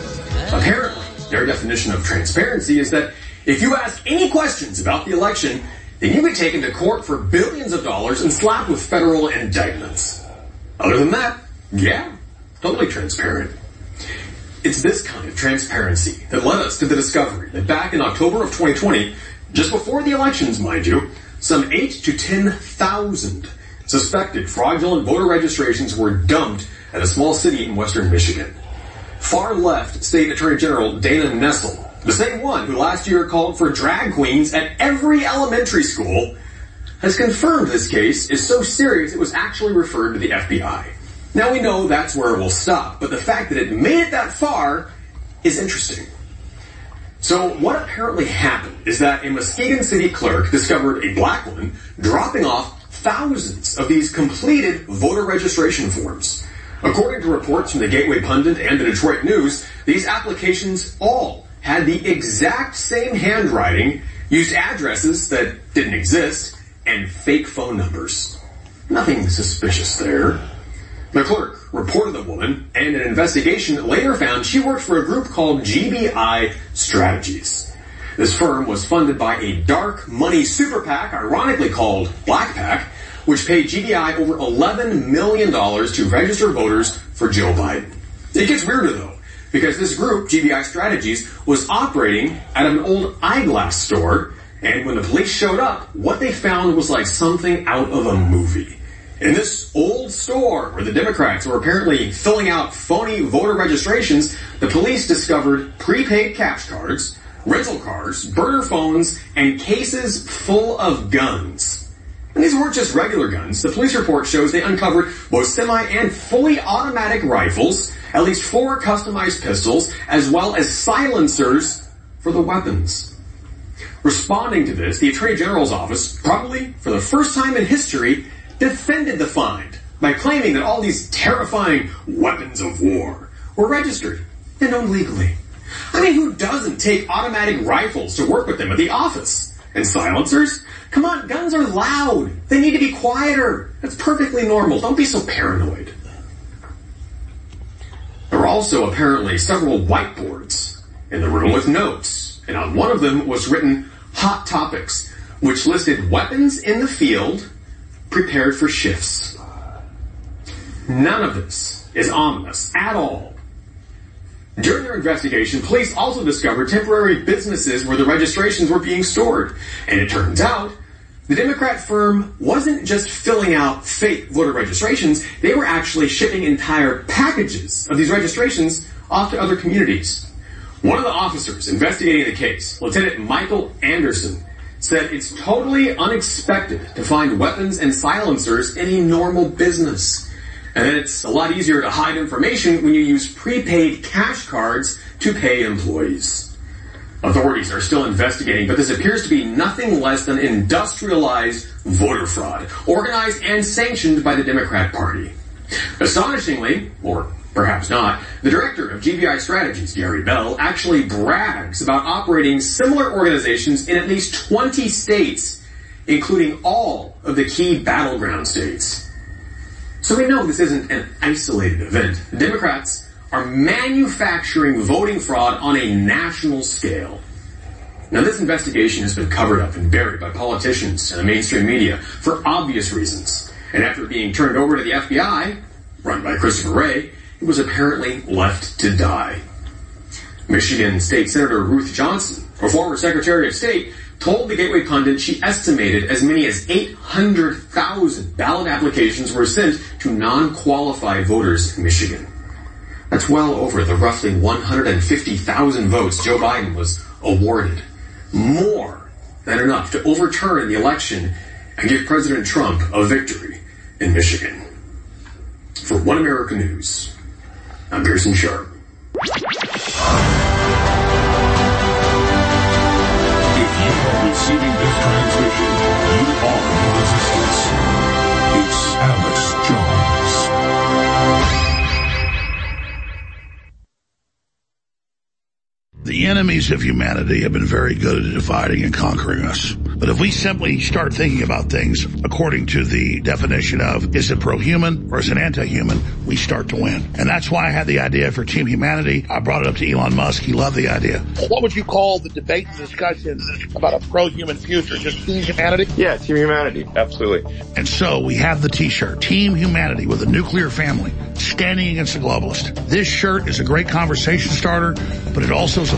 Apparently, their definition of transparency is that if you ask any questions about the election, then you be taken to court for billions of dollars and slapped with federal indictments. Other than that, yeah, totally transparent. It's this kind of transparency that led us to the discovery that back in October of 2020, just before the elections, mind you, some 8 to 10,000 suspected fraudulent voter registrations were dumped at a small city in western Michigan. Far left State Attorney General Dana Nessel the same one who last year called for drag queens at every elementary school has confirmed this case is so serious it was actually referred to the FBI. Now we know that's where it will stop, but the fact that it made it that far is interesting. So what apparently happened is that a Muskegon City clerk discovered a black woman dropping off thousands of these completed voter registration forms. According to reports from the Gateway Pundit and the Detroit News, these applications all had the exact same handwriting, used addresses that didn't exist, and fake phone numbers. Nothing suspicious there. The clerk reported the woman, and an investigation later found she worked for a group called GBI Strategies. This firm was funded by a dark money super PAC, ironically called Black PAC, which paid GBI over $11 million to register voters for Joe Biden. It gets weirder though because this group, GBI Strategies, was operating of an old eyeglass store, and when the police showed up, what they found was like something out of a movie. In this old store where the Democrats were apparently filling out phony voter registrations, the police discovered prepaid cash cards, rental cars, burner phones, and cases full of guns. And these weren't just regular guns. The police report shows they uncovered both semi and fully automatic rifles, at least four customized pistols, as well as silencers for the weapons. Responding to this, the Attorney General's office, probably for the first time in history, defended the find by claiming that all these terrifying weapons of war were registered and owned legally. I mean, who doesn't take automatic rifles to work with them at the office? And silencers? Come on, guns are loud. They need to be quieter. That's perfectly normal. Don't be so paranoid. There were also apparently several whiteboards in the room with notes, and on one of them was written hot topics, which listed weapons in the field prepared for shifts. None of this is ominous at all. During their investigation, police also discovered temporary businesses where the registrations were being stored. And it turns out the Democrat firm wasn't just filling out fake voter registrations, they were actually shipping entire packages of these registrations off to other communities. One of the officers investigating the case, Lieutenant Michael Anderson, said it's totally unexpected to find weapons and silencers in a normal business. And it's a lot easier to hide information when you use prepaid cash cards to pay employees. Authorities are still investigating, but this appears to be nothing less than industrialized voter fraud, organized and sanctioned by the Democrat Party. Astonishingly, or perhaps not, the director of GBI Strategies, Gary Bell, actually brags about operating similar organizations in at least 20 states, including all of the key battleground states. So we know this isn't an isolated event. Democrats are manufacturing voting fraud on a national scale. Now this investigation has been covered up and buried by politicians and the mainstream media for obvious reasons. And after being turned over to the FBI, run by Christopher Wray, it was apparently left to die. Michigan State Senator Ruth Johnson, a former Secretary of State, told the Gateway Pundit she estimated as many as 800,000 ballot applications were sent to non-qualified voters in Michigan. That's well over the roughly 150,000 votes Joe Biden was awarded. More than enough to overturn the election and give President Trump a victory in Michigan. For One America News, I'm Pearson Sharp. You are receiving this transmission, you are The enemies of humanity have been very good at dividing and conquering us. But if we simply start thinking about things according to the definition of is it pro-human or is it anti-human, we start to win. And that's why I had the idea for Team Humanity. I brought it up to Elon Musk. He loved the idea. What would you call the debate and discussion about a pro-human future? Just Team Humanity? Yeah, Team Humanity. Absolutely. And so we have the t-shirt, Team Humanity with a nuclear family standing against the globalist. This shirt is a great conversation starter, but it also is a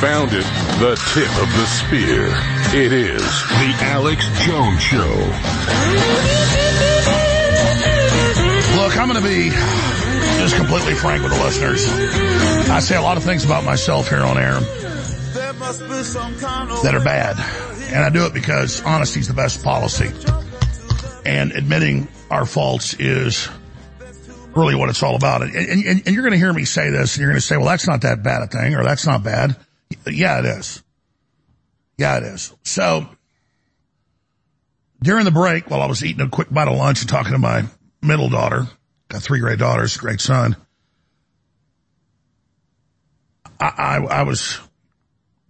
Found it, the tip of the spear. It is the Alex Jones Show. Look, I'm going to be just completely frank with the listeners. I say a lot of things about myself here on air that are bad. And I do it because honesty is the best policy. And admitting our faults is really what it's all about. And, and, and you're going to hear me say this and you're going to say, well, that's not that bad a thing or that's not bad. Yeah, it is. Yeah, it is. So during the break, while I was eating a quick bite of lunch and talking to my middle daughter, got three great daughters, great son, I, I, I was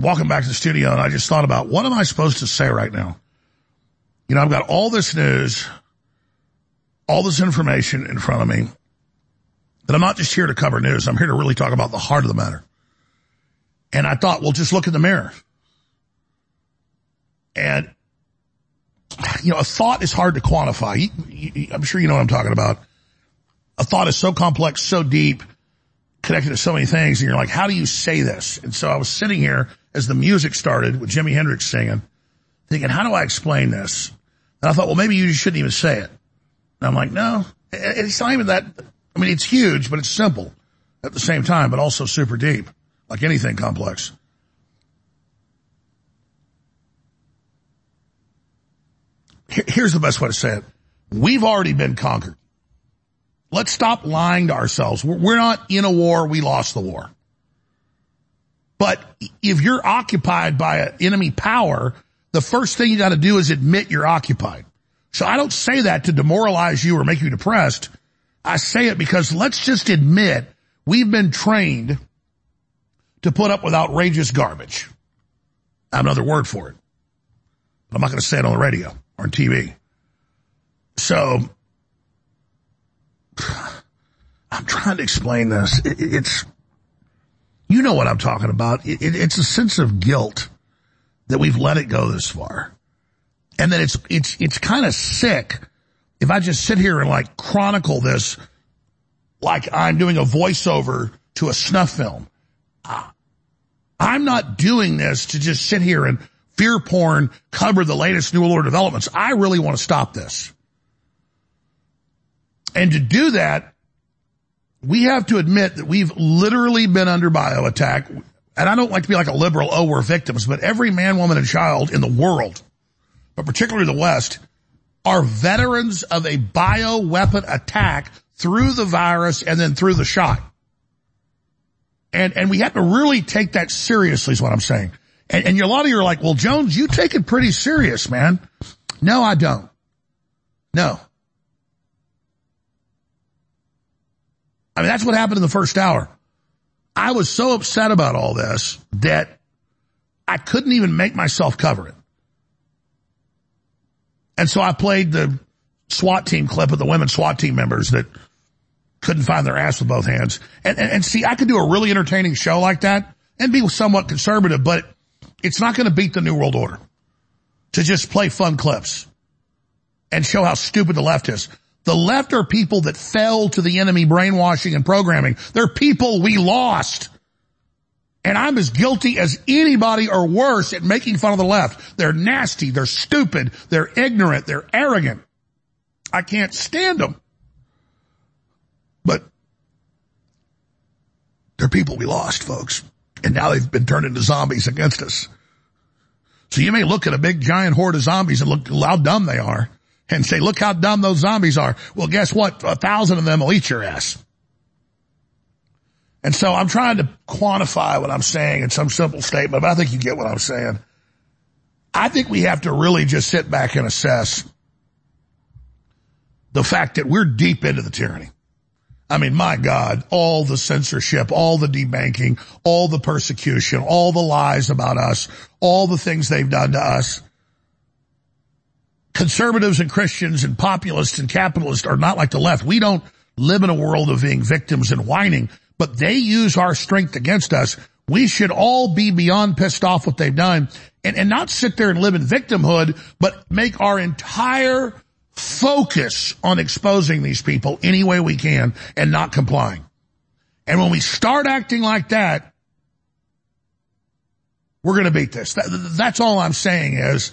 walking back to the studio and I just thought about what am I supposed to say right now? You know, I've got all this news, all this information in front of me, but I'm not just here to cover news. I'm here to really talk about the heart of the matter. And I thought, well, just look in the mirror. And, you know, a thought is hard to quantify. I'm sure you know what I'm talking about. A thought is so complex, so deep, connected to so many things. And you're like, how do you say this? And so I was sitting here as the music started with Jimi Hendrix singing, thinking, how do I explain this? And I thought, well, maybe you shouldn't even say it. And I'm like, no, it's not even that. I mean, it's huge, but it's simple at the same time, but also super deep, like anything complex. Here's the best way to say it. We've already been conquered. Let's stop lying to ourselves. We're not in a war. We lost the war. But if you're occupied by an enemy power, the first thing you got to do is admit you're occupied. So I don't say that to demoralize you or make you depressed. I say it because let's just admit we've been trained to put up with outrageous garbage. I have another word for it. But I'm not going to say it on the radio or on TV. So I'm trying to explain this. It, it's, you know what I'm talking about. It, it, it's a sense of guilt that we've let it go this far. And that it's, it's, it's kind of sick if I just sit here and like chronicle this like I'm doing a voiceover to a snuff film. Ah. I'm not doing this to just sit here and fear porn cover the latest New Order developments. I really want to stop this. And to do that, we have to admit that we've literally been under bio attack. And I don't like to be like a liberal, oh, we're victims, but every man, woman, and child in the world, but particularly the West, are veterans of a bio weapon attack through the virus and then through the shot. And, and we have to really take that seriously is what I'm saying. And, and a lot of you are like, well, Jones, you take it pretty serious, man. No, I don't. No. I mean, that's what happened in the first hour. I was so upset about all this that I couldn't even make myself cover it. And so I played the SWAT team clip of the women SWAT team members that couldn't find their ass with both hands. And, and, and see, I could do a really entertaining show like that and be somewhat conservative, but it's not going to beat the New World Order to just play fun clips and show how stupid the left is. The left are people that fell to the enemy brainwashing and programming. They're people we lost. And I'm as guilty as anybody or worse at making fun of the left. They're nasty. They're stupid. They're ignorant. They're arrogant. I can't stand them. But they're people we lost, folks. And now they've been turned into zombies against us. So you may look at a big giant horde of zombies and look how dumb they are and say, look how dumb those zombies are. Well, guess what? A thousand of them will eat your ass. And so I'm trying to quantify what I'm saying in some simple statement, but I think you get what I'm saying. I think we have to really just sit back and assess the fact that we're deep into the tyranny. I mean, my God, all the censorship, all the debanking, all the persecution, all the lies about us, all the things they've done to us conservatives and Christians and populists and capitalists are not like the left. We don't live in a world of being victims and whining, but they use our strength against us. We should all be beyond pissed off what they've done and, and not sit there and live in victimhood, but make our entire focus on exposing these people any way we can and not complying. And when we start acting like that, we're going to beat this. That's all I'm saying is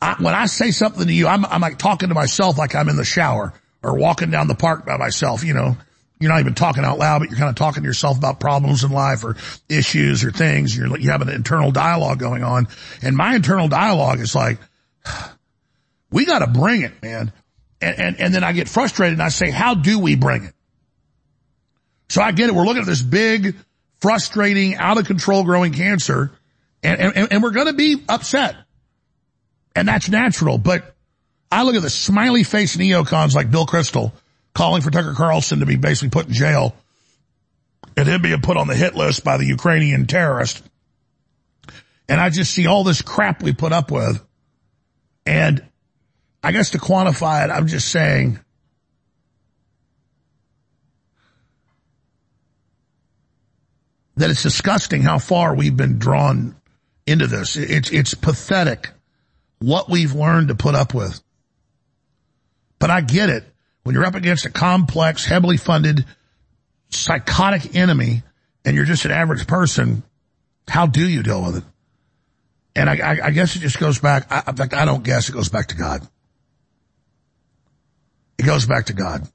I, when I say something to you, I'm, I'm like talking to myself like I'm in the shower or walking down the park by myself, you know. You're not even talking out loud, but you're kind of talking to yourself about problems in life or issues or things. You're, you have an internal dialogue going on. And my internal dialogue is like, we got to bring it, man. And, and, and then I get frustrated and I say, how do we bring it? So I get it. We're looking at this big, frustrating, out of control growing cancer and, and, and we're going to be upset. And that's natural. But I look at the smiley face neocons like Bill Kristol calling for Tucker Carlson to be basically put in jail and him being put on the hit list by the Ukrainian terrorist. And I just see all this crap we put up with. And I guess to quantify it, I'm just saying that it's disgusting how far we've been drawn into this. It's, it's pathetic what we've learned to put up with. But I get it. When you're up against a complex, heavily funded, psychotic enemy and you're just an average person, how do you deal with it? And I, I, I guess it just goes back, I, I don't guess, it goes back to God. It goes back to God.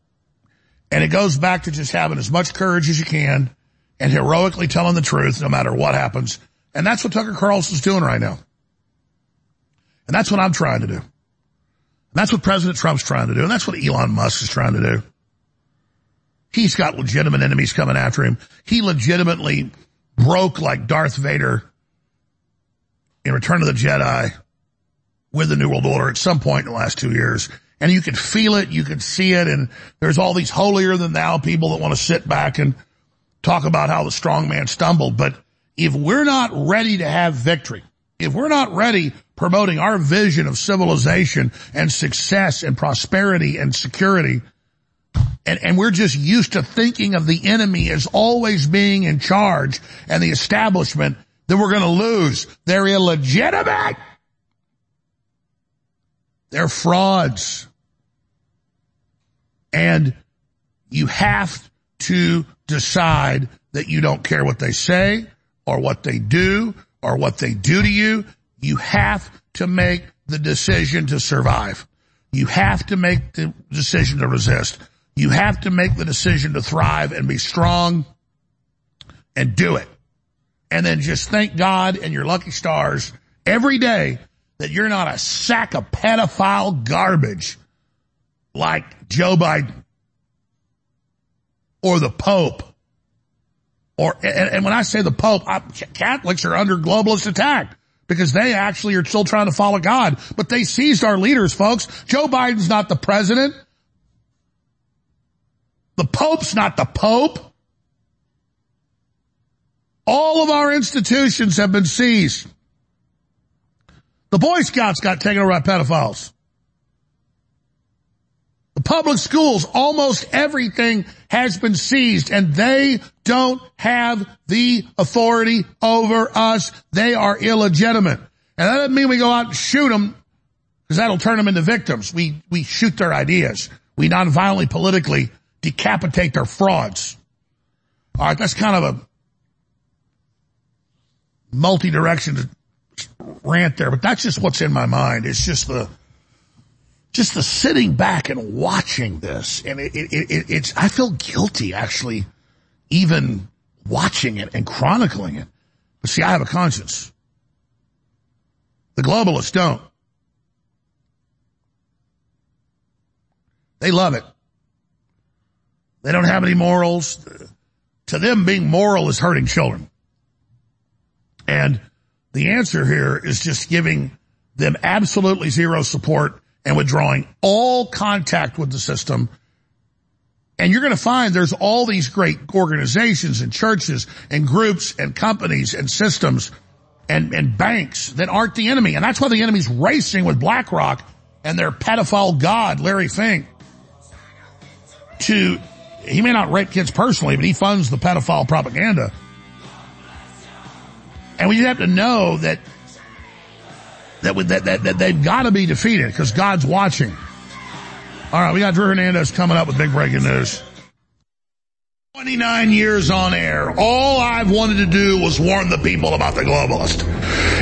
And it goes back to just having as much courage as you can and heroically telling the truth no matter what happens. And that's what Tucker Carlson's doing right now. And that's what I'm trying to do. And that's what President Trump's trying to do. And that's what Elon Musk is trying to do. He's got legitimate enemies coming after him. He legitimately broke like Darth Vader in Return of the Jedi with the New World Order at some point in the last two years. And you could feel it, you could see it, and there's all these holier than thou people that want to sit back and talk about how the strong man stumbled. But if we're not ready to have victory, if we're not ready promoting our vision of civilization and success and prosperity and security, and, and we're just used to thinking of the enemy as always being in charge and the establishment, then we're going to lose. They're illegitimate. They're frauds. And you have to decide that you don't care what they say or what they do or what they do to you. You have to make the decision to survive. You have to make the decision to resist. You have to make the decision to thrive and be strong and do it. And then just thank God and your lucky stars every day that you're not a sack of pedophile garbage like Joe Biden or the Pope. Or, and, and when I say the Pope, I, Catholics are under globalist attack because they actually are still trying to follow God, but they seized our leaders, folks. Joe Biden's not the president. The Pope's not the Pope. All of our institutions have been seized. The Boy Scouts got taken over by pedophiles. The public schools, almost everything has been seized and they don't have the authority over us. They are illegitimate. And that doesn't mean we go out and shoot them because that'll turn them into victims. We, we shoot their ideas. We non-violently politically decapitate their frauds. All right, that's kind of a multi-direction rant there, but that's just what's in my mind. It's just the, just the sitting back and watching this. And it, it, it, it's, I feel guilty actually even watching it and chronicling it. But see, I have a conscience. The globalists don't. They love it. They don't have any morals. To them, being moral is hurting children. And the answer here is just giving them absolutely zero support and withdrawing all contact with the system. And you're going to find there's all these great organizations and churches and groups and companies and systems and, and banks that aren't the enemy. And that's why the enemy's racing with BlackRock and their pedophile god, Larry Fink, to he may not rape kids personally, but he funds the pedophile propaganda. And we have to know that that that that, that they've got to be defeated because God's watching. All right, we got Drew Hernandez coming up with big breaking news. 29 years on air. All I've wanted to do was warn the people about the globalist.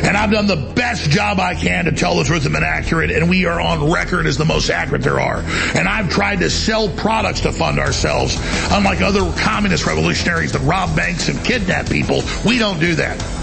And I've done the best job I can to tell the truth and been accurate, and we are on record as the most accurate there are. And I've tried to sell products to fund ourselves. Unlike other communist revolutionaries that rob banks and kidnap people, we don't do that.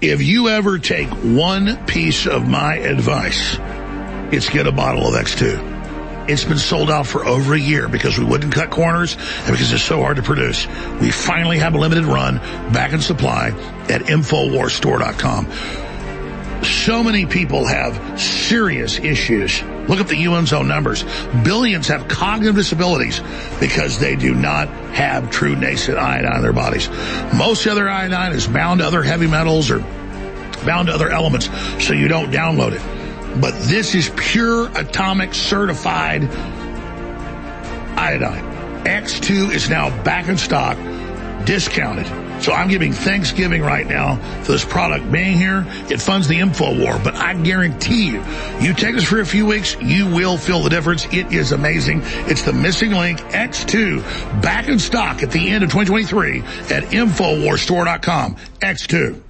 If you ever take one piece of my advice, it's get a bottle of X2. It's been sold out for over a year because we wouldn't cut corners and because it's so hard to produce. We finally have a limited run back in supply at InfoWarsStore.com. So many people have serious issues. Look at the UN's own numbers. Billions have cognitive disabilities because they do not have true nascent iodine in their bodies. Most other iodine is bound to other heavy metals or bound to other elements, so you don't download it. But this is pure atomic certified iodine. X2 is now back in stock, discounted. So I'm giving Thanksgiving right now for this product being here. It funds the info war, but I guarantee you, you take this for a few weeks, you will feel the difference. It is amazing. It's the missing link X2 back in stock at the end of 2023 at InfoWarsStore.com. X2.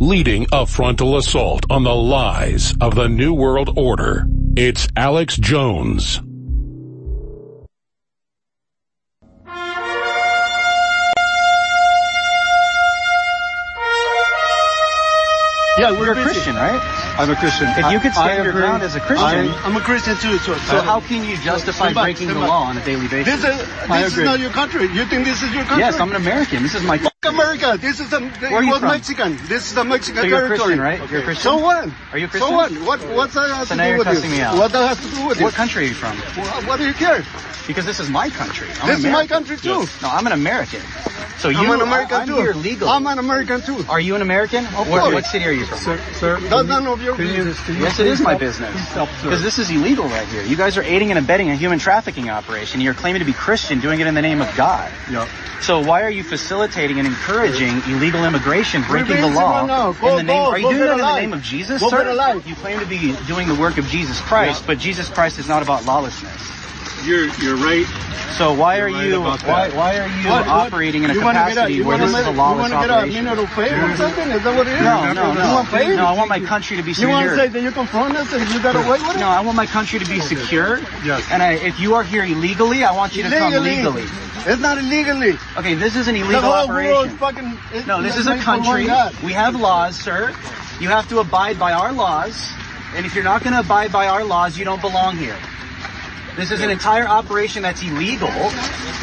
leading a frontal assault on the lies of the New World Order. It's Alex Jones. Yeah, we're a Christian, right? I'm a Christian. If you could stand your ground as a Christian, I'm, I'm, a Christian too. So, so how can you justify breaking the law on a daily basis? This, is, this is not your country. You think this is your country? Yes, I'm an American. This is my. Fuck America. This is a. Where are you from? Mexican. This is a Mexican so you're territory. Christian, right? Okay. You're Christian. So what? Are you Christian? So what? What? What's that have so to now do you're with cussing you? me out. What that has to do with What you? country are you from? Well, what do you care? Because this is my country. I'm this is my country too. No, I'm an American. So you, I'm an American I'm too. here legally. I'm an American too. Are you an American? Of Where, course. what city are you from? Sir, sir that's none of your business. Yes, it is my business. Because this is illegal right here. You guys are aiding and abetting a human trafficking operation. You're claiming to be Christian, doing it in the name of God. Yeah. So why are you facilitating and encouraging illegal immigration, breaking the law right now. in the name? go, are you doing that in the name of Jesus, Go sir? get a life. You claim to be doing the work of Jesus Christ, Yeah. but Jesus Christ is not about lawlessness. You're you're right. So why are You're right you why, why are you What- what- operating in a you wanna get capacity where this is a make- lawless You want to get a operation? minute of fame or something? Is that what it is? No, no, You no. want fame? No, I want my country to be secure. You want to say that you confront us and you got away with it? No, I want my country to be secure. Yes. And I, if you are here illegally, I want you to come legally. It's not illegally. Okay, this is an illegal The illegal whole world operation. fucking. it- No, this is a made for one country. We have laws, sir. You have to abide by our laws. And if you're not going to abide by our laws, you don't belong here. This is an entire operation that's illegal.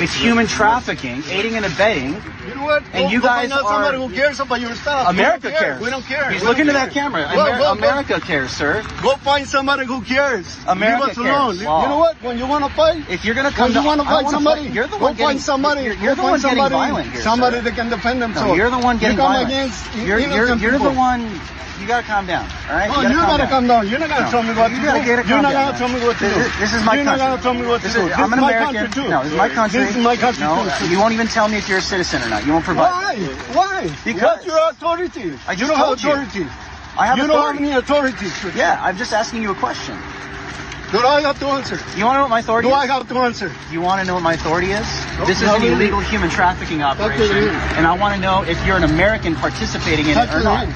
It's human trafficking, aiding and abetting. You know what? And Go- you go guys are- somebody who cares about your stuff. America we cares. We don't care. He's We looking to that camera. Go- Amer- go- go- America cares, sir. Go find somebody who cares. America Leave us alone. cares. You know what? When you want to fight, If you're going to come when you to, want to fight somebody, fight- you're the go one getting, find somebody. You're, you're the one find getting somebody, violent here, somebody sir. that can defend No, themselves. you're the one getting you come violent. against You're, you're, you're the one. You gotta calm down. All right. Oh, you you gotta gotta calm down. You're not gonna No. tell me what you to do. You're not down, gonna tell me what to This do. is- This is my You're country. Gonna tell me what to This do. is, I'm an my American. country too. No, this is my country. This is my country no, you won't even tell me if you're a citizen or not. You won't provide. Why? Why? Because- What's your authority? I just you don't have told you. authority. I have you authority. don't have any authority. Yeah, I'm just asking you a question. Do I have to answer? You want to know what my authority Do is? I have to answer? You want to know what my authority is? This is an illegal human trafficking operation, and I want to know if you're an American participating in it or not.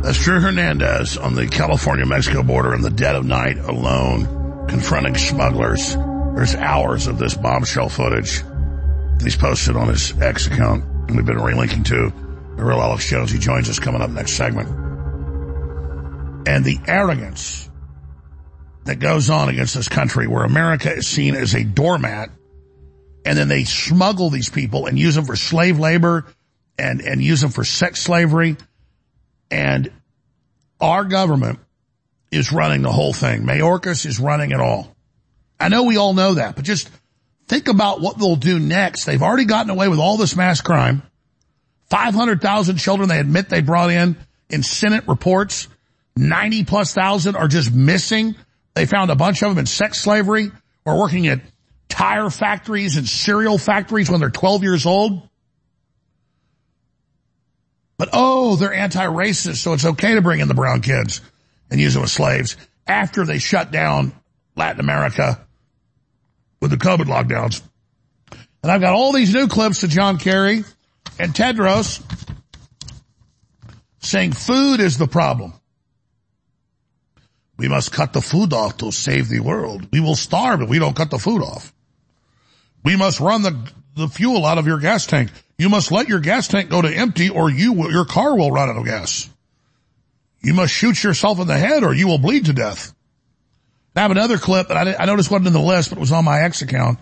That's Drew Hernandez on the California-Mexico border in the dead of night alone, confronting smugglers. There's hours of this bombshell footage he's posted on his X account, and we've been relinking to. The real Alex Jones, he joins us coming up next segment. And the arrogance that goes on against this country where America is seen as a doormat, and then they smuggle these people and use them for slave labor and, and use them for sex slavery and our government is running the whole thing. Mayorkas is running it all. I know we all know that, but just think about what they'll do next. They've already gotten away with all this mass crime. 500,000 children they admit they brought in in Senate reports. 90 plus thousand are just missing. They found a bunch of them in sex slavery or working at tire factories and cereal factories when they're 12 years old. But oh, they're anti-racist, so it's okay to bring in the brown kids and use them as slaves after they shut down Latin America with the COVID lockdowns. And I've got all these new clips to John Kerry and Tedros saying food is the problem. We must cut the food off to save the world. We will starve if we don't cut the food off. We must run the, the fuel out of your gas tank. You must let your gas tank go to empty or you will, your car will run out of gas. You must shoot yourself in the head or you will bleed to death. I have another clip that I, I noticed wasn't in the list, but it was on my X account.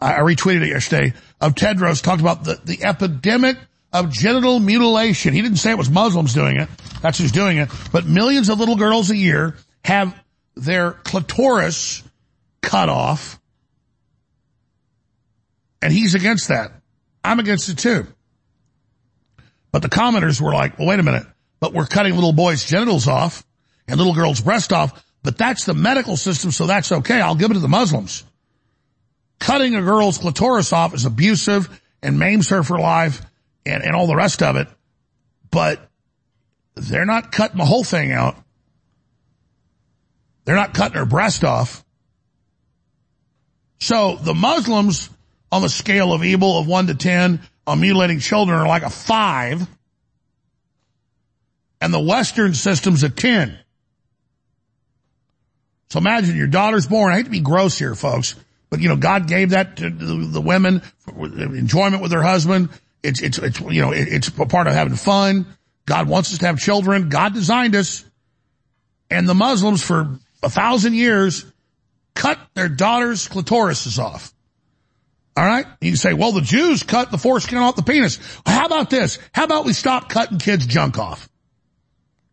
I, I retweeted it yesterday of Tedros talked about the, the epidemic of genital mutilation. He didn't say it was Muslims doing it. That's who's doing it. But millions of little girls a year have their clitoris cut off. And he's against that. I'm against it too. But the commenters were like, well, wait a minute, but we're cutting little boys' genitals off and little girls' breast off, but that's the medical system, so that's okay. I'll give it to the Muslims. Cutting a girl's clitoris off is abusive and maims her for life and, and all the rest of it, but they're not cutting the whole thing out. They're not cutting her breast off. So the Muslims on the scale of evil of one to ten on mutilating children are like a five. And the Western system's a ten. So imagine your daughter's born. I hate to be gross here, folks, but you know, God gave that to the, women for enjoyment with their husband. It's, it's, it's, you know, it's a part of having fun. God wants us to have children. God designed us. And the Muslims for a thousand years cut their daughters' clitorises off. All right. You can say, well, the Jews cut the foreskin off the penis. How about this? How about we stop cutting kids' junk off?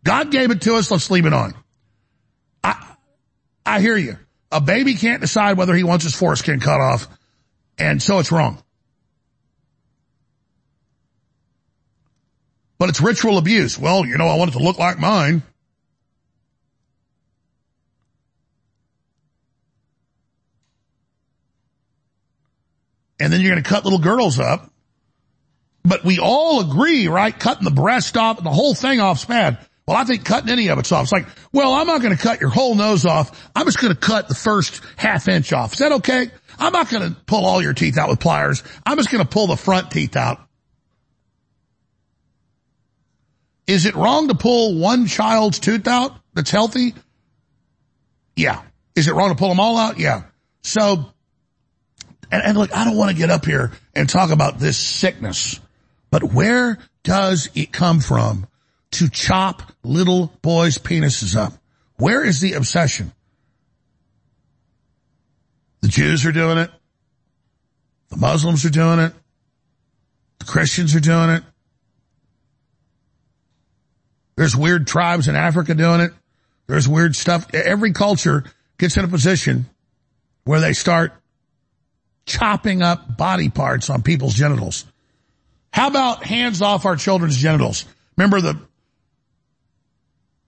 God gave it to us. Let's leave it on. I, I hear you. A baby can't decide whether he wants his foreskin cut off. And so it's wrong. But it's ritual abuse. Well, you know, I want it to look like mine. And then you're going to cut little girls up. But we all agree, right? Cutting the breast off and the whole thing off's bad. Well, I think cutting any of it's off. It's like, well, I'm not going to cut your whole nose off. I'm just going to cut the first half inch off. Is that okay? I'm not going to pull all your teeth out with pliers. I'm just going to pull the front teeth out. Is it wrong to pull one child's tooth out that's healthy? Yeah. Is it wrong to pull them all out? Yeah. So and, and look, I don't want to get up here and talk about this sickness, but where does it come from to chop little boys' penises up? Where is the obsession? The Jews are doing it. The Muslims are doing it. The Christians are doing it. There's weird tribes in Africa doing it. There's weird stuff. Every culture gets in a position where they start chopping up body parts on people's genitals. How about hands off our children's genitals? Remember the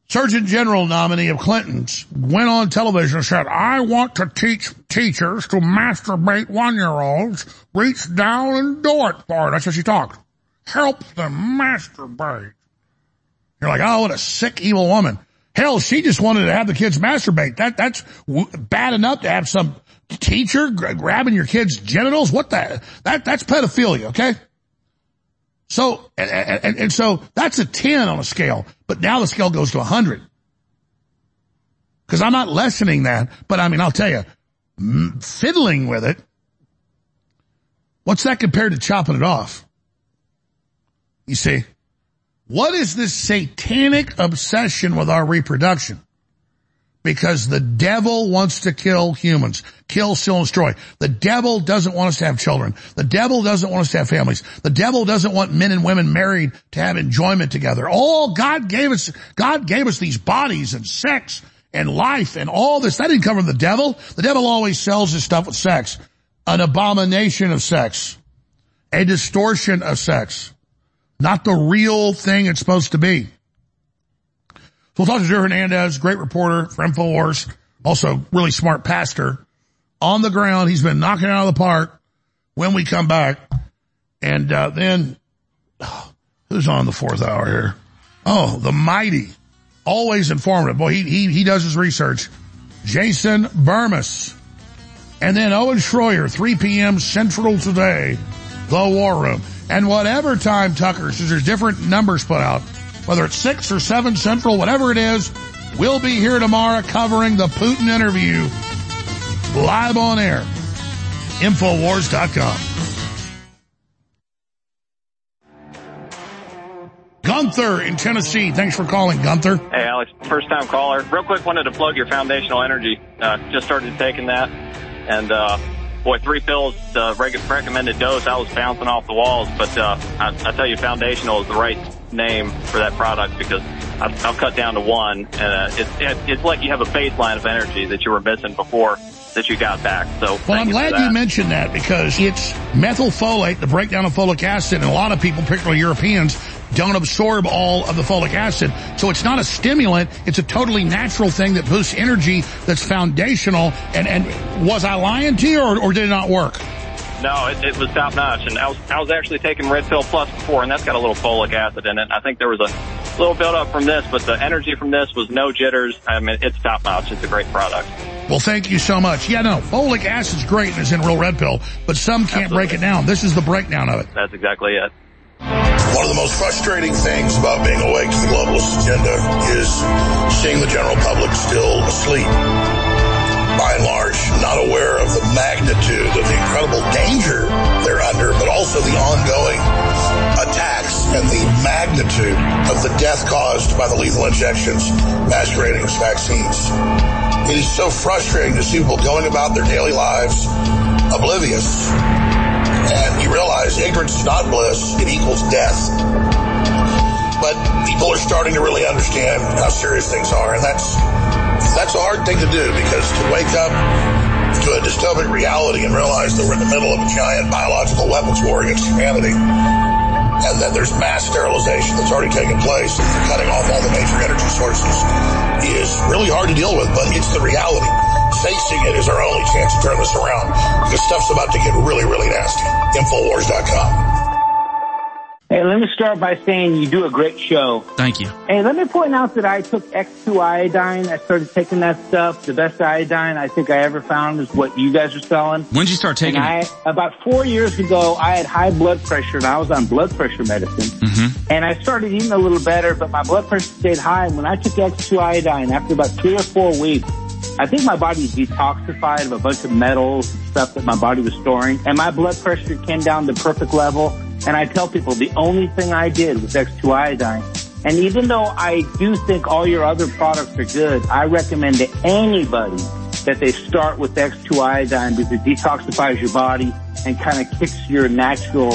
Surgeon General nominee of Clinton's went on television and said, I want to teach teachers to masturbate one-year-olds. Reach down and do it for it. That's how she talked. Help them masturbate. You're like, oh, what a sick, evil woman. Hell, she just wanted to have the kids masturbate. That, that's bad enough to have some teacher grabbing your kid's genitals? What the, that, that's pedophilia, okay? So, and, and, and, so that's a 10 on a scale, but now the scale goes to 100. Cause I'm not lessening that, but I mean, I'll tell you, fiddling with it, what's that compared to chopping it off? You see, what is this satanic obsession with our reproduction? Because the devil wants to kill humans. Kill, steal, and destroy. The devil doesn't want us to have children. The devil doesn't want us to have families. The devil doesn't want men and women married to have enjoyment together. All God gave us, God gave us these bodies and sex and life and all this. That didn't come from the devil. The devil always sells his stuff with sex. An abomination of sex. A distortion of sex. Not the real thing it's supposed to be. We'll talk to Drew Hernandez, great reporter for InfoWars, also really smart pastor. On the ground, he's been knocking out of the park when we come back. And uh, then, Who's on the fourth hour here? Oh, the mighty. Always informative. Boy, he, he, he does his research. Jason Bermas. And then Owen Schroyer, 3 p.m. Central today, The War Room. And whatever time Tucker, since there's different numbers put out, whether it's 6 or 7 Central, whatever it is, we'll be here tomorrow covering the Putin interview live on air. Infowars.com. Gunther in Tennessee. Thanks for calling, Gunther. Hey, Alex, first time caller. Real quick, wanted to plug your foundational energy. Uh, just started taking that. And, uh, boy, three pills, the reg- recommended dose, I was bouncing off the walls. But, uh, I, I tell you, foundational is the right name for that product because I'll, I'll cut down to one. And, uh, it's, it's like you have a baseline of energy that you were missing before that you got back. So well, I'm glad you mentioned that because it's methylfolate, the breakdown of folic acid, and a lot of people, particularly Europeans, don't absorb all of the folic acid. So it's not a stimulant. It's a totally natural thing that boosts energy that's foundational. And, and was I lying to you or, or did it not work? No, it, it was top notch. And I was, I was actually taking Red Pill Plus before, and that's got a little folic acid in it. I think there was a little build up from this, but the energy from this was no jitters. I mean, it's top notch. It's a great product. Well, thank you so much. Yeah, no, folic acid's great and it's in real red pill, but some can't Absolutely. break it down. This is the breakdown of it. That's exactly it. One of the most frustrating things about being awake to the globalist agenda is seeing the general public still asleep by and large, not aware of the magnitude of the incredible danger they're under, but also the ongoing attacks and the magnitude of the death caused by the lethal injections masquerading as vaccines. It is so frustrating to see people going about their daily lives oblivious. And you realize ignorance is not bliss, it equals death. But people are starting to really understand how serious things are, and that's that's a hard thing to do because to wake up to a dystopic reality and realize that we're in the middle of a giant biological weapons war against humanity and that there's mass sterilization that's already taken place and cutting off all the major energy sources is really hard to deal with, but it's the reality. Facing it is our only chance to turn this around because stuff's about to get really, really nasty. Infowars.com. Hey, let me start by saying you do a great show. Thank you. Hey, let me point out that I took X2 iodine. I started taking that stuff. The best iodine I think I ever found is what you guys are selling. When did you start taking it? I, about four years ago, I had high blood pressure and I was on blood pressure medicine. Mm-hmm. And I started eating a little better, but my blood pressure stayed high. And when I took X2 iodine, after about three or four weeks, I think my body detoxified of a bunch of metals and stuff that my body was storing. And my blood pressure came down to perfect level. And I tell people the only thing I did was X2 iodine. And even though I do think all your other products are good, I recommend to anybody that they start with X2 iodine because it detoxifies your body and kind of kicks your natural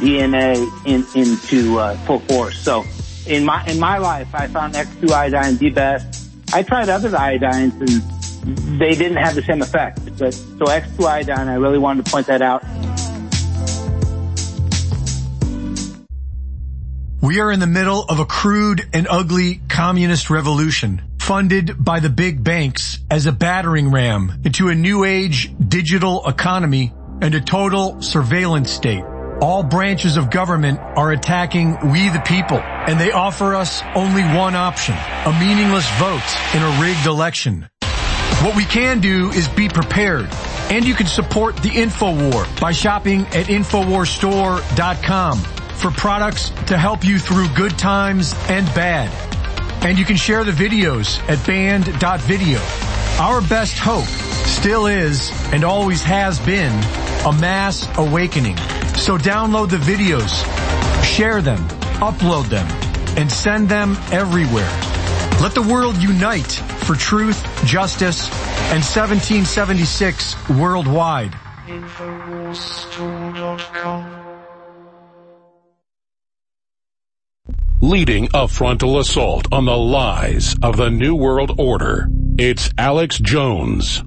DNA in, into uh, full force. So in my in my life, I found X2 iodine the best. I tried other iodines and they didn't have the same effect. But so X2 iodine, I really wanted to point that out. We are in the middle of a crude and ugly communist revolution funded by the big banks as a battering ram into a new age digital economy and a total surveillance state. All branches of government are attacking we the people and they offer us only one option, a meaningless vote in a rigged election. What we can do is be prepared and you can support the InfoWar by shopping at InfoWarStore.com for products to help you through good times and bad. And you can share the videos at banned.video. Our best hope still is and always has been a mass awakening. So download the videos, share them, upload them, and send them everywhere. Let the world unite for truth, justice, and 1776 worldwide. Leading a frontal assault on the lies of the New World Order. It's Alex Jones.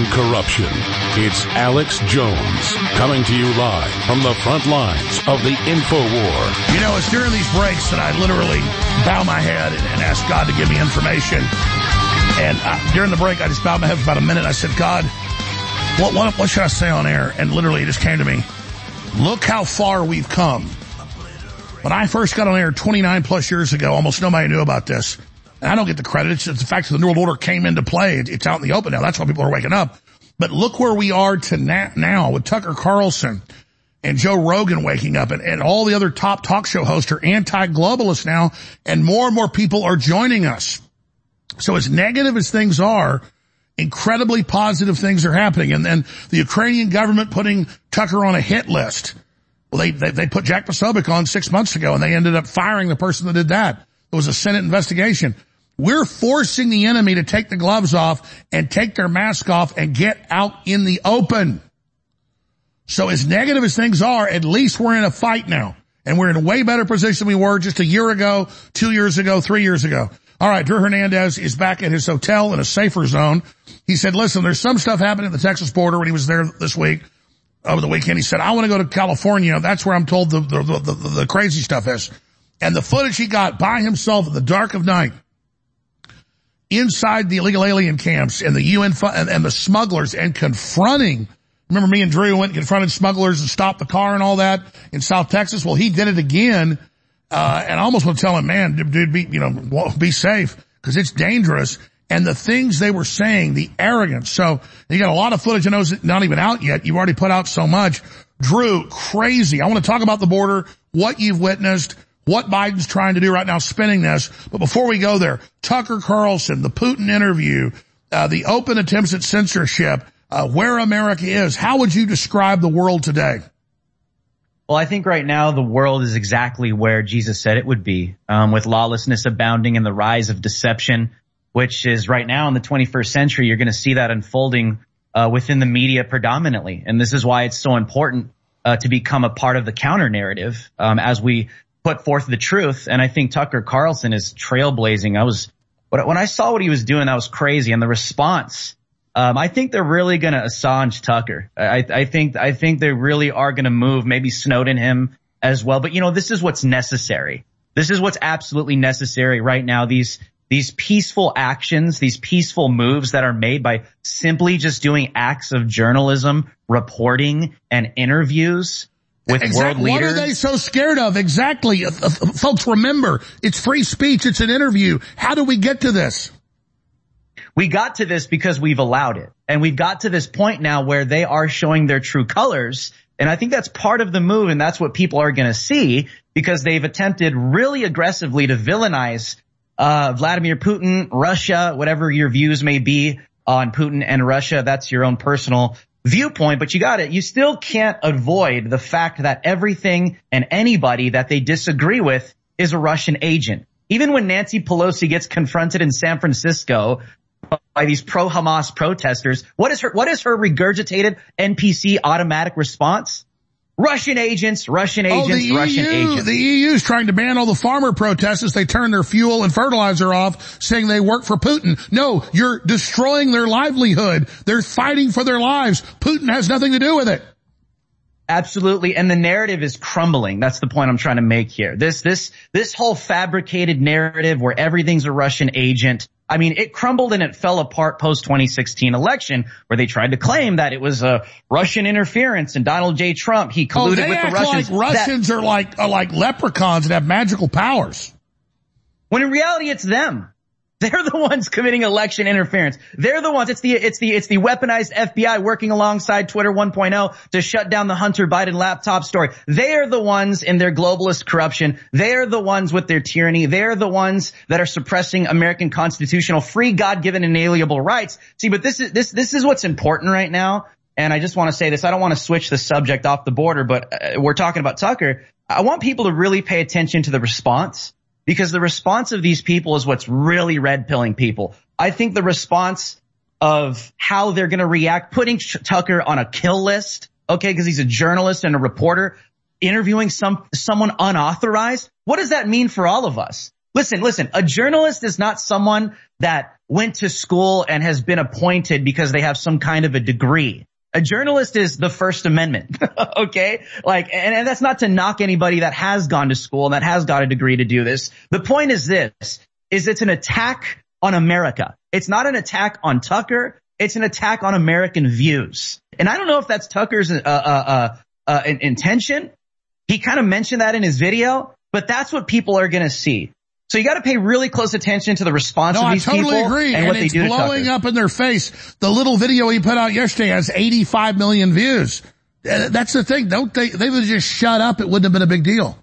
On corruption. It's Alex Jones coming to you live from the front lines of the info war. You know, it's during these breaks that I literally bow my head and, ask God to give me information. And uh, during the break, I just bowed my head for about a minute. I said, God, what, what, what should I say on air? And literally it just came to me. Look how far we've come. When I first got on air 29 plus years ago, almost nobody knew about this. And I don't get the credit. It's the fact that the New World Order came into play. It's out in the open now. That's why people are waking up. But look where we are to now with Tucker Carlson and Joe Rogan waking up and, and all the other top talk show hosts are anti-globalists now and more and more people are joining us. So as negative as things are, incredibly positive things are happening. And then the Ukrainian government putting Tucker on a hit list. Well, they, they, they put Jack Posobiec on six months ago and they ended up firing the person that did that. It was a Senate investigation. We're forcing the enemy to take the gloves off and take their mask off and get out in the open. So as negative as things are, at least we're in a fight now. And we're in a way better position than we were just a year ago, two years ago, three years ago. All right, Drew Hernandez is back at his hotel in a safer zone. He said, listen, there's some stuff happening at the Texas border when he was there this week, over the weekend. He said, I want to go to California. That's where I'm told the, the, the, the crazy stuff is. And the footage he got by himself in the dark of night inside the illegal alien camps and the UN and, and the smugglers and confronting Remember me and Drew went and confronted smugglers and stopped the car and all that in South Texas? Well, he did it again. Uh, and I almost want to tell him, man, dude, be, you know, be safe because it's dangerous. And the things they were saying, the arrogance. So you got a lot of footage and those not even out yet. You've already put out so much. Drew, crazy. I want to talk about the border, what you've witnessed, what Biden's trying to do right now, spinning this. But before we go there, Tucker Carlson, the Putin interview, uh, the open attempts at censorship, uh, where America is. How would you describe the world today? Well, I think right now the world is exactly where Jesus said it would be, um, with lawlessness abounding and the rise of deception, which is right now in the 21st century. You're going to see that unfolding uh, within the media predominantly, and this is why it's so important uh, to become a part of the counter narrative um, as we put forth the truth. And I think Tucker Carlson is trailblazing. I was when I saw what he was doing, that was crazy, and the response. Um, I think they're really going to Assange Tucker. I, I, think I think they really are going to move maybe Snowden him as well. But you know, this is what's necessary. This is what's absolutely necessary right now. These these peaceful actions, these peaceful moves that are made by simply just doing acts of journalism, reporting, and interviews with exactly. world leaders. What are they so scared of? Exactly. Uh, uh, folks, remember, it's free speech. It's an interview. How do we get to this? We got to this because we've allowed it. And we've got to this point now where they are showing their true colors. And I think that's part of the move. And that's what people are going to see because they've attempted really aggressively to villainize uh, Vladimir Putin, Russia, whatever your views may be on Putin and Russia. That's your own personal viewpoint, but you got it. You still can't avoid the fact that everything and anybody that they disagree with is a Russian agent. Even when Nancy Pelosi gets confronted in San Francisco by these pro-Hamas protesters, what is her, what is her regurgitated NPC automatic response? Russian agents, Russian agents, oh, the Russian EU, agents. The EU is trying to ban all the farmer protests as they turn their fuel and fertilizer off, saying they work for Putin. No, you're destroying their livelihood. They're fighting for their lives. Putin has nothing to do with it. Absolutely. And the narrative is crumbling. That's the point I'm trying to make here. This, this, this whole fabricated narrative where everything's a Russian agent. I mean, it crumbled and it fell apart post 2016 election where they tried to claim that it was a Russian interference and Donald J. Trump, he oh, colluded oh, with the Russians. Like Russians that, are like, are like leprechauns and have magical powers. When in reality, it's them. They're the ones committing election interference. They're the ones. It's the it's the it's the weaponized FBI working alongside Twitter 1.0 to shut down the Hunter Biden laptop story. They are the ones in their globalist corruption. They are the ones with their tyranny. They are the ones that are suppressing American constitutional free God-given inalienable rights. See, but this is this this is what's important right now. And I just want to say this. I don't want to switch the subject off the border, but uh, we're talking about Tucker. I want people to really pay attention to the response because the response of these people is what's really red pilling people. I think the response of how they're going to react, putting Tucker on a kill list, okay, because he's a journalist and a reporter, interviewing some someone unauthorized. What does that mean for all of us? Listen, listen, a journalist is not someone that went to school and has been appointed because they have some kind of a degree. A journalist is the First Amendment. okay. Like, and, and that's not to knock anybody that has gone to school and that has got a degree to do this. The point is this, is it's an attack on America. It's not an attack on Tucker. It's an attack on American views. And I don't know if that's Tucker's, uh, uh, uh, uh intention. He kind of mentioned that in his video, but that's what people are going to see. So you got to pay really close attention to the response no, of these I totally people agree. and, and what it's they do blowing up in their face. The little video he put out yesterday has 85 million views. Uh, that's the thing. Don't they? They would just shut up. It wouldn't have been a big deal.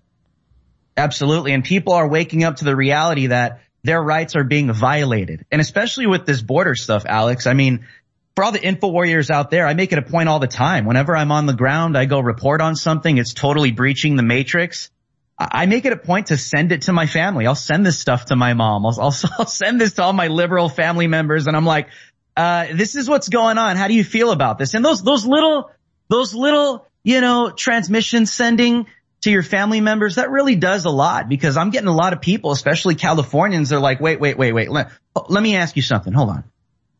Absolutely. And people are waking up to the reality that their rights are being violated. And especially with this border stuff, Alex, I mean, for all the info warriors out there, I make it a point all the time. Whenever I'm on the ground, I go report on something. It's totally breaching the matrix. I make it a point to send it to my family. I'll send this stuff to my mom. I'll, I'll, I'll send this to all my liberal family members. And I'm like, uh, this is what's going on. How do you feel about this? And those, those little, those little, you know, transmissions sending to your family members, that really does a lot because I'm getting a lot of people, especially Californians. They're like, wait, wait, wait, wait. Let, let me ask you something. Hold on.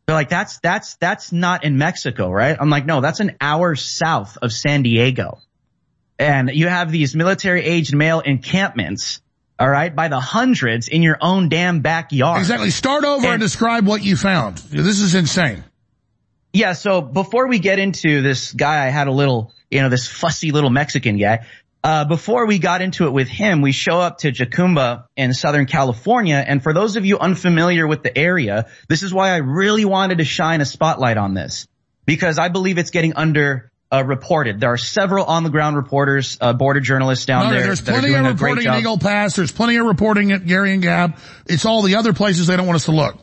They're like, that's, that's, that's not in Mexico, right? I'm like, no, that's an hour south of San Diego and you have these military aged male encampments, all right, by the hundreds in your own damn backyard. Exactly. Start over and, and describe what you found. This is insane. Yeah. So before we get into this guy, I had a little, you know, this fussy little Mexican guy. Uh, before we got into it with him, we show up to Jacumba in Southern California. And for those of you unfamiliar with the area, this is why I really wanted to shine a spotlight on this because I believe it's getting under uh, reported. There are several on the ground reporters, uh, border journalists down no, there. There's plenty of reporting at Eagle Pass. There's plenty of reporting at Gary and Gab. It's all the other places they don't want us to look.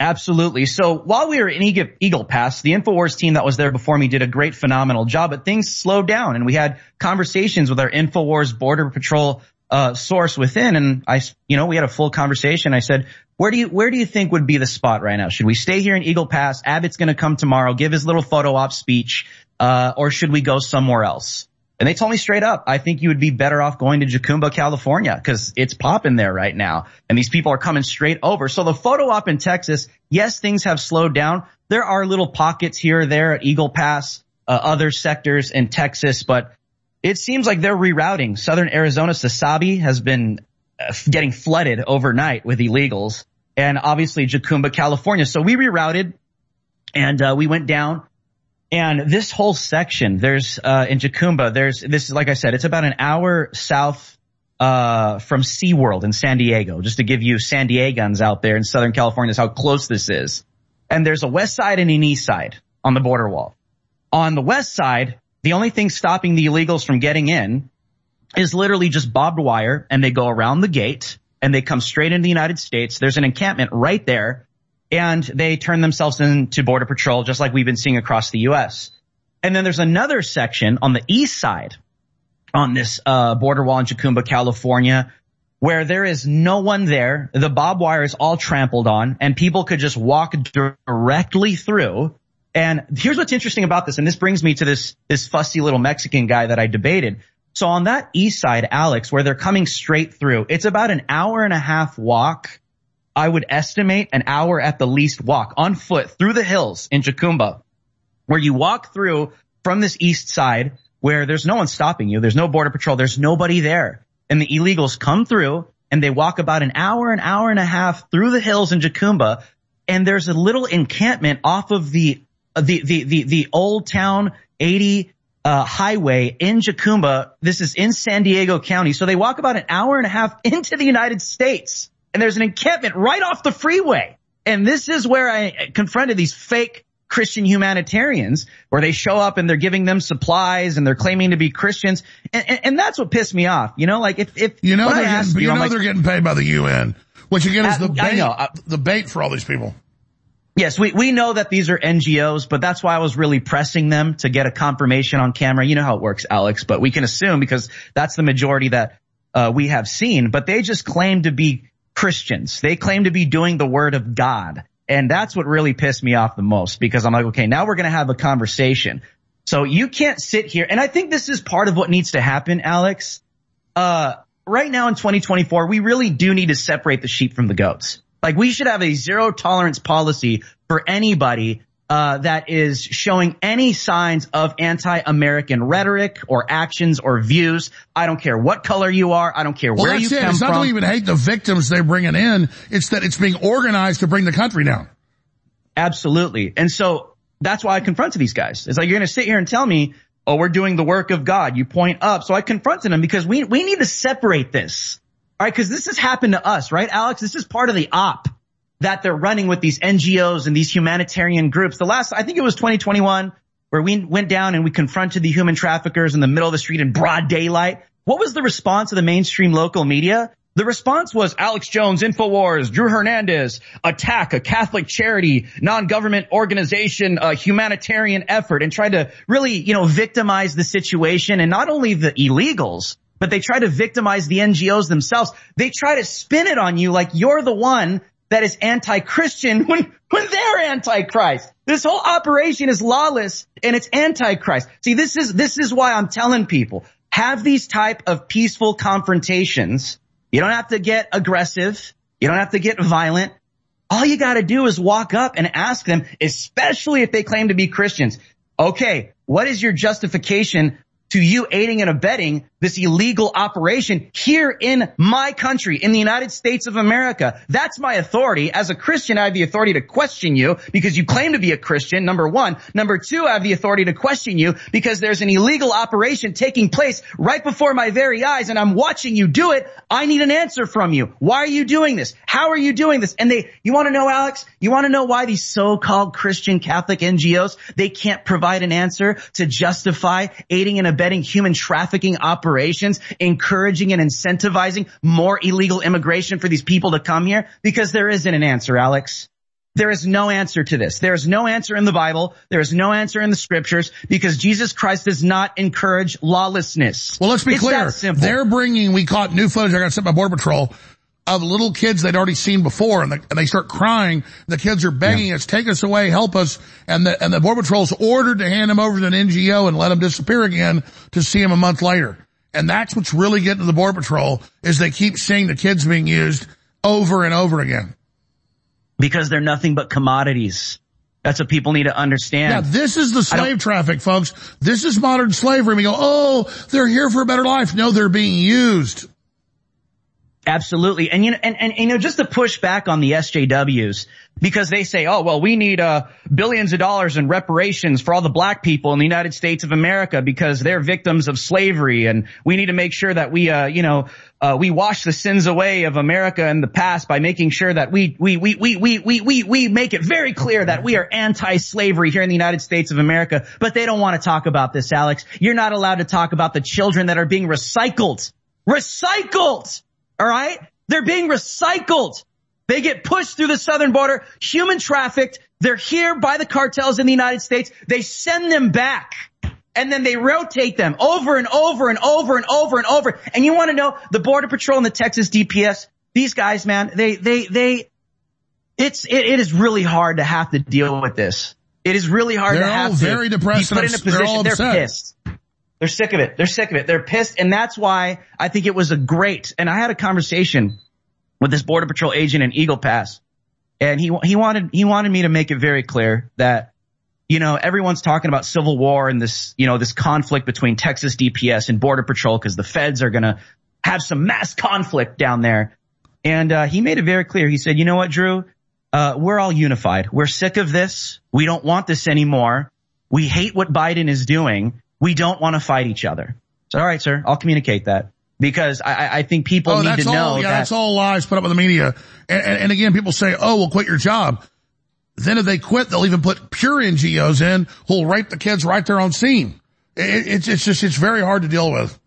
Absolutely. So while we were in Eagle Pass, the InfoWars team that was there before me did a great, phenomenal job, but things slowed down and we had conversations with our InfoWars border patrol, uh, source within. And I, you know, we had a full conversation. I said, where do you, where do you think would be the spot right now? Should we stay here in Eagle Pass? Abbott's going to come tomorrow, give his little photo op speech uh, or should we go somewhere else? And they told me straight up, I think you would be better off going to Jacumba, California, because it's popping there right now. And these people are coming straight over. So the photo op in Texas, yes, things have slowed down. There are little pockets here or there at Eagle Pass, uh, other sectors in Texas, but it seems like they're rerouting. Southern Arizona, Sasabe has been uh, getting flooded overnight with illegals and obviously Jacumba, California. So we rerouted and uh, we went down and this whole section, there's, uh, in Jacumba, there's, this is, like I said, it's about an hour south, uh, from SeaWorld in San Diego, just to give you San Diegans out there in Southern California is how close this is. And there's a west side and an east side on the border wall. On the west side, the only thing stopping the illegals from getting in is literally just barbed wire and they go around the gate and they come straight into the United States. There's an encampment right there and they turn themselves into border patrol just like we've been seeing across the U.S. And then there's another section on the east side on this uh, border wall in Jacumba, California, where there is no one there. The barbed wire is all trampled on and people could just walk directly through. And here's what's interesting about this. And this brings me to this, this fussy little Mexican guy that I debated. So on that east side, Alex, where they're coming straight through, it's about an hour and a half walk I would estimate an hour at the least walk on foot through the hills in Jacumba, where you walk through from this east side where there's no one stopping you. There's no border patrol. There's nobody there. And the illegals come through and they walk about an hour, an hour and a half through the hills in Jacumba. And there's a little encampment off of the, the, the, the, the old town 80 uh, highway in Jacumba. This is in San Diego County. So they walk about an hour and a half into the United States and there's an encampment right off the freeway. And this is where I confronted these fake Christian humanitarians where they show up and they're giving them supplies and they're claiming to be Christians. And, and, and that's what pissed me off. You know, like if, if you know, they're getting, you, you know like, they're getting paid by the UN, which again is the bait, uh, the bait for all these people. Yes, we, we know that these are NGOs, but that's why I was really pressing them to get a confirmation on camera. You know how it works, Alex, but we can assume because that's the majority that uh, we have seen, but they just claim to be Christians. They claim to be doing the word of God. And that's what really pissed me off the most because I'm like, okay, now we're going to have a conversation. So you can't sit here. And I think this is part of what needs to happen, Alex. Uh, right now in 2024, we really do need to separate the sheep from the goats. Like we should have a zero tolerance policy for anybody uh, that is showing any signs of anti-American rhetoric or actions or views. I don't care what color you are. I don't care well, where you it. come it's from. It's not that we even hate the victims they're bringing in. It's that it's being organized to bring the country down. Absolutely. And so that's why I confronted these guys. It's like, you're going to sit here and tell me, oh, we're doing the work of God. You point up. So I confronted them because we, we need to separate this. All right. Cause this has happened to us, right? Alex, this is part of the op that they're running with these NGOs and these humanitarian groups. The last, I think it was 2021 where we went down and we confronted the human traffickers in the middle of the street in broad daylight. What was the response of the mainstream local media? The response was Alex Jones, InfoWars, Drew Hernandez, attack a Catholic charity, non-government organization, a humanitarian effort and tried to really, you know, victimize the situation and not only the illegals, but they try to victimize the NGOs themselves. They try to spin it on you like you're the one that is anti-Christian when, when they're anti-Christ. This whole operation is lawless and it's anti-Christ. See, this is, this is why I'm telling people, have these type of peaceful confrontations you don't have to get aggressive. You don't have to get violent. All you got to do is walk up and ask them, especially if they claim to be Christians. Okay, what is your justification to you aiding and abetting this illegal operation here in my country, in the United States of America. That's my authority. As a Christian, I have the authority to question you because you claim to be a Christian, number one. Number two, I have the authority to question you because there's an illegal operation taking place right before my very eyes and I'm watching you do it. I need an answer from you. Why are you doing this? How are you doing this? And they, you want to know, Alex? You want to know why these so-called Christian Catholic NGOs, they can't provide an answer to justify aiding and abetting human trafficking operations operations, encouraging and incentivizing more illegal immigration for these people to come here? Because there isn't an answer, Alex. There is no answer to this. There is no answer in the Bible. There is no answer in the scriptures because Jesus Christ does not encourage lawlessness. Well, let's be it's clear. They're bringing, we caught new footage I got sent by Border Patrol of little kids they'd already seen before and, the, and they start crying. The kids are begging yeah. us, take us away, help us. And the, and the Border Patrol's ordered to hand them over to an NGO and let them disappear again to see them a month later. And that's what's really getting to the Border Patrol is they keep seeing the kids being used over and over again. Because they're nothing but commodities. That's what people need to understand. Yeah, this is the slave traffic, folks. This is modern slavery. We go, oh, they're here for a better life. No, they're being used. Absolutely. And you know, and, and, you know, just to push back on the SJWs, because they say, oh, well, we need, uh, billions of dollars in reparations for all the black people in the United States of America because they're victims of slavery. And we need to make sure that we, uh, you know, uh, we wash the sins away of America in the past by making sure that we, we, we, we, we, we, we, we make it very clear that we are anti-slavery here in the United States of America. But they don't want to talk about this, Alex. You're not allowed to talk about the children that are being recycled. Recycled! All right. They're being recycled. They get pushed through the southern border, human trafficked. They're here by the cartels in the United States. They send them back and then they rotate them over and over and over and over and over. And you want to know the border patrol and the Texas DPS, these guys, man, they, they, they, it's, it, it is really hard to have to deal with this. It is really hard they're to have all to very depressed put in a position. They're, they're pissed. They're sick of it. They're sick of it. They're pissed. And that's why I think it was a great, and I had a conversation with this border patrol agent in Eagle Pass and he, he wanted, he wanted me to make it very clear that, you know, everyone's talking about civil war and this, you know, this conflict between Texas DPS and border patrol because the feds are going to have some mass conflict down there. And, uh, he made it very clear. He said, you know what, Drew? Uh, we're all unified. We're sick of this. We don't want this anymore. We hate what Biden is doing we don't want to fight each other. So, all right, sir, I'll communicate that because I, I think people oh, need to know all, yeah, that that's all lies put up in the media. And, and, and, again, people say, "Oh, well, quit your job." Then if they quit, they'll even put pure NGOs in who'll rape the kids right there on scene. It, it's it's just it's very hard to deal with.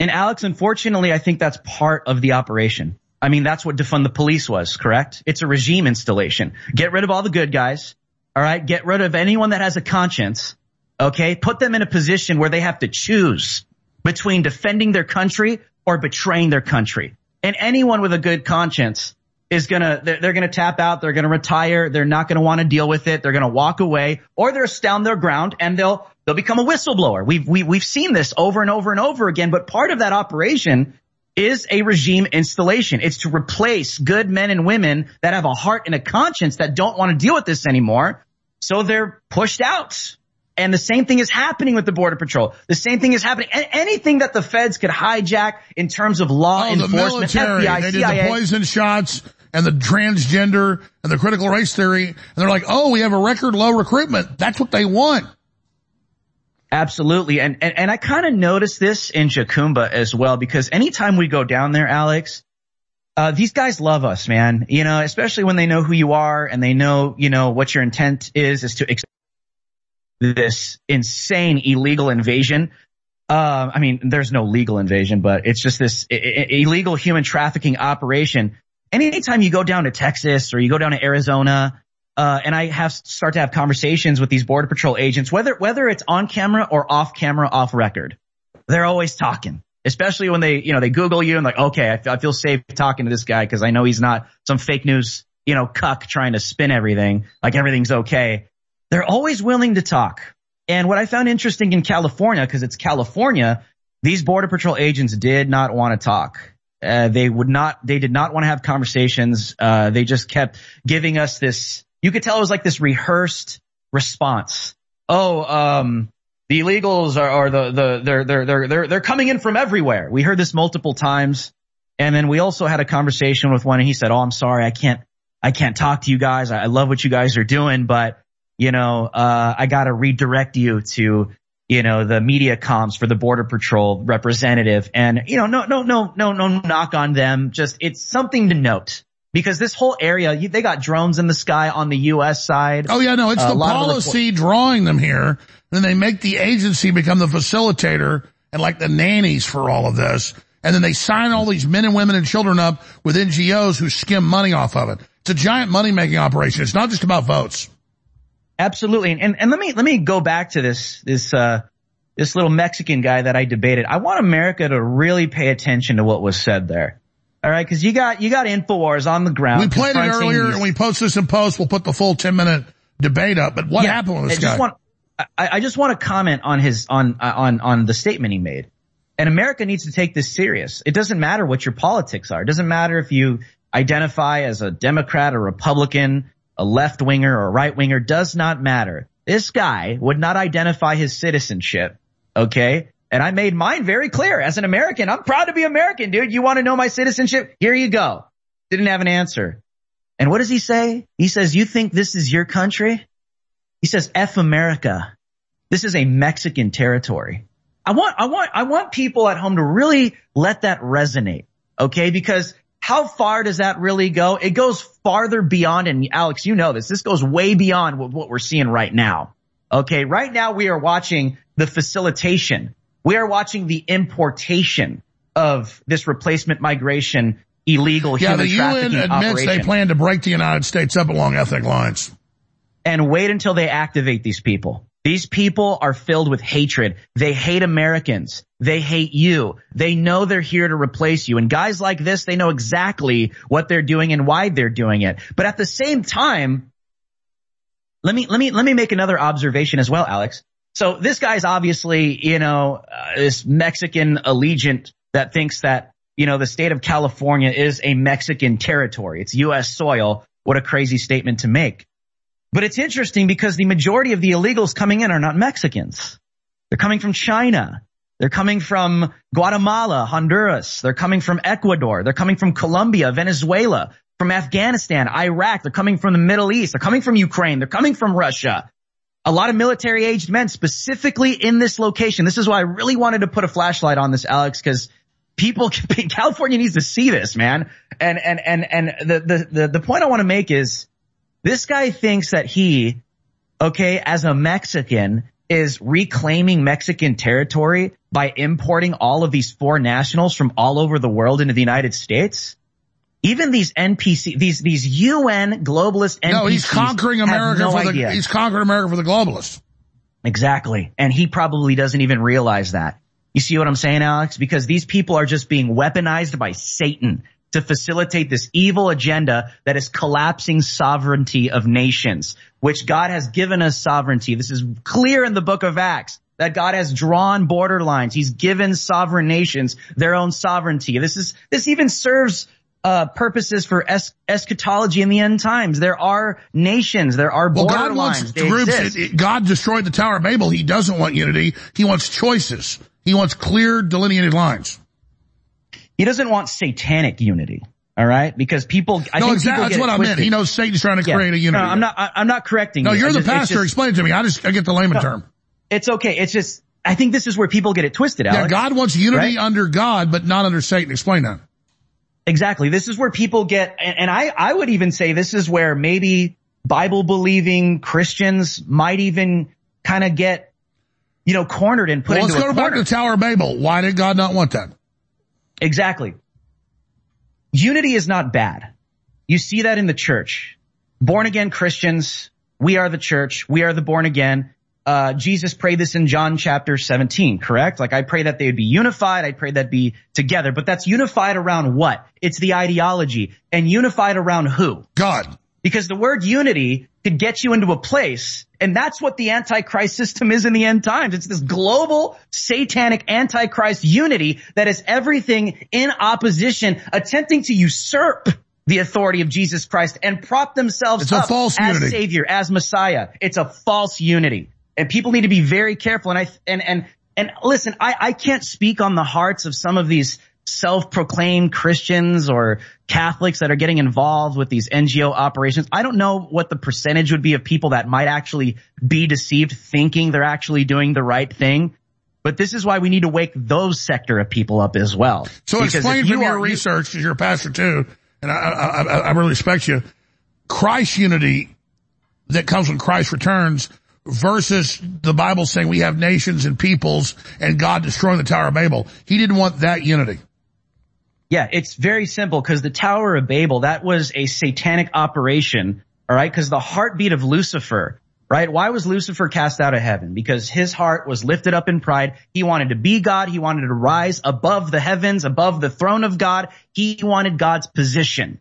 And Alex, unfortunately, I think that's part of the operation. I mean, that's what defund the police was, correct? It's a regime installation. Get rid of all the good guys. All right. Get rid of anyone that has a conscience Okay. Put them in a position where they have to choose between defending their country or betraying their country. And anyone with a good conscience is gonna, they're, they're gonna tap out. They're gonna retire. They're not gonna want to deal with it. They're gonna walk away or they're stand their ground and they'll, they'll become a whistleblower. We've, we, we've seen this over and over and over again, but part of that operation is a regime installation. It's to replace good men and women that have a heart and a conscience that don't want to deal with this anymore. So they're pushed out. And the same thing is happening with the border patrol. The same thing is happening. Anything that the feds could hijack in terms of law oh, enforcement, the military, FBI, they CIA. did the poison shots and the transgender and the critical race theory. And they're like, oh, we have a record low recruitment. That's what they want. Absolutely. And, and, and I kind of noticed this in Jacumba as well, because anytime we go down there, Alex, uh, these guys love us, man. You know, especially when they know who you are and they know, you know, what your intent is, is to this insane illegal invasion. Uh, I mean, there's no legal invasion, but it's just this I- I- illegal human trafficking operation. Anytime you go down to Texas or you go down to Arizona, uh, and I have start to have conversations with these border patrol agents, whether whether it's on camera or off camera, off record. They're always talking, especially when they you know they Google you and like, okay, I, f- I feel safe talking to this guy because I know he's not some fake news you know cuck trying to spin everything like everything's okay. They're always willing to talk. And what I found interesting in California, because it's California, these border patrol agents did not want to talk. Uh, they would not, they did not want to have conversations. Uh, they just kept giving us this, you could tell it was like this rehearsed response. Oh, um, the illegals are, are the, the, they're, they're, they're, they're, they're coming in from everywhere. We heard this multiple times. And then we also had a conversation with one and he said, Oh, I'm sorry. I can't, I can't talk to you guys. I, I love what you guys are doing, but you know, uh, I got to redirect you to, you know, the media comms for the border patrol representative. And, you know, no, no, no, no, no knock on them. Just it's something to note because this whole area, you, they got drones in the sky on the U.S. side. Oh yeah, no, it's Uh, the a lot the policy drawing them here. Then they make the agency become the facilitator and like the nannies for all of this. And then they sign all these men and women and children up with NGOs who skim money off of it. It's a giant money making operation. It's not just about votes. Absolutely. And, and let me, let me go back to this, this, uh, this little Mexican guy that I debated. I want America to really pay attention to what was said there. All right. Cause you got, you got InfoWars on the ground. We played it earlier these- and we post this in post. We'll put the full 10 minute debate up. But what Yeah, happened with this I guy? just want, I, I just want to comment on his on on on the statement he made. And America needs to take this serious. It doesn't matter what your politics are. It doesn't matter if you identify as a Democrat, or Republican, a left winger, or a right winger. Does not matter. This guy would not identify his citizenship. Okay. And I made mine very clear as an American. I'm proud to be American, dude. You want to know my citizenship? Here you go. Didn't have an answer. And what does he say? He says, you think this is your country? He says, F America. This is a Mexican territory. I want, I want, I want people at home to really let that resonate. Okay. Because how far does that really go? It goes farther beyond, and Alex, you know this, this goes way beyond what, what we're seeing right now. Okay. Right now we are watching the facilitation. We are watching the importation of this replacement migration illegal yeah, human the UN trafficking admits operation they plan to break the United States up along ethnic lines. and wait until they activate these people. These people are filled with hatred. They hate Americans. They hate you. They know they're here to replace you. And guys like this, they know exactly what they're doing and why they're doing it. But at the same time, let me, let me, let me make another observation as well, Alex. So this guy's obviously, you know, uh, this Mexican allegiant that thinks that, you know, the state of California is a Mexican territory. It's U.S. soil. What a crazy statement to make. But it's interesting because the majority of the illegals coming in are not Mexicans. They're coming from China. They're coming from Guatemala, Honduras. They're coming from Ecuador. They're coming from Colombia, Venezuela, from Afghanistan, Iraq. They're coming from the Middle East. They're coming from Ukraine. They're coming from Russia. A lot of military aged men specifically in this location. This is why I really wanted to put a flashlight on this, Alex, because people, California needs to see this, man. And, and, and, and the, the, the, the point I want to make is this guy thinks that he, okay, as a Mexican is reclaiming Mexican territory by importing all of these foreign nationals from all over the world into the United States. Even these NPC, these, these UN globalist NPCs. No, he's conquering America no for the, idea. he's conquering America for the globalists. Exactly. And he probably doesn't even realize that. You see what I'm saying, Alex? Because these people are just being weaponized by Satan to facilitate this evil agenda that is collapsing sovereignty of nations, which God has given us sovereignty. This is clear in the book of Acts that God has drawn border lines. He's given sovereign nations their own sovereignty. This is, this even serves uh, purposes for es- eschatology in the end times. There are nations, there are well, border God lines. wants groups. It, it, God destroyed the Tower of Babel. He doesn't want unity. He wants choices. He wants clear delineated lines. He doesn't want satanic unity. All right, because people. I no, think exactly. People That's what I meant. He knows Satan's trying to Yeah. create a unity. No, I'm not. I, I'm not correcting. You. No, you. you're I the just- pastor. just- Explain it to me. I just I get the layman No, term. It's okay. It's just. I think this is where people get it twisted. Yeah, God wants unity Right? under God, but not under Satan. Explain that. Exactly. This is where people get, and, and I, I would even say this is where maybe Bible believing Christians might even kind of get, you know, cornered and put Well, into let's a go back to the Tower of Babel. Why did God not want that? Exactly. Unity is not bad. You see that in the church. Born again Christians, we are the church, we are the born again. Uh, Jesus prayed this in John chapter 17, correct? Like I pray that they would be unified, I pray that be together, but that's unified around what? It's the ideology. And unified around who? God. Because the word unity could get you into a place, and that's what the Antichrist system is in the end times. It's this global satanic Antichrist unity that is everything in opposition, attempting to usurp the authority of Jesus Christ and prop themselves It's a up as unity. Savior, as Messiah. It's a false unity. And people need to be very careful. And I, and, and, and listen, I, I can't speak on the hearts of some of these self-proclaimed Christians or Catholics that are getting involved with these NGO operations. I don't know what the percentage would be of people that might actually be deceived thinking they're actually doing the right thing. But this is why we need to wake those sector of people up as well. So Because explain from you your research, because you're a pastor too, and I, I, I, I really respect you. Christ unity that comes when Christ returns versus the Bible saying we have nations and peoples and God destroying the Tower of Babel. He didn't want that unity. Yeah, it's very simple because the Tower of Babel, that was a satanic operation, all right? Because the heartbeat of Lucifer, right? Why was Lucifer cast out of heaven? Because his heart was lifted up in pride. He wanted to be God. He wanted to rise above the heavens, above the throne of God. He wanted God's position.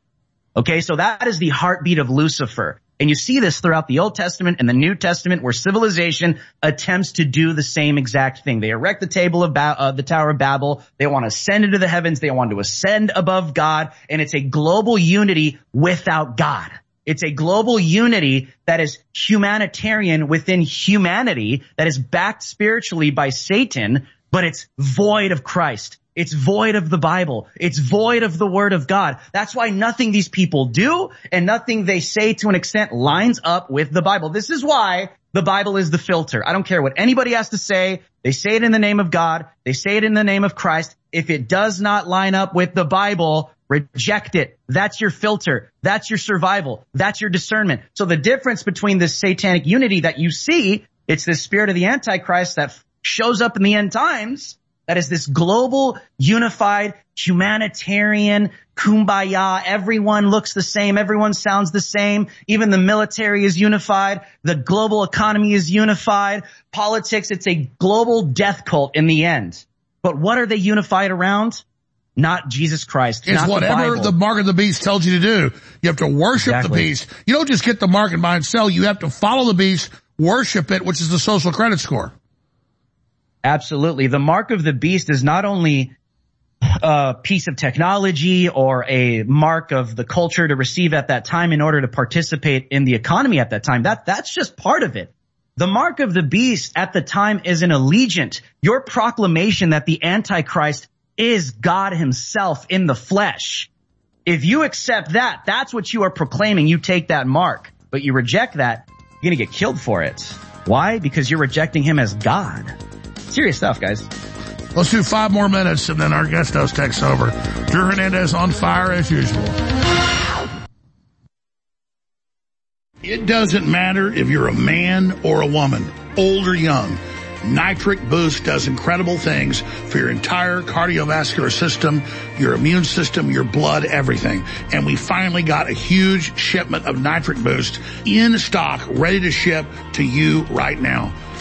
Okay, so that is the heartbeat of Lucifer. And you see this throughout the Old Testament and the New Testament where civilization attempts to do the same exact thing. They erect the table of ba- uh, the Tower of Babel. They want to ascend into the heavens. They want to ascend above God. And it's a global unity without God. It's a global unity that is humanitarian within humanity that is backed spiritually by Satan, but it's void of Christ. It's void of the Bible. It's void of the word of God. That's why nothing these people do and nothing they say to an extent lines up with the Bible. This is why the Bible is the filter. I don't care what anybody has to say. They say it in the name of God. They say it in the name of Christ. If it does not line up with the Bible, reject it. That's your filter. That's your survival. That's your discernment. So the difference between this satanic unity that you see, it's the spirit of the Antichrist that shows up in the end times. That is this global, unified, humanitarian, kumbaya. Everyone looks the same. Everyone sounds the same. Even the military is unified. The global economy is unified. Politics, it's a global death cult in the end. But what are they unified around? Not Jesus Christ. It's not the whatever Bible. the, mark of the beast tells you to do. You have to worship the beast. You don't just get the mark and buy and sell. You have to follow the beast, worship it, which is the social credit score. Absolutely. The mark of the beast is not only a piece of technology or a mark of the culture to receive at that time in order to participate in the economy at that time. That, that's just part of it. The mark of the beast at the time is an allegiant. Your proclamation that the Antichrist is God himself in the flesh. If you accept that, that's what you are proclaiming. You take that mark, but you reject that, you're going to get killed for it. Why? Because you're rejecting him as God. Serious stuff, guys. Let's do five more minutes and then our guest host takes over. Drew Hernandez on fire as usual. It doesn't matter if you're a man or a woman, old or young. Nitric Boost does incredible things for your entire cardiovascular system, your immune system, your blood, everything. And we finally got a huge shipment of Nitric Boost in stock, ready to ship to you right now.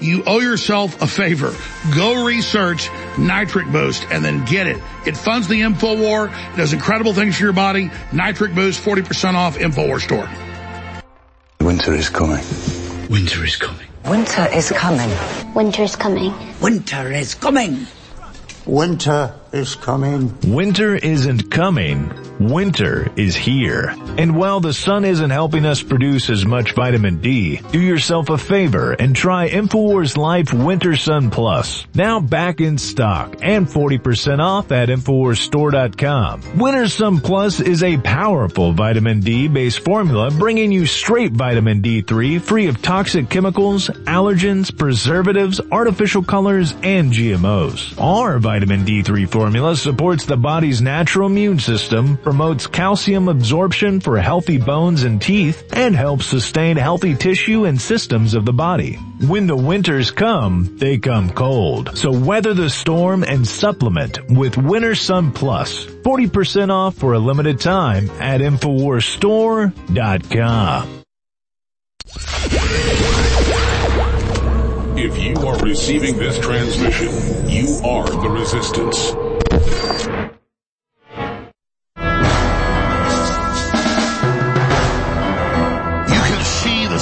You owe yourself a favor. Go research Nitric Boost and then get it. It funds the InfoWar, it does incredible things for your body. Nitric Boost, 40% off, InfoWar Store. Winter is coming. Winter is coming. Winter is coming. Winter is coming. Winter is coming. Winter is coming. Winter isn't coming. Winter is here. And while the sun isn't helping us produce as much vitamin D, do yourself a favor and try InfoWars Life Winter Sun Plus. Now back in stock and 40% off at InfoWarsStore.com. Winter Sun Plus is a powerful vitamin D based formula bringing you straight vitamin D3 free of toxic chemicals, allergens, preservatives, artificial colors, and GMOs. Our vitamin D3 formula supports the body's natural immune system, promotes calcium absorption for healthy bones and teeth, and helps sustain healthy tissue and systems of the body. When the winters come, they come cold. So weather the storm and supplement with Winter Sun Plus. 40% off for a limited time at InfoWarsStore.com. If you are receiving this transmission, you are the resistance.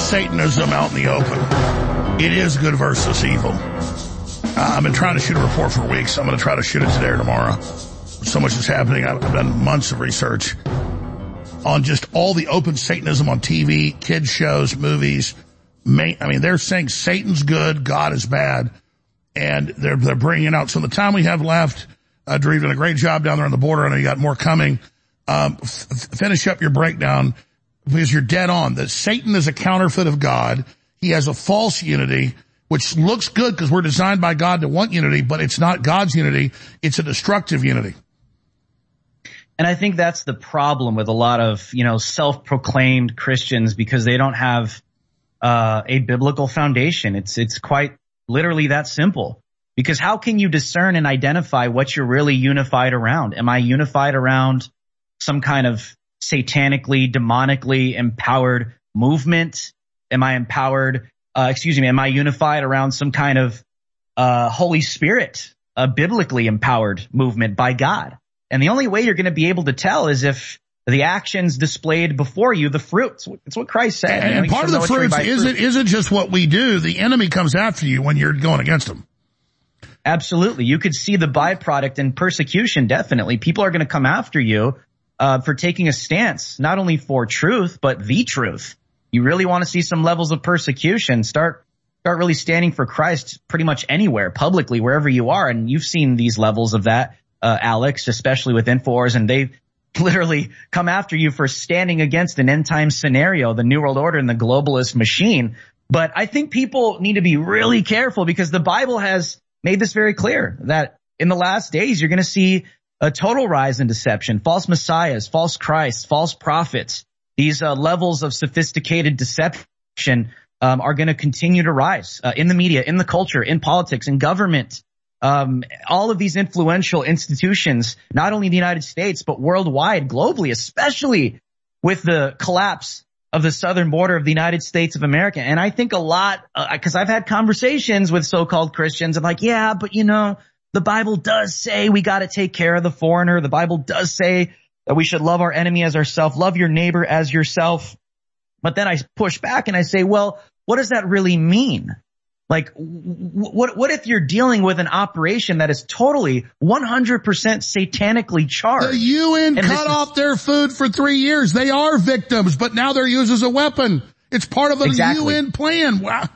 Satanism out in the open. It is good versus evil. I've been trying to shoot a report for weeks. I'm going to try to shoot it today or tomorrow. So much is happening. I've I've done months of research on just all the open Satanism on TV, kids shows, movies. I mean, they're saying Satan's good, God is bad, and they're they're bringing out. So the time we have left, uh, Drew, you've done a great job down there on the border. I know you got more coming. Um, f- finish up your breakdown because you're dead on that Satan is a counterfeit of God. He has a false unity, which looks good because we're designed by God to want unity, but it's not God's unity. It's a destructive unity. And I think that's the problem with a lot of, you know, self-proclaimed Christians because they don't have uh, a biblical foundation. It's it's quite literally that simple. Because how can you discern and identify what you're really unified around? Am I unified around some kind of satanically, demonically empowered movement? Am I empowered? Uh, excuse me. Am I unified around some kind of uh, Holy Spirit, a biblically empowered movement by God? And the only way you're going to be able to tell is if the actions displayed before you, the fruits. It's what Christ said. And, and part of the fruits by is fruit. it isn't just what we do. The enemy comes after you when you're going against him. Absolutely. You could see the byproduct in persecution, definitely. People are going to come after you uh, for taking a stance, not only for truth, but the truth. You really want to see some levels of persecution, start start really standing for Christ pretty much anywhere, publicly, wherever you are. And you've seen these levels of that, uh, Alex, especially with Infowars, and they've literally come after you for standing against an end time scenario, the New World Order and the globalist machine. But I think people need to be really careful because the Bible has made this very clear that in the last days, you're going to see a total rise in deception, false messiahs, false Christs, false prophets. These uh, levels of sophisticated deception um, are going to continue to rise uh, in the media, in the culture, in politics, in government. Um, all of these influential institutions, not only in the United States, but worldwide, globally, especially with the collapse of the southern border of the United States of America. And I think a lot, uh, cause I've had conversations with so-called Christians. I'm like, yeah, but you know, the Bible does say we got to take care of the foreigner. The Bible does say that we should love our enemy as ourselves, love your neighbor as yourself. But then I push back and I say, well, what does that really mean? Like, what, what if you're dealing with an operation that is totally 100% satanically charged? The UN cut is- off their food for three years. They are victims, but now they're used as a weapon. It's part of a Exactly. UN plan. Wow.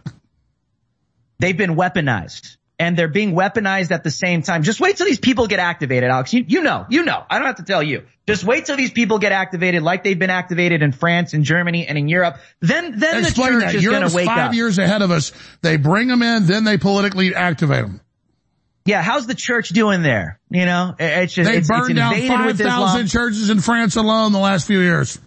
They've been weaponized. And they're being weaponized at the same time. Just wait till these people get activated, Alex. You, you know, you know. I don't have to tell you. Just wait till these people get activated like they've been activated in France and Germany and in Europe. Then, then Explain the church that. is going to wake five up. years ahead of us. They bring them in, then they politically activate them. Yeah, how's the church doing there? You know, it's just They it's, burned it's down invaded with Islam. 5,000 churches in France alone the last few years.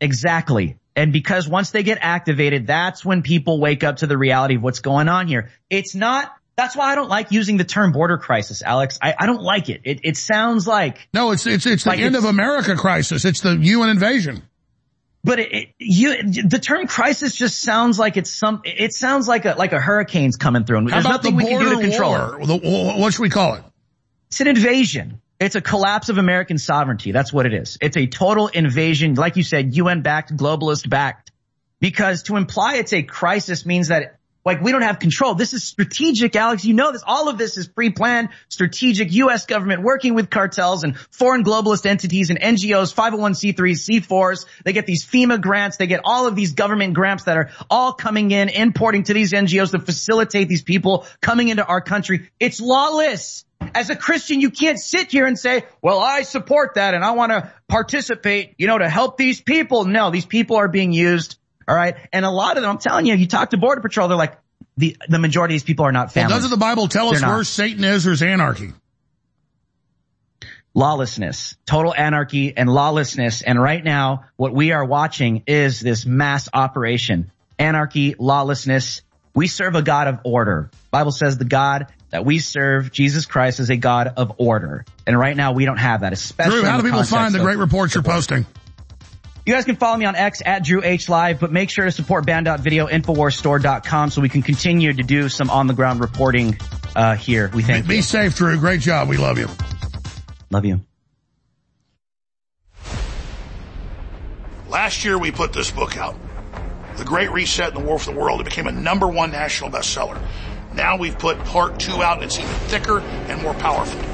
Exactly. And because once they get activated, that's when people wake up to the reality of what's going on here. It's not, that's why I don't like using the term border crisis, Alex. I, I don't like it. It, it sounds like. No, it's, it's, it's the Like end it's- of America crisis. It's the UN invasion. But it, it, you, the term crisis just sounds like it's some, it sounds like a, like a hurricane's coming through and there's about the nothing we can do to control war? it. The- what should we call it? It's an invasion. It's a collapse of American sovereignty. That's what it is. It's a total invasion. Like you said, UN backed, globalist backed. Because to imply it's a crisis means that like we don't have control. This is strategic, Alex. You know this. All of this is pre-planned, strategic U.S. government working with cartels and foreign globalist entities and NGOs, 501c3s, C4s. They get these FEMA grants. They get all of these government grants that are all coming in, importing to these NGOs to facilitate these people coming into our country. It's lawless. As a Christian, you can't sit here and say, well, I support that and I want to participate, you know, to help these people. No, these people are being used. All right. And a lot of them, I'm telling you, you talk to border patrol, they're like, the, the majority of these people are not Well, doesn't the Bible tell us They're not. where Satan is or is anarchy? lawlessness, total anarchy and lawlessness. And right now, what we are watching is this mass operation. Anarchy, lawlessness. We serve a God of order. Bible says the God that we serve, Jesus Christ, is a God of order. And right now we don't have that, especially Drew, how do people find the great reports you're posting? You guys can follow me on X at Drew H Live, but make sure to support banned.video, infowarstore.com so we can continue to do some on the ground reporting, uh, here. We thank Be you. Be safe, Drew. Great job. We love you. Love you. Last year we put this book out. The Great Reset and the War for the World. It became a number one national bestseller. Now we've put part two out and it's even thicker and more powerful.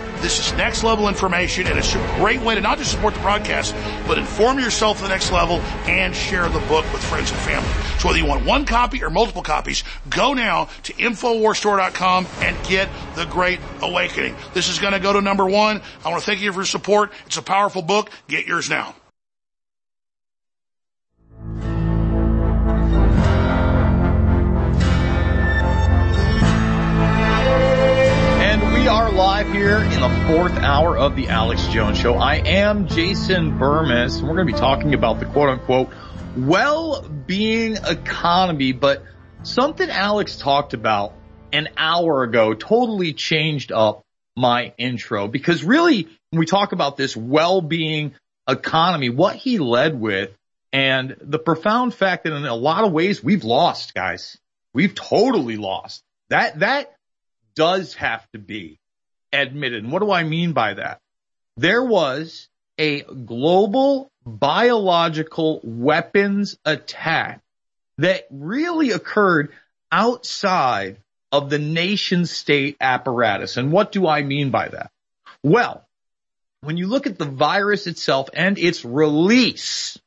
This is next level information and it's a great way to not just support the broadcast, but inform yourself to the next level and share the book with friends and family. So whether you want one copy or multiple copies, go now to InfoWarsStore.com and get The Great Awakening. This is going to go to number one. I want to thank you for your support. It's a powerful book. Get yours now. Live here in the fourth hour of the Alex Jones Show. I am Jason Bermas, and we're going to be talking about the quote unquote well-being economy, but something Alex talked about an hour ago totally changed up my intro because really when we talk about this well-being economy, what he led with and the profound fact that in a lot of ways we've lost, guys. We've totally lost. That, that does have to be admitted. And what do I mean by that? There was a global biological weapons attack that really occurred outside of the nation state apparatus. And what do I mean by that? Well, when you look at the virus itself and its release,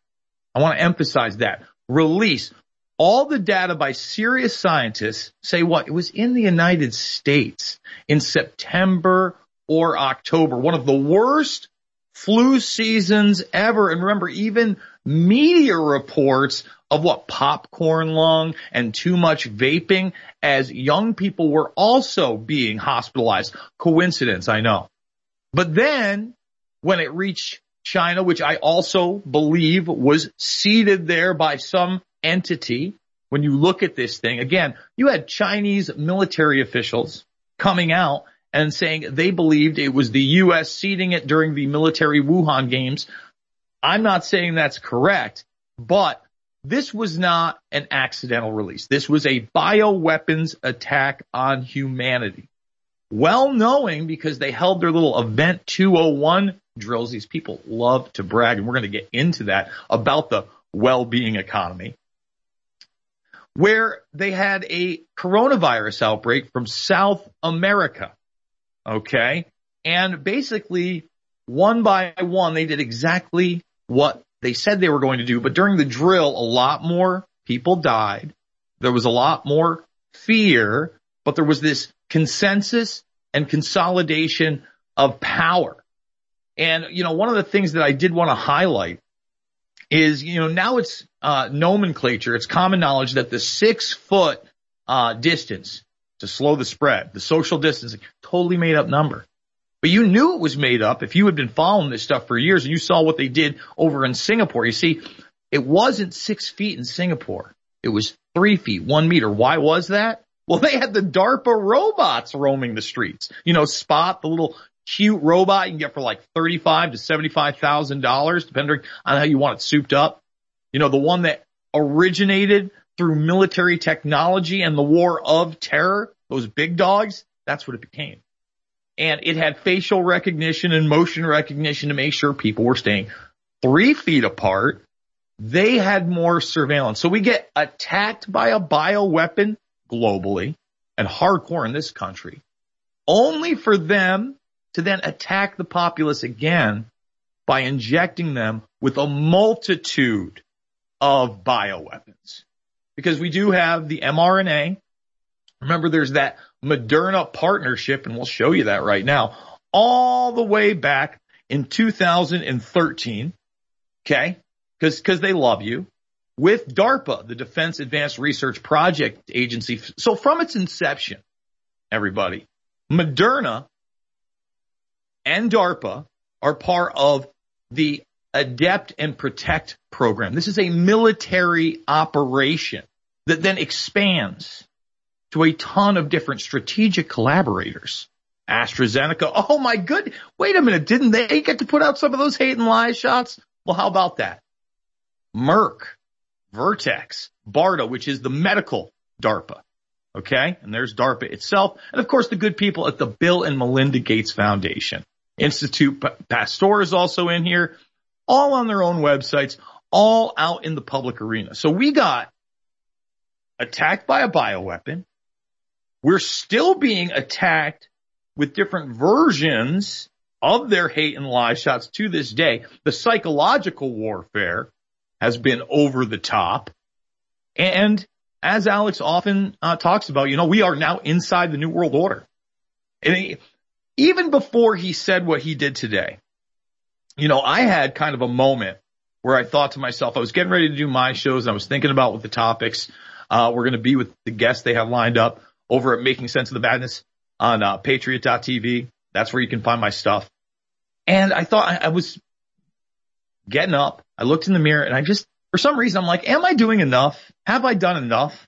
I want to emphasize that release. All the data by serious scientists say what? It was in the United States in September or October, one of the worst flu seasons ever. And remember, even media reports of what popcorn lung and too much vaping as young people were also being hospitalized. Coincidence, I know. But then when it reached China, which I also believe was seeded there by some entity, when you look at this thing, again, you had Chinese military officials coming out and saying they believed it was the U.S. seeding it during the military Wuhan games. I'm not saying that's correct, but this was not an accidental release. This was a bioweapons attack on humanity. well knowing because they held their little event 201 drills. These people love to brag and we're going to get into that about the well-being economy where they had a coronavirus outbreak from South America. Okay. And basically one by one, they did exactly what they said they were going to do. But during the drill, a lot more people died. There was a lot more fear, but there was this consensus and consolidation of power. And, you know, one of the things that I did want to highlight is, you know, now it's, uh, nomenclature. It's common knowledge that the six foot, uh, distance to slow the spread, the social distancing, totally made up number. But you knew it was made up if you had been following this stuff for years and you saw what they did over in Singapore. You see, it wasn't six feet in Singapore. It was three feet, one meter. Why was that? Well, they had the DARPA robots roaming the streets. You know, Spot, the little cute robot you can get for like thirty-five to seventy-five thousand dollars, depending on how you want it souped up. You know, the one that originated through military technology and the war of terror, those big dogs, that's what it became. And it had facial recognition and motion recognition to make sure people were staying three feet apart. They had more surveillance. So we get attacked by a bioweapon globally and hardcore in this country only for them to then attack the populace again by injecting them with a multitude of bioweapons. Because we do have the mRNA. Remember there's that Moderna partnership and we'll show you that right now all the way back in 2013. Okay. Cause, cause they love you with DARPA, the Defense Advanced Research Project Agency. So from its inception, everybody, Moderna and DARPA are part of the Adept and Protect program. This is a military operation that then expands to a ton of different strategic collaborators. AstraZeneca. Oh my good. Wait a minute. Didn't they get to put out some of those hate and lie shots? Well, how about that? Merck, Vertex, BARDA, which is the medical DARPA. Okay. And there's DARPA itself. And of course, the good people at the Bill and Melinda Gates Foundation. Institute Pasteur is also in here, all on their own websites, all out in the public arena. So we got attacked by a bioweapon. We're still being attacked with different versions of their hate and lie shots to this day. The psychological warfare has been over the top. And as Alex often uh, talks about, you know, we are now inside the new world order. And even before he said what he did today, you know, I had kind of a moment where I thought to myself, I was getting ready to do my shows and I was thinking about what the topics, uh, were going to be with the guests they have lined up over at Making Sense of the Madness on, uh, patriot.tv. That's where you can find my stuff. And I thought I, I was getting up. I looked in the mirror and I just, for some reason, I'm like, am I doing enough? Have I done enough?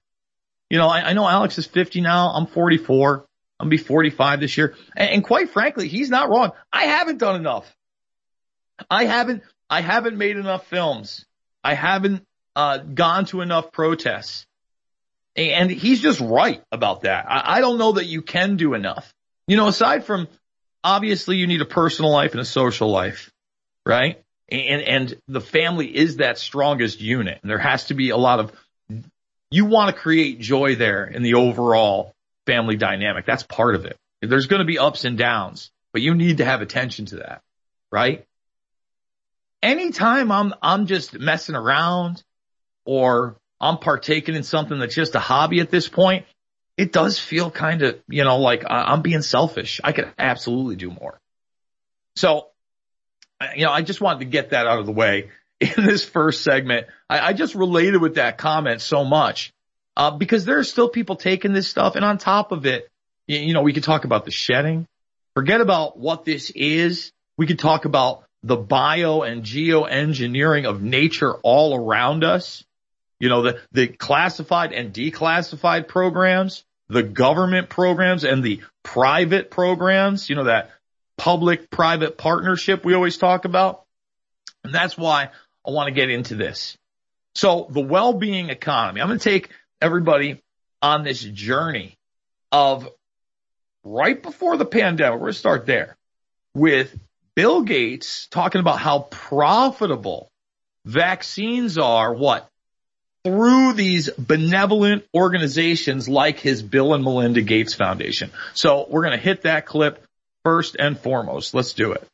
You know, I, I know Alex is 50 now. I'm 44. I'm gonna be 45 this year. And, and quite frankly, he's not wrong. I haven't done enough. I haven't, I haven't made enough films. I haven't, uh, gone to enough protests. And he's just right about that. I, I don't know that you can do enough. You know, aside from obviously you need a personal life and a social life, right? And, and the family is that strongest unit. And there has to be a lot of, you want to create joy there in the overall family dynamic. That's part of it. There's going to be ups and downs, but you need to have attention to that, right? Anytime I'm, I'm just messing around or I'm partaking in something that's just a hobby at this point, it does feel kind of, you know, like I'm being selfish. I could absolutely do more. So, you know, I just wanted to get that out of the way in this first segment. I, I just related with that comment so much uh, because there are still people taking this stuff. And on top of it, you, you know, we could talk about the shedding. Forget about what this is. We could talk about the bio and geoengineering of nature all around us. You know, the, the classified and declassified programs, the government programs and the private programs, you know, that public private partnership we always talk about. And that's why I want to get into this. So the well-being economy, I'm going to take everybody on this journey of right before the pandemic. We're going to start there with Bill Gates talking about how profitable vaccines are. What? Through these benevolent organizations like his Bill and Melinda Gates Foundation. So we're going to hit that clip first and foremost. Let's do it.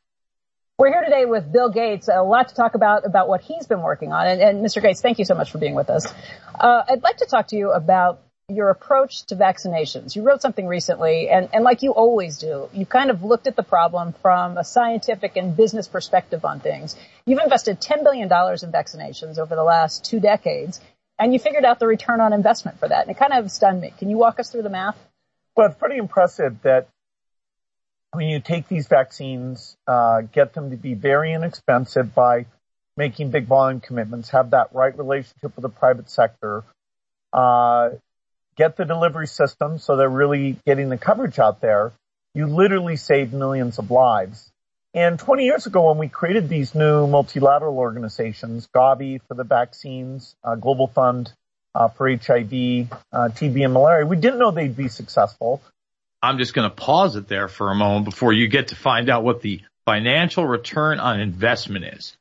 We're here today with Bill Gates. A lot to talk about about what he's been working on. And, and Mr. Gates, thank you so much for being with us. Uh, I'd like to talk to you about your approach to vaccinations. You wrote something recently, and, and like you always do, you kind of looked at the problem from a scientific and business perspective on things. You've invested $10 billion in vaccinations over the last two decades, and you figured out the return on investment for that. And it kind of stunned me. Can you walk us through the math? Well, it's pretty impressive that when you take these vaccines, uh, get them to be very inexpensive by making big volume commitments, have that right relationship with the private sector, uh, get the delivery system so they're really getting the coverage out there, you literally save millions of lives. And 20 years ago, when we created these new multilateral organizations, Gavi for the vaccines, uh, Global Fund uh, for HIV, uh, TB, and malaria, we didn't know they'd be successful. I'm just going to pause it there for a moment before you get to find out what the financial return on investment is.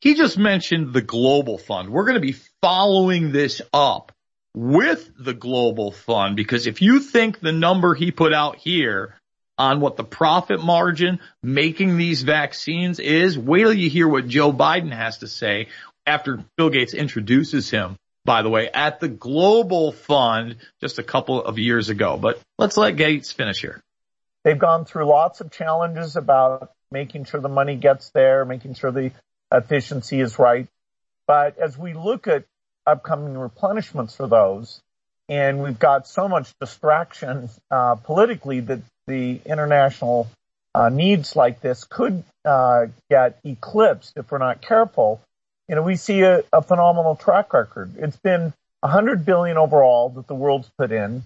He just mentioned the Global Fund. We're going to be following this up with the global fund because if you think the number he put out here on what the profit margin making these vaccines is, wait till you hear what Joe Biden has to say after Bill Gates introduces him, by the way, at the global fund just a couple of years ago. But let's let Gates finish here. They've gone through lots of challenges about making sure the money gets there, making sure the efficiency is right. But as we look at upcoming replenishments for those. And we've got so much distraction uh, politically that the international uh, needs like this could uh, get eclipsed if we're not careful. You know, we see a, a phenomenal track record. It's been 100 billion overall that the world's put in.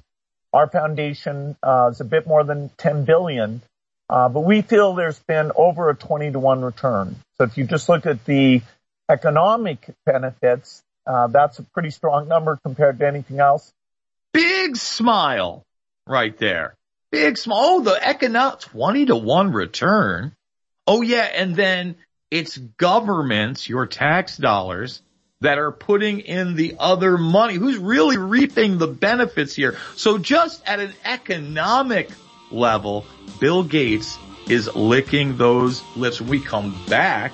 Our foundation uh, is a bit more than 10 billion, uh, but we feel there's been over a 20 to 1 return. So if you just look at the economic benefits, uh, that's a pretty strong number compared to anything else. Big smile right there. Big smile. Oh, the economic 20 to 1 return. Oh yeah, and then it's governments, your tax dollars, that are putting in the other money. Who's really reaping the benefits here? So just at an economic level, Bill Gates is licking those lips. When we come back,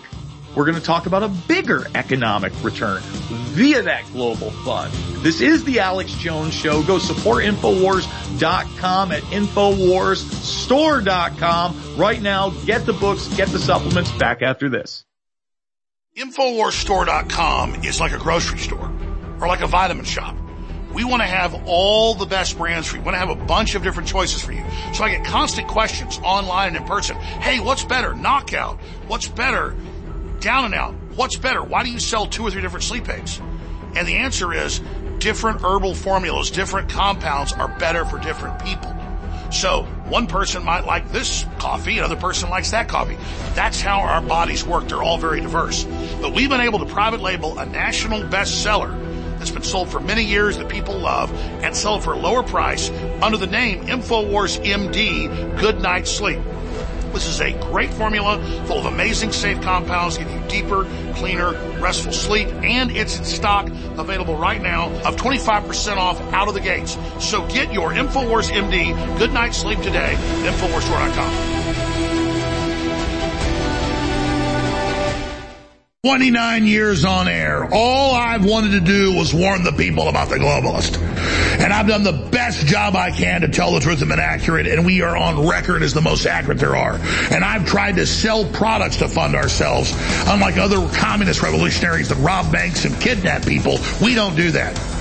we're going to talk about a bigger economic return via that global fund. This is the Alex Jones Show. Go support Infowars.com at InfoWarsStore.com. Right now, get the books, get the supplements. Back after this. InfoWarsStore.com is like a grocery store or like a vitamin shop. We want to have all the best brands for you. We want to have a bunch of different choices for you. So I get constant questions online and in person. Hey, what's better? Knockout. What's better? Down and out. What's better? Why do you sell two or three different sleep aids? And the answer is different herbal formulas, different compounds are better for different people. So one person might like this coffee, another person likes that coffee. That's how our bodies work. They're all very diverse. But we've been able to private label a national bestseller that's been sold for many years that people love and sell it for a lower price under the name InfoWars MD Good Night Sleep. This is a great formula full of amazing safe compounds, give you deeper, cleaner, restful sleep, and it's in stock available right now of 25% off out of the gates. So get your InfoWars MD Good Night Sleep today InfoWarsStore.com. 29 years on air. All I've wanted to do was warn the people about the globalist. And I've done the best job I can to tell the truth and been accurate, and we are on record as the most accurate there are. And I've tried to sell products to fund ourselves. Unlike other communist revolutionaries that rob banks and kidnap people, we don't do that.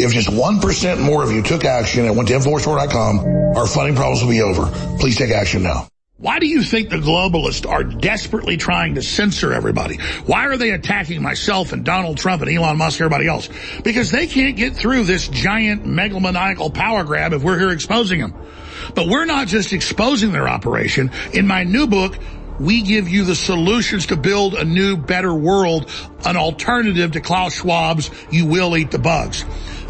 If just 1% more of you took action and went to InfoWarsStore.com, our funding problems will be over. Please take action now. Why do you think the globalists are desperately trying to censor everybody? Why are they attacking myself and Donald Trump and Elon Musk and everybody else? Because they can't get through this giant megalomaniacal power grab if we're here exposing them. But we're not just exposing their operation. In my new book, we give you the solutions to build a new, better world, an alternative to Klaus Schwab's You Will Eat the Bugs.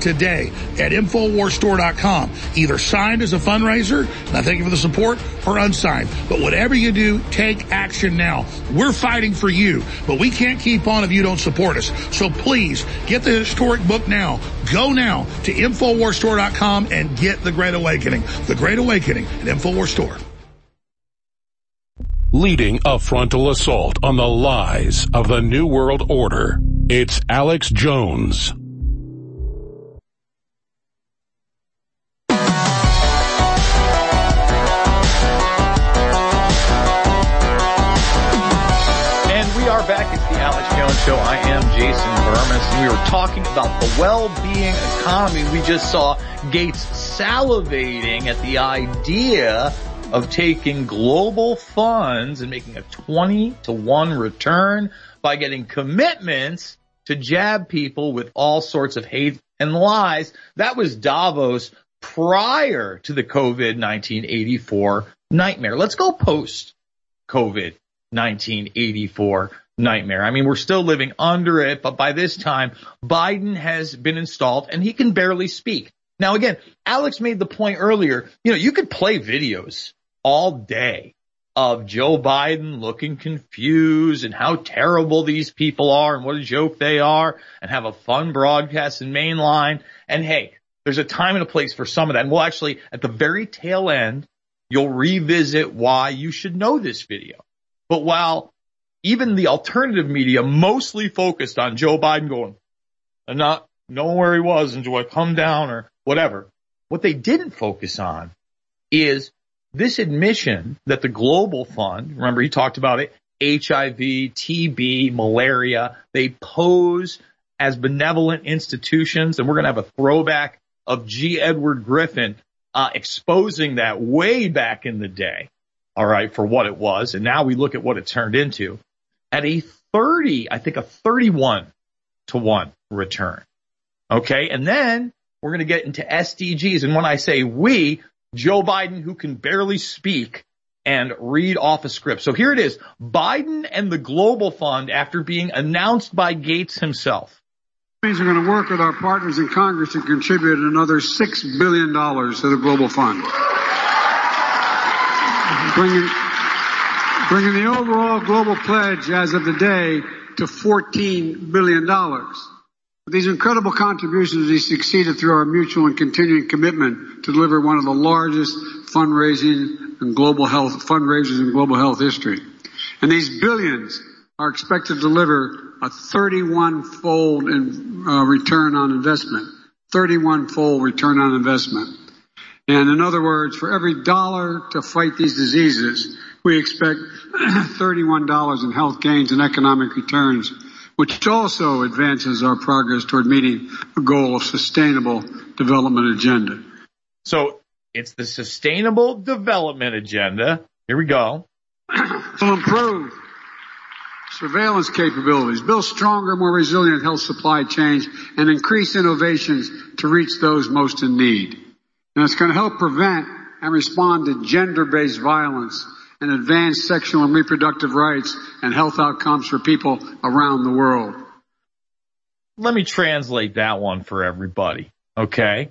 today at InfoWarsStore.com. Either signed as a fundraiser, and I thank you for the support, or unsigned. But whatever you do, take action now. We're fighting for you, but we can't keep on if you don't support us. So please, get the historic book now. Go now to InfoWarsStore.com and get The Great Awakening. The Great Awakening at InfoWars Store. Leading a frontal assault on the lies of the New World Order. It's Alex Jones. Show. I am Jason Bermas, and we were talking about the well-being economy. We just saw Gates salivating at the idea of taking global funds and making a 20 to 1 return by getting commitments to jab people with all sorts of hate and lies. That was Davos prior to the COVID 1984 nightmare. Let's go post COVID 1984 nightmare. I mean, we're still living under it, but by this time, Biden has been installed and he can barely speak. Now again, Alex made the point earlier, you know, you could play videos all day of Joe Biden looking confused and how terrible these people are and what a joke they are and have a fun broadcast in mainline. And hey, there's a time and a place for some of that. And we'll actually, at the very tail end, you'll revisit why you should know this video. But while even the alternative media mostly focused on Joe Biden going, and not knowing where he was and do I come down or whatever. What they didn't focus on is this admission that the global fund, remember he talked about it, HIV, TB, malaria, they pose as benevolent institutions and we're going to have a throwback of G. Edward Griffin, uh, exposing that way back in the day. All right. For what it was. And now we look at what it turned into at a 30, I think a 31 to 1 return. Okay. And then we're going to get into SDGs. And when I say we, Joe Biden, who can barely speak and read off a script. So here it is. Biden and the Global Fund after being announced by Gates himself. We're going to work with our partners in Congress to contribute another $6 billion to the Global Fund. Bringing, bringing the overall global pledge as of today to $14 billion. With these incredible contributions, we succeeded through our mutual and continuing commitment to deliver one of the largest fundraising and global health fundraisers in global health history. And these billions are expected to deliver a 31-fold in, uh, return on investment. 31-fold return on investment. And in other words, for every dollar to fight these diseases, we expect $31 in health gains and economic returns, which also advances our progress toward meeting the goal of sustainable development agenda. So it's the sustainable development agenda. Here we go. will improve surveillance capabilities, build stronger, more resilient health supply chains, and increase innovations to reach those most in need. And it's going to help prevent and respond to gender-based violence and advance sexual and reproductive rights and health outcomes for people around the world. Let me translate that one for everybody. Okay.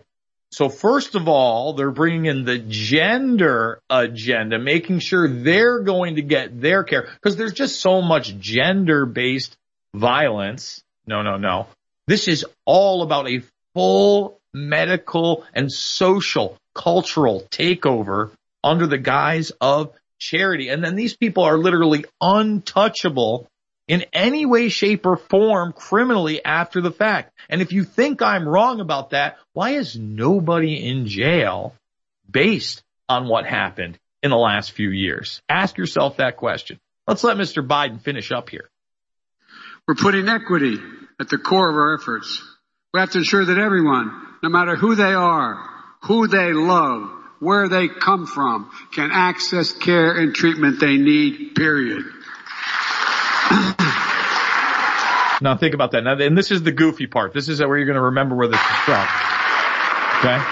So first of all, they're bringing in the gender agenda, making sure they're going to get their care because there's just so much gender based violence. No, no, no. This is all about a full medical and social cultural takeover under the guise of charity. And then these people are literally untouchable in any way, shape or form criminally after the fact. And if you think I'm wrong about that, why is nobody in jail based on what happened in the last few years? Ask yourself that question. Let's let Mr. Biden finish up here. We're putting equity at the core of our efforts. We have to ensure that everyone, no matter who they are, who they love, where they come from, can access care and treatment they need, period. now think about that. Now, and this is the goofy part. This is where you're going to remember where this is from. Okay?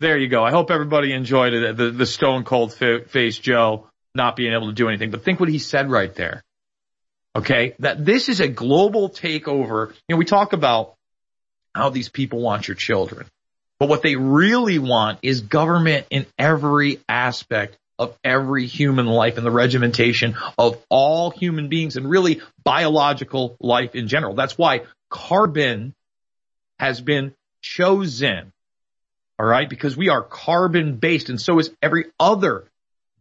There you go. I hope everybody enjoyed it. The, the stone cold face Joe not being able to do anything. But think what he said right there. Okay. That this is a global takeover. You know, we talk about how these people want your children, but what they really want is government in every aspect of every human life and the regimentation of all human beings and really biological life in general. That's why carbon has been chosen. All right. Because we are carbon based and so is every other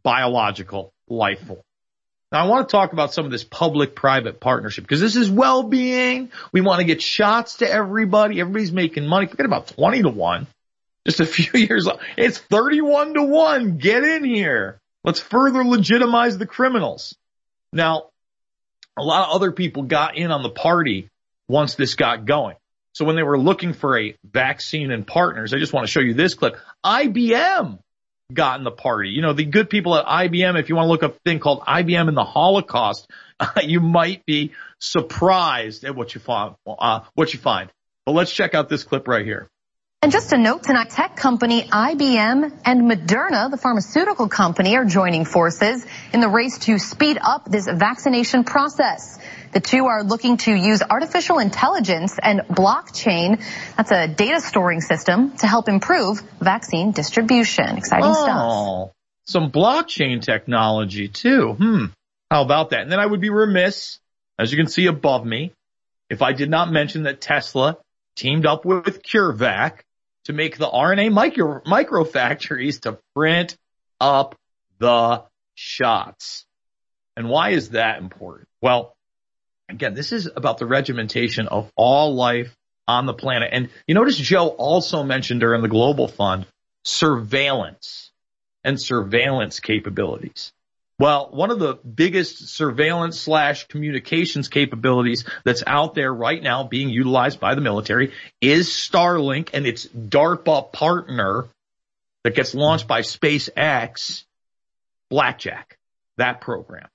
biological life form. Now I want to talk about some of this public-private partnership because this is well-being. We want to get shots to everybody. Everybody's making money. Forget about 20 to 1. Just a few years. It's 31 to 1. Get in here. Let's further legitimize the criminals. Now, a lot of other people got in on the party once this got going. So when they were looking for a vaccine and partners, I just want to show you this clip. IBM got in the party. You know, the good people at IBM, if you want to look up a thing called IBM and the Holocaust, uh, you might be surprised at what you find, uh, what you find. But let's check out this clip right here. And just a note tonight, tech company IBM and Moderna, the pharmaceutical company, are joining forces in the race to speed up this vaccination process. The two are looking to use artificial intelligence and blockchain, that's a data storing system, to help improve vaccine distribution. Exciting oh, stuff. Some blockchain technology too. Hmm. How about that? And then I would be remiss, as you can see above me, if I did not mention that Tesla teamed up with CureVac to make the RNA micro, micro factories to print up the shots. And why is that important? Well, again, this is about the regimentation of all life on the planet. And you notice Joe also mentioned during the Global Fund surveillance and surveillance capabilities. Well, one of the biggest surveillance slash communications capabilities that's out there right now being utilized by the military is Starlink and its DARPA partner that gets launched by SpaceX, Blackjack, that program.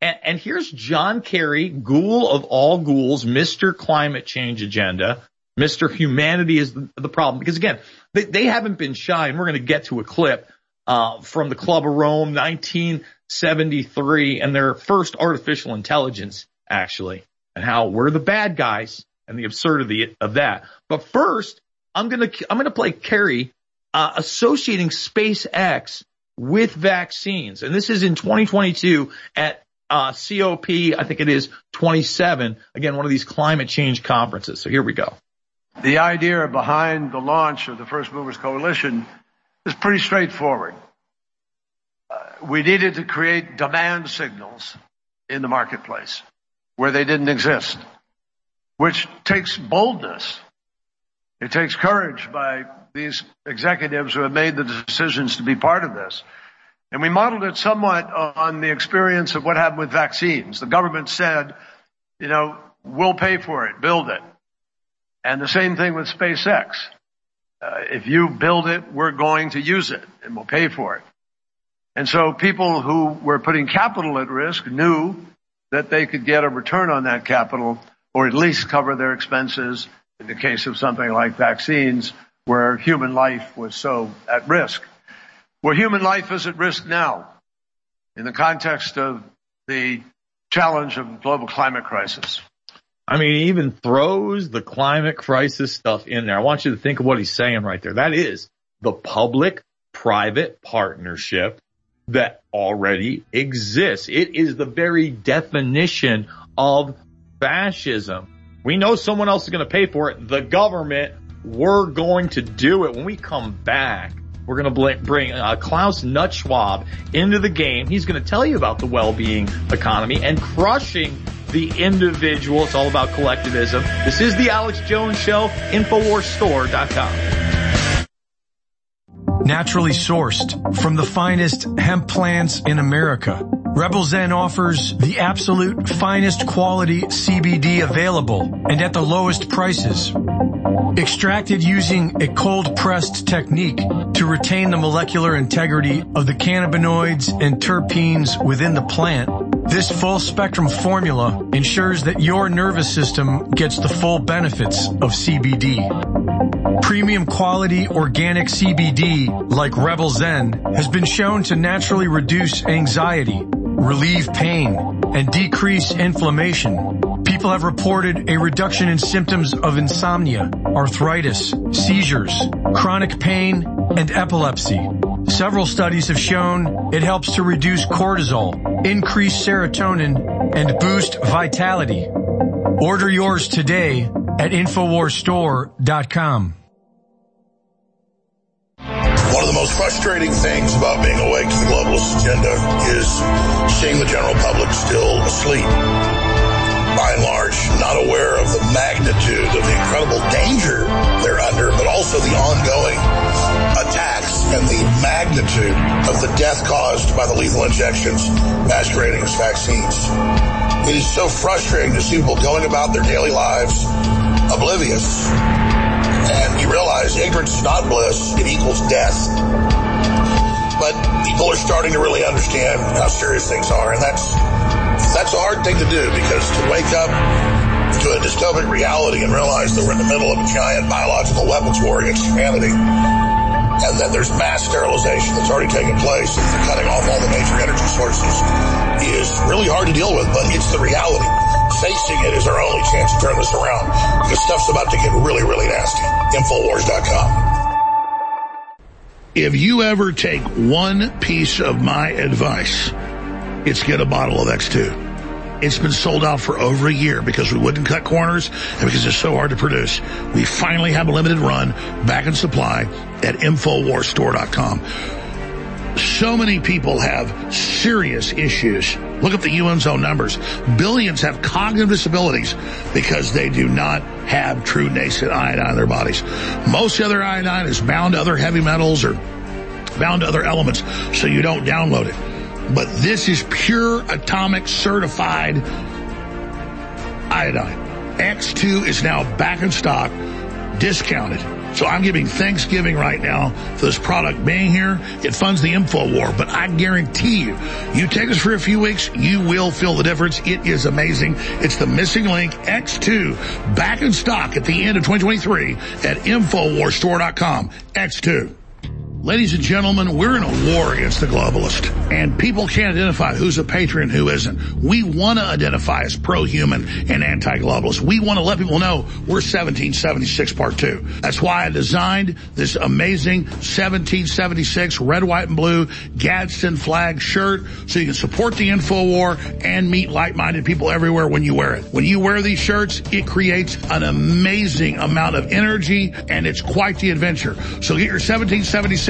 And, and here's John Kerry, ghoul of all ghouls, Mr. Climate Change Agenda, Mr. Humanity is the, the problem. Because again, they, they, haven't been shy, and we're going to get to a clip uh, from the Club of Rome, 1973, and their first artificial intelligence actually and how we're the bad guys and the absurdity of that. But first, I'm going to, I'm going to play Kerry, uh, associating SpaceX with vaccines. And this is in 2022 at, uh, COP, I think it is 27. Again, one of these climate change conferences. So here we go. The idea behind the launch of the First Movers Coalition is pretty straightforward we needed to create demand signals in the marketplace where they didn't exist, which takes boldness. It takes courage by these executives who have made the decisions to be part of this. And we modeled it somewhat on the experience of what happened with vaccines. The government said, you know, we'll pay for it, build it. And the same thing with SpaceX. Uh, if you build it, we're going to use it and we'll pay for it. And so people who were putting capital at risk knew that they could get a return on that capital or at least cover their expenses in the case of something like vaccines where human life was so at risk. Well, human life is at risk now in the context of the challenge of global climate crisis. I mean, he even throws the climate crisis stuff in there. I want you to think of what he's saying right there. That is the public private partnership that already exists. It is the very definition of fascism. We know someone else is going to pay for it. The government, we're going to do it. When we come back, we're going to bring uh, Klaus Nutschwab into the game. He's going to tell you about the well-being economy and crushing the individual. It's all about collectivism. This is the Alex Jones Show, Infowarsstore.com naturally sourced from the finest hemp plants in America. Rebel Zen offers the absolute finest quality CBD available and at the lowest prices. Extracted using a cold pressed technique to retain the molecular integrity of the cannabinoids and terpenes within the plant, this full spectrum formula ensures that your nervous system gets the full benefits of CBD. Premium quality organic CBD like Rebel Zen has been shown to naturally reduce anxiety, relieve pain, and decrease inflammation. People have reported a reduction in symptoms of insomnia, arthritis, seizures, chronic pain, and epilepsy. Several studies have shown it helps to reduce cortisol, increase serotonin, and boost vitality. Order yours today at InfoWarsStore.com. most frustrating things about being awake to the globalist agenda is seeing the general public still asleep. By and large, not aware of the magnitude of the incredible danger they're under, but also the ongoing attacks and the magnitude of the death caused by the lethal injections masquerading as vaccines. It is so frustrating to see people going about their daily lives oblivious and you realize ignorance is not bliss, it equals death. But people are starting to really understand how serious things are, and that's that's a hard thing to do because to wake up to a dystopic reality and realize that we're in the middle of a giant biological weapons war against humanity, and that there's mass sterilization that's already taken place and cutting off all the major energy sources is really hard to deal with, but it's the reality facing it is our only chance to turn this around because stuff's about to get really, really nasty. Infowars.com. If you ever take one piece of my advice, it's get a bottle of X2. It's been sold out for over a year because we wouldn't cut corners and because it's so hard to produce. We finally have a limited run back in supply at InfoWarsStore.com. So many people have serious issues. Look at the UN's own numbers. Billions have cognitive disabilities because they do not have true nascent iodine in their bodies. Most other iodine is bound to other heavy metals or bound to other elements, so you don't download it. But this is pure atomic certified iodine. X2 is now back in stock, discounted. So I'm giving Thanksgiving right now for this product being here. It funds the info war, but I guarantee you, you take this for a few weeks, you will feel the difference. It is amazing. It's the missing link X2 back in stock at the end of 2023 at InfoWarsStore.com. X2. Ladies and gentlemen, we're in a war against the globalist, and people can't identify who's a patriot and who isn't. We want to identify as pro-human and anti-globalist. We want to let people know we're 1776 part two. That's why I designed this amazing 1776 red, white, and blue Gadsden flag shirt so you can support the info war and meet like-minded people everywhere when you wear it. When you wear these shirts, it creates an amazing amount of energy, and it's quite the adventure. So get your 1776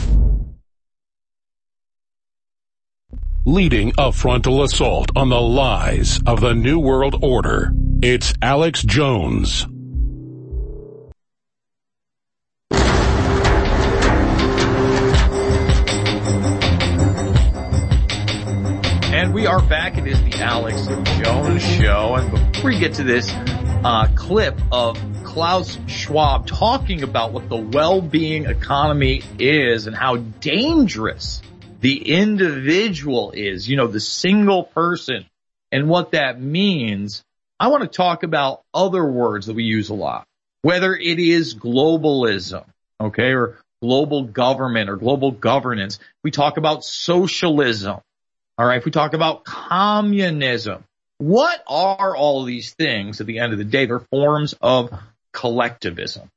Leading a frontal assault on the lies of the New World Order, it's Alex Jones. And we are back. It is the Alex Jones Show. And before we get to this uh, clip of Klaus Schwab talking about what the well-being economy is and how dangerous the individual is, you know, the single person and what that means, I want to talk about other words that we use a lot, whether it is globalism, okay, or global government or global governance. We talk about socialism. All right. If we talk about communism, what are all these things at the end of the day? They're forms of collectivism.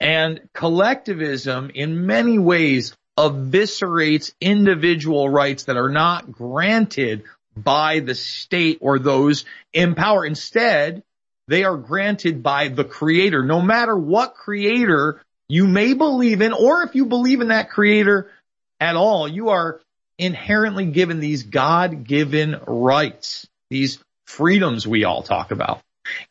And collectivism in many ways eviscerates individual rights that are not granted by the state or those in power. Instead, they are granted by the creator, no matter what creator you may believe in, or if you believe in that creator at all, you are inherently given these God-given rights, these freedoms we all talk about.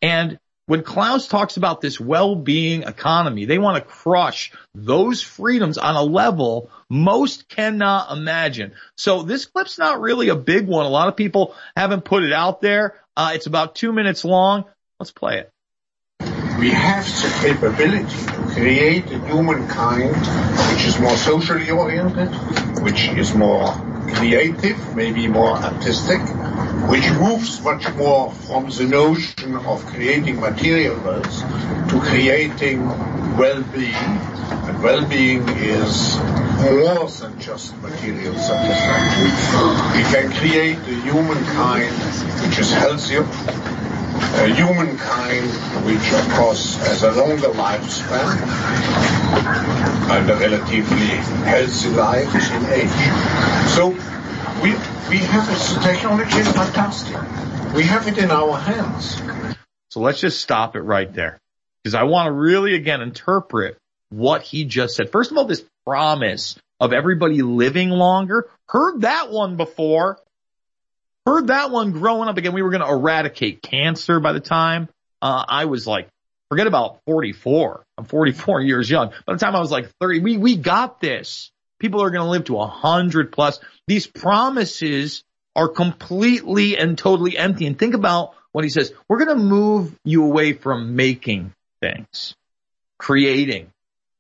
And when Klaus talks about this well-being economy, they want to crush those freedoms on a level most cannot imagine. So this clip's not really a big one. A lot of people haven't put it out there. Uh, it's about two minutes long. Let's play it. We have the capability to create a humankind which is more socially oriented, which is more creative, maybe more artistic, which moves much more from the notion of creating material wealth to creating well-being. And well-being is more than just material satisfaction. We can create a humankind which is healthier, a humankind which of course has a longer lifespan and a relatively healthy life in age. So we, we have this technology is fantastic. We have it in our hands. So let's just stop it right there because I want to really again interpret what he just said. First of all, this promise of everybody living longer. Heard that one before. Heard that one growing up again. We were going to eradicate cancer by the time uh, I was like, forget about 44. I'm 44 years young. By the time I was like 30, we, we got this. People are going to live to 100 plus. These promises are completely and totally empty. And think about what he says. We're going to move you away from making things, creating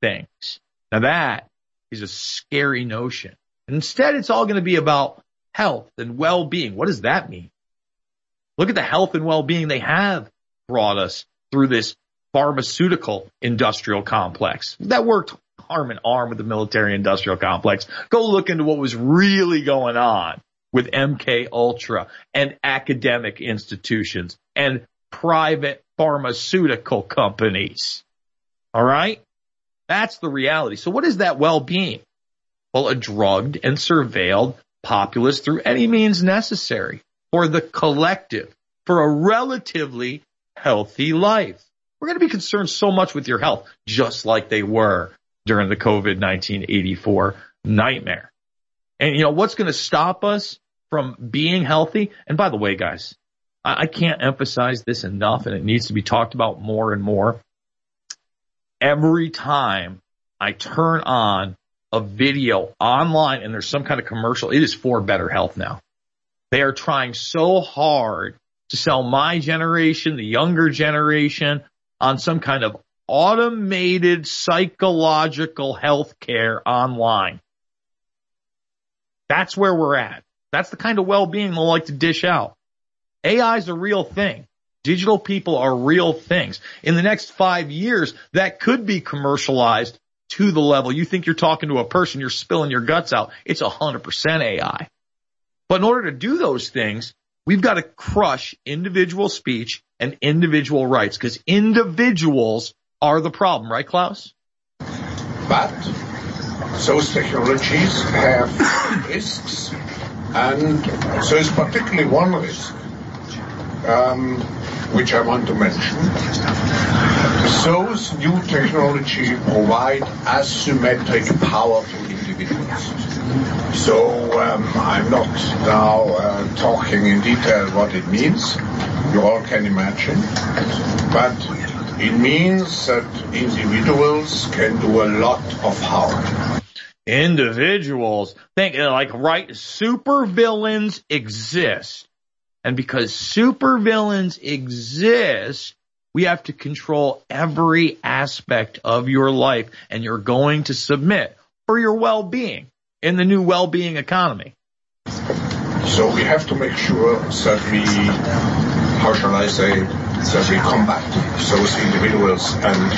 things. Now that is a scary notion. Instead, it's all going to be about health and well-being. What does that mean? Look at the health and well-being they have brought us through this pharmaceutical industrial complex that worked arm in arm with the military industrial complex. Go look into what was really going on with MK Ultra and academic institutions and private pharmaceutical companies. All right. That's the reality. So what is that well-being? Well, a drugged and surveilled populace through any means necessary for the collective, for a relatively healthy life. We're going to be concerned so much with your health, just like they were during the COVID 1984 nightmare. And you know, what's going to stop us from being healthy? And by the way, guys, I, I can't emphasize this enough and it needs to be talked about more and more. Every time I turn on a video online and there's some kind of commercial, it is for better health now. They are trying so hard to sell my generation, the younger generation on some kind of automated psychological health care online. That's where we're at. That's the kind of well-being they'll like to dish out. AI is a real thing. Digital people are real things. In the next five years, that could be commercialized to the level you think you're talking to a person, you're spilling your guts out. It's 100% AI. But in order to do those things, we've got to crush individual speech and individual rights because individuals are the problem, right, Klaus? But those technologies have risks, and so it's particularly one risk, um, which I want to mention. Those new technology provide asymmetric power to individuals. So um, I'm not now uh, talking in detail what it means. You all can imagine. But it means that individuals can do a lot of harm. Individuals think like right super villains exist. And because super villains exist, we have to control every aspect of your life and you're going to submit for your well-being in the new well-being economy. So we have to make sure that we, how shall I say, that we combat those individuals and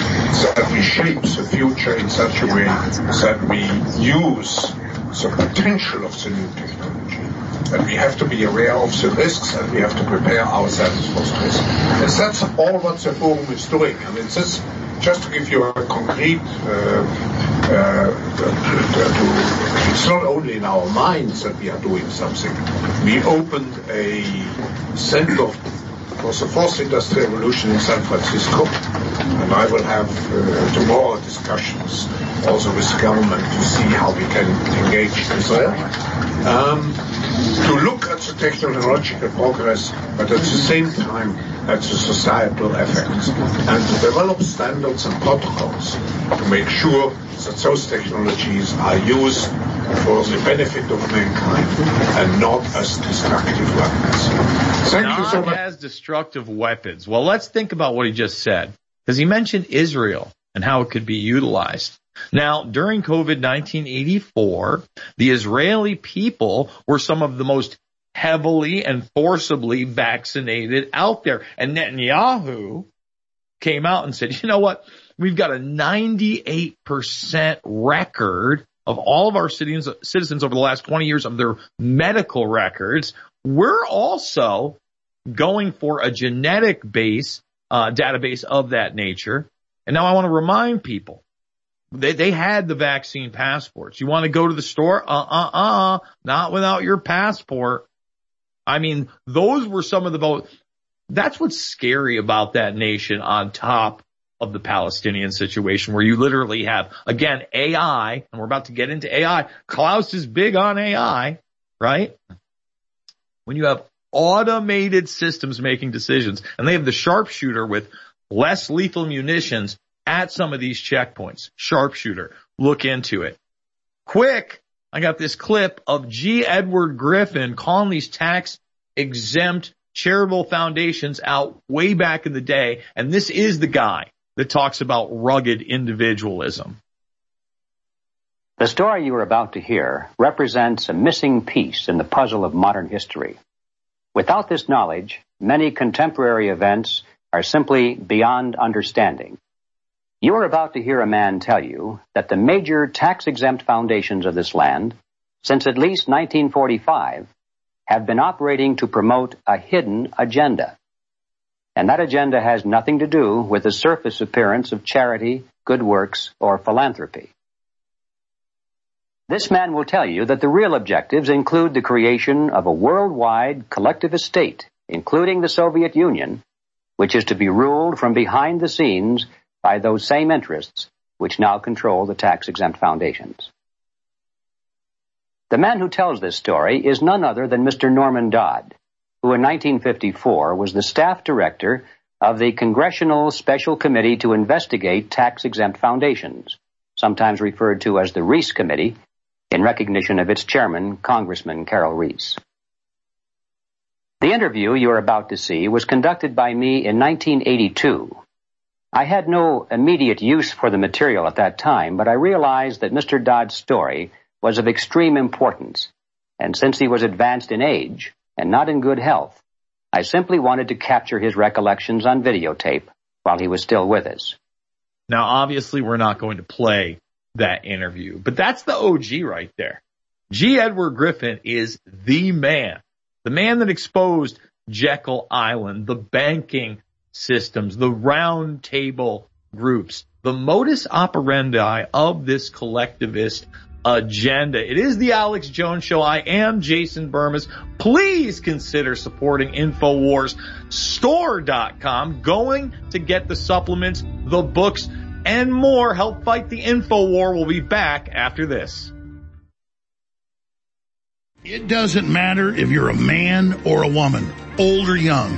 that we shape the future in such a way that we use the potential of the new technology. And we have to be aware of the risks and we have to prepare ourselves for this. And that's all what the forum is doing. I mean, this, just to give you a concrete, uh, uh, it's not only in our minds that we are doing something. We opened a center for the fourth industrial revolution in San Francisco, and I will have uh, tomorrow discussions also with the government to see how we can engage Israel. Um, to look at the technological progress, but at the same time at the societal effects, and to develop standards and protocols to make sure that those technologies are used for the benefit of mankind and not as destructive weapons. Thank not you so much. as destructive weapons. Well, let's think about what he just said because he mentioned Israel and how it could be utilized. Now, during COVID 1984, the Israeli people were some of the most heavily and forcibly vaccinated out there. And Netanyahu came out and said, you know what? We've got a 98% record of all of our citizens, citizens over the last 20 years of their medical records. We're also going for a genetic base, uh, database of that nature. And now I want to remind people they, they had the vaccine passports. You want to go to the store? Uh, uh, uh, not without your passport. I mean, those were some of the vote. That's what's scary about that nation on top of the Palestinian situation where you literally have, again, AI, and we're about to get into AI. Klaus is big on AI, right? When you have automated systems making decisions and they have the sharpshooter with less lethal munitions at some of these checkpoints. Sharpshooter. Look into it. Quick. I got this clip of G. Edward Griffin calling these tax exempt charitable foundations out way back in the day. And this is the guy that talks about rugged individualism. The story you are about to hear represents a missing piece in the puzzle of modern history. Without this knowledge, many contemporary events are simply beyond understanding. You are about to hear a man tell you that the major tax exempt foundations of this land, since at least 1945, have been operating to promote a hidden agenda. And that agenda has nothing to do with the surface appearance of charity, good works, or philanthropy. This man will tell you that the real objectives include the creation of a worldwide collectivist state, including the Soviet Union, which is to be ruled from behind the scenes by those same interests which now control the tax exempt foundations. The man who tells this story is none other than Mr. Norman Dodd, who in 1954 was the staff director of the Congressional Special Committee to investigate tax exempt foundations, sometimes referred to as the Reece Committee, in recognition of its chairman, Congressman Carroll Reece. The interview you are about to see was conducted by me in 1982 I had no immediate use for the material at that time, but I realized that Mr. Dodd's story was of extreme importance, and since he was advanced in age and not in good health, I simply wanted to capture his recollections on videotape while he was still with us. Now, obviously, we're not going to play that interview, but that's the OG right there. G. Edward Griffin is the man, the man that exposed Jekyll Island, the banking systems, the round table groups, the modus operandi of this collectivist agenda. It is the Alex Jones Show. I am Jason Bermas. Please consider supporting InfoWarsStore.com, going to get the supplements, the books, and more. Help fight the info war. We'll be back after this. It doesn't matter if you're a man or a woman, old or young.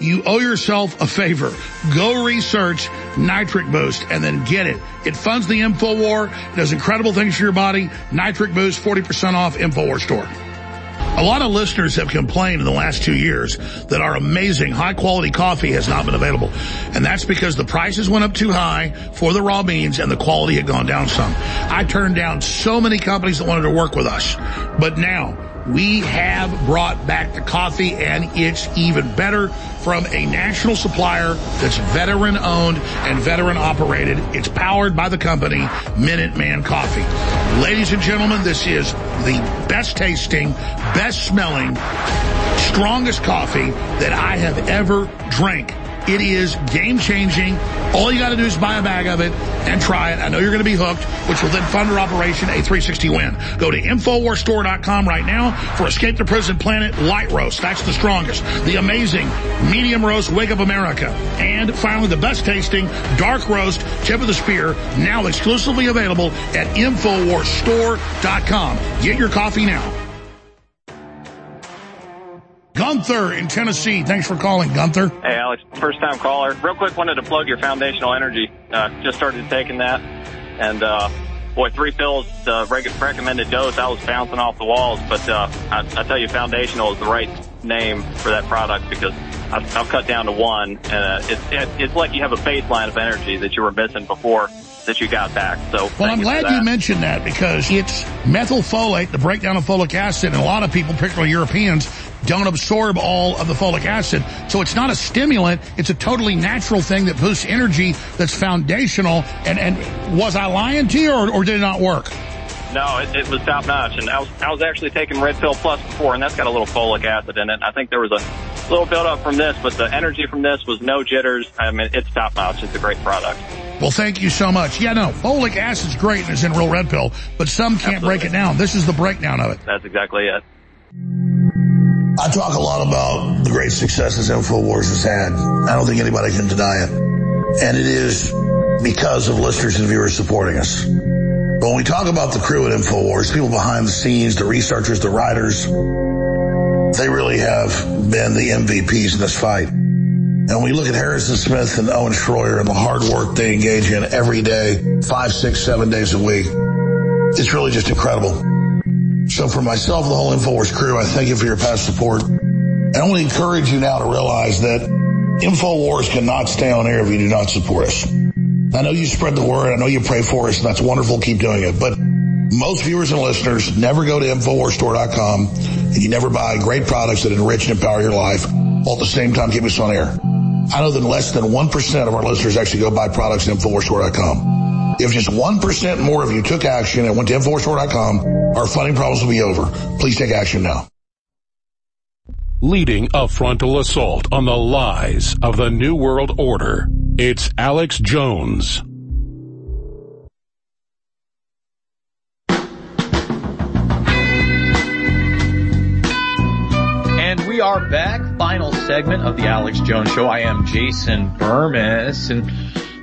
you owe yourself a favor. Go research Nitric Boost and then get it. It funds the InfoWar, does incredible things for your body. Nitric Boost, 40% off InfoWar store. A lot of listeners have complained in the last two years that our amazing high quality coffee has not been available. And that's because the prices went up too high for the raw beans and the quality had gone down some. I turned down so many companies that wanted to work with us. But now, we have brought back the coffee and it's even better from a national supplier that's veteran owned and veteran operated. It's powered by the company Minuteman Coffee. Ladies and gentlemen, this is the best tasting, best smelling, strongest coffee that I have ever drank. It is game changing. All you got to do is buy a bag of it and try it. I know you're going to be hooked, which will then fund our operation A360 Win. Go to InfoWarsStore.com right now for Escape the Prison Planet Light Roast. That's the strongest. The amazing Medium Roast Wake Up America. And finally, the best tasting Dark Roast Tip of the Spear, now exclusively available at InfoWarsStore.com. Get your coffee now. Gunther in Tennessee. Thanks for calling, Gunther. Hey, Alex. First time caller. Real quick, wanted to plug your foundational energy. Uh, just started taking that. And, uh, boy, three pills, reg- recommended dose, I was bouncing off the walls. But, uh, I, I tell you, foundational is the right name for that product because I've, I've cut down to one. And, uh, it's, it's like you have a baseline of energy that you were missing before that you got back. So well, I'm glad you mentioned that because it's methylfolate, the breakdown of folic acid, and a lot of people, particularly Europeans, don't absorb all of the folic acid. So it's not a stimulant. It's a totally natural thing that boosts energy that's foundational. And, and was I lying to you or, or did it not work? No, it, it was top notch. And I was, I was actually taking Red Pill Plus before and that's got a little folic acid in it. I think there was a little build up from this, but the energy from this was no jitters. I mean, it's top notch. It's a great product. Well, thank you so much. Yeah, no, folic acid's great and it's in real red pill, but some can't Absolutely. break it down. This is the breakdown of it. That's exactly it. I talk a lot about the great successes InfoWars has had. I don't think anybody can deny it. And it is because of listeners and viewers supporting us. But when we talk about the crew at InfoWars, people behind the scenes, the researchers, the writers, they really have been the MVPs in this fight. And we look at Harrison Smith and Owen Schroyer and the hard work they engage in every day, five, six, seven days a week. It's really just incredible. So for myself the whole InfoWars crew, I thank you for your past support. I to encourage you now to realize that InfoWars cannot stay on air if you do not support us. I know you spread the word. I know you pray for us and that's wonderful. Keep doing it. But most viewers and listeners never go to InfoWarsStore.com and you never buy great products that enrich and empower your life while at the same time keep us on air. I know that less than 1% of our listeners actually go buy products at InfoWarsStore.com. If just 1% more of you took action and went to InfoWarsStore.com, our funding problems will be over. Please take action now. Leading a frontal assault on the lies of the New World Order, it's Alex Jones. We are back. Final segment of the Alex Jones Show. I am Jason Bermas, and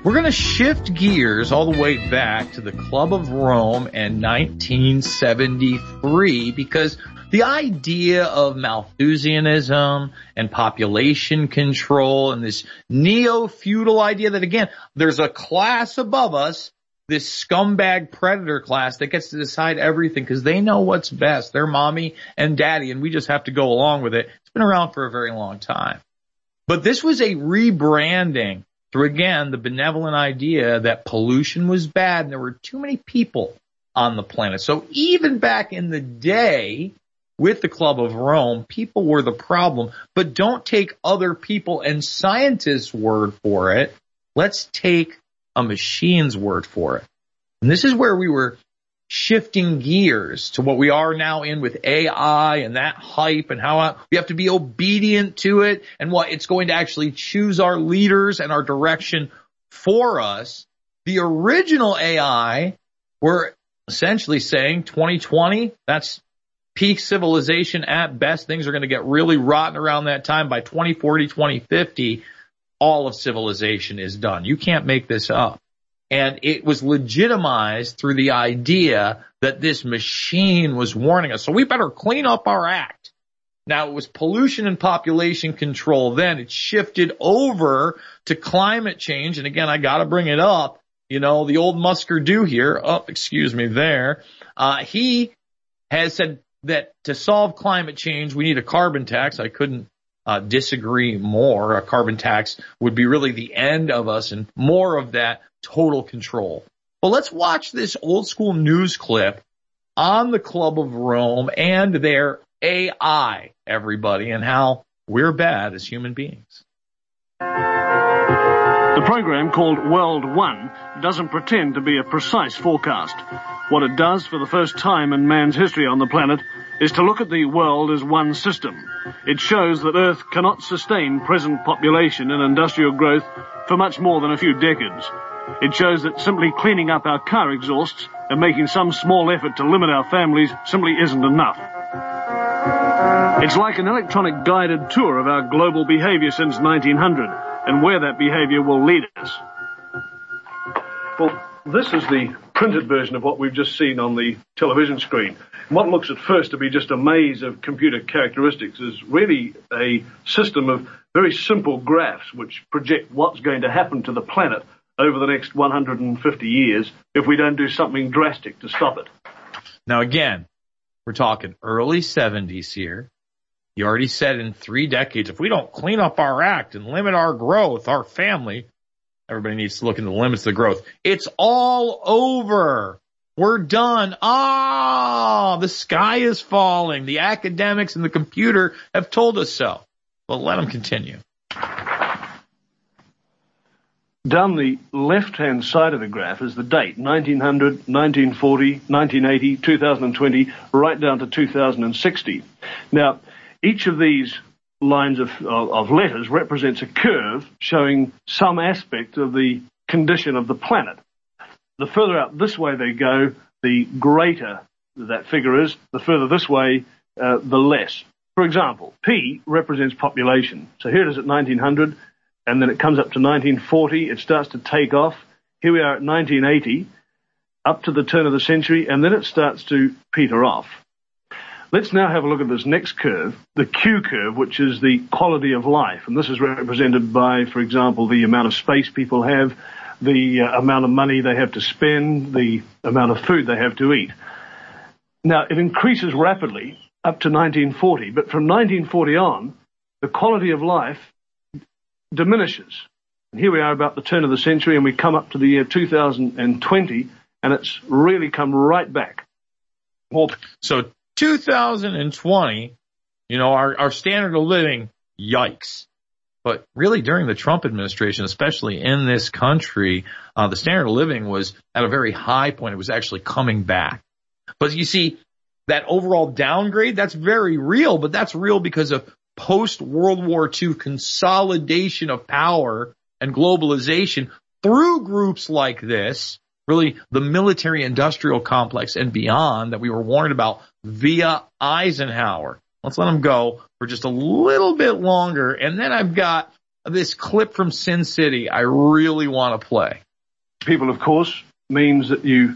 We're going to shift gears all the way back to the Club of Rome and 1973 because the idea of Malthusianism and population control and this neo-feudal idea that again, there's a class above us, this scumbag predator class that gets to decide everything because they know what's best. They're mommy and daddy and we just have to go along with it. Been around for a very long time. But this was a rebranding through again the benevolent idea that pollution was bad and there were too many people on the planet. So even back in the day, with the Club of Rome, people were the problem, but don't take other people and scientists' word for it. Let's take a machine's word for it. And this is where we were shifting gears to what we are now in with AI and that hype and how uh, we have to be obedient to it and what it's going to actually choose our leaders and our direction for us. The original AI were essentially saying 2020, that's peak civilization at best. Things are going to get really rotten around that time. By 2040, 2050, all of civilization is done. You can't make this up. And it was legitimized through the idea that this machine was warning us. So we better clean up our act. Now it was pollution and population control then. It shifted over to climate change. And again, I gotta bring it up. You know, the old Musker do here. Oh, excuse me there. Uh, he has said that to solve climate change, we need a carbon tax. I couldn't uh, disagree more. A carbon tax would be really the end of us and more of that total control. But let's watch this old school news clip on the Club of Rome and their AI, everybody, and how we're bad as human beings. The program called World One doesn't pretend to be a precise forecast. What it does for the first time in man's history on the planet is to look at the world as one system. It shows that Earth cannot sustain present population and industrial growth for much more than a few decades. It shows that simply cleaning up our car exhausts and making some small effort to limit our families simply isn't enough. It's like an electronic guided tour of our global behavior since 1900 and where that behavior will lead us. Well, this is the printed version of what we've just seen on the television screen. What looks at first to be just a maze of computer characteristics is really a system of very simple graphs which project what's going to happen to the planet over the next 150 years if we don't do something drastic to stop it. Now again, we're talking early 70s here. You already said in three decades, if we don't clean up our act and limit our growth, our family, everybody needs to look into the limits of the growth. It's all over. We're done. Ah, the sky is falling. The academics and the computer have told us so. But let them continue. Down the left-hand side of the graph is the date, 1900, 1940, 1980, 2020, right down to 2060. Now, each of these lines of, of, letters represents a curve showing some aspect of the condition of the planet. The further out this way they go, the greater that figure is. The further this way, uh, the less. For example, P represents population. So here it is at 1900, and then it comes up to 1940. It starts to take off. Here we are at 1980, up to the turn of the century, and then it starts to peter off. Let's now have a look at this next curve, the Q curve, which is the quality of life. And this is represented by, for example, the amount of space people have, the uh, amount of money they have to spend, the amount of food they have to eat. Now, it increases rapidly up to 1940, but from 1940 on, the quality of life diminishes. And here we are about the turn of the century, and we come up to the year 2020, and it's really come right back. Well, so 2020, you know, our, our standard of living, yikes. But really during the Trump administration, especially in this country, uh, the standard of living was at a very high point. It was actually coming back. But you see, that overall downgrade, that's very real, but that's real because of post World War II consolidation of power and globalization through groups like this, really the military industrial complex and beyond that we were warned about via Eisenhower. Let's let him go for just a little bit longer. And then I've got this clip from Sin City I really want to play. People, of course, means that you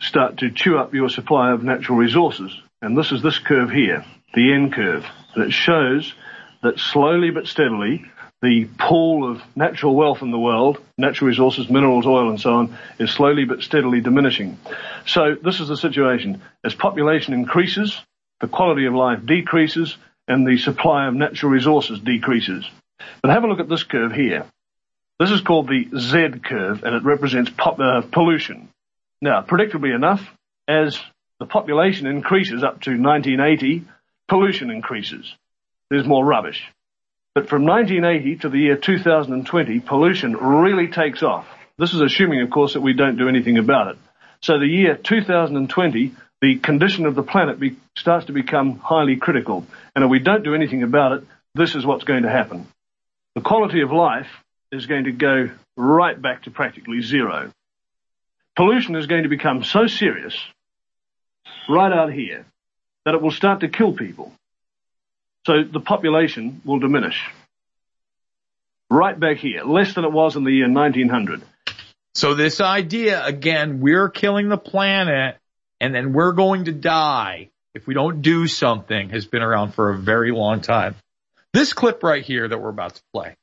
start to chew up your supply of natural resources. And this is this curve here, the N curve. And it shows that slowly but steadily, the pool of natural wealth in the world, natural resources, minerals, oil, and so on, is slowly but steadily diminishing. So this is the situation. As population increases, the quality of life decreases, and the supply of natural resources decreases. But have a look at this curve here. This is called the Z curve, and it represents pop, uh, pollution. Now, predictably enough, as the population increases up to 1980, pollution increases. There's more rubbish. But from 1980 to the year 2020, pollution really takes off. This is assuming, of course, that we don't do anything about it. So the year 2020, the condition of the planet be, starts to become highly critical. And if we don't do anything about it, this is what's going to happen. The quality of life is going to go right back to practically zero. Pollution is going to become so serious right out here that it will start to kill people. So the population will diminish. Right back here, less than it was in the year 1900. So this idea, again, we're killing the planet and then we're going to die if we don't do something has been around for a very long time. This clip right here that we're about to play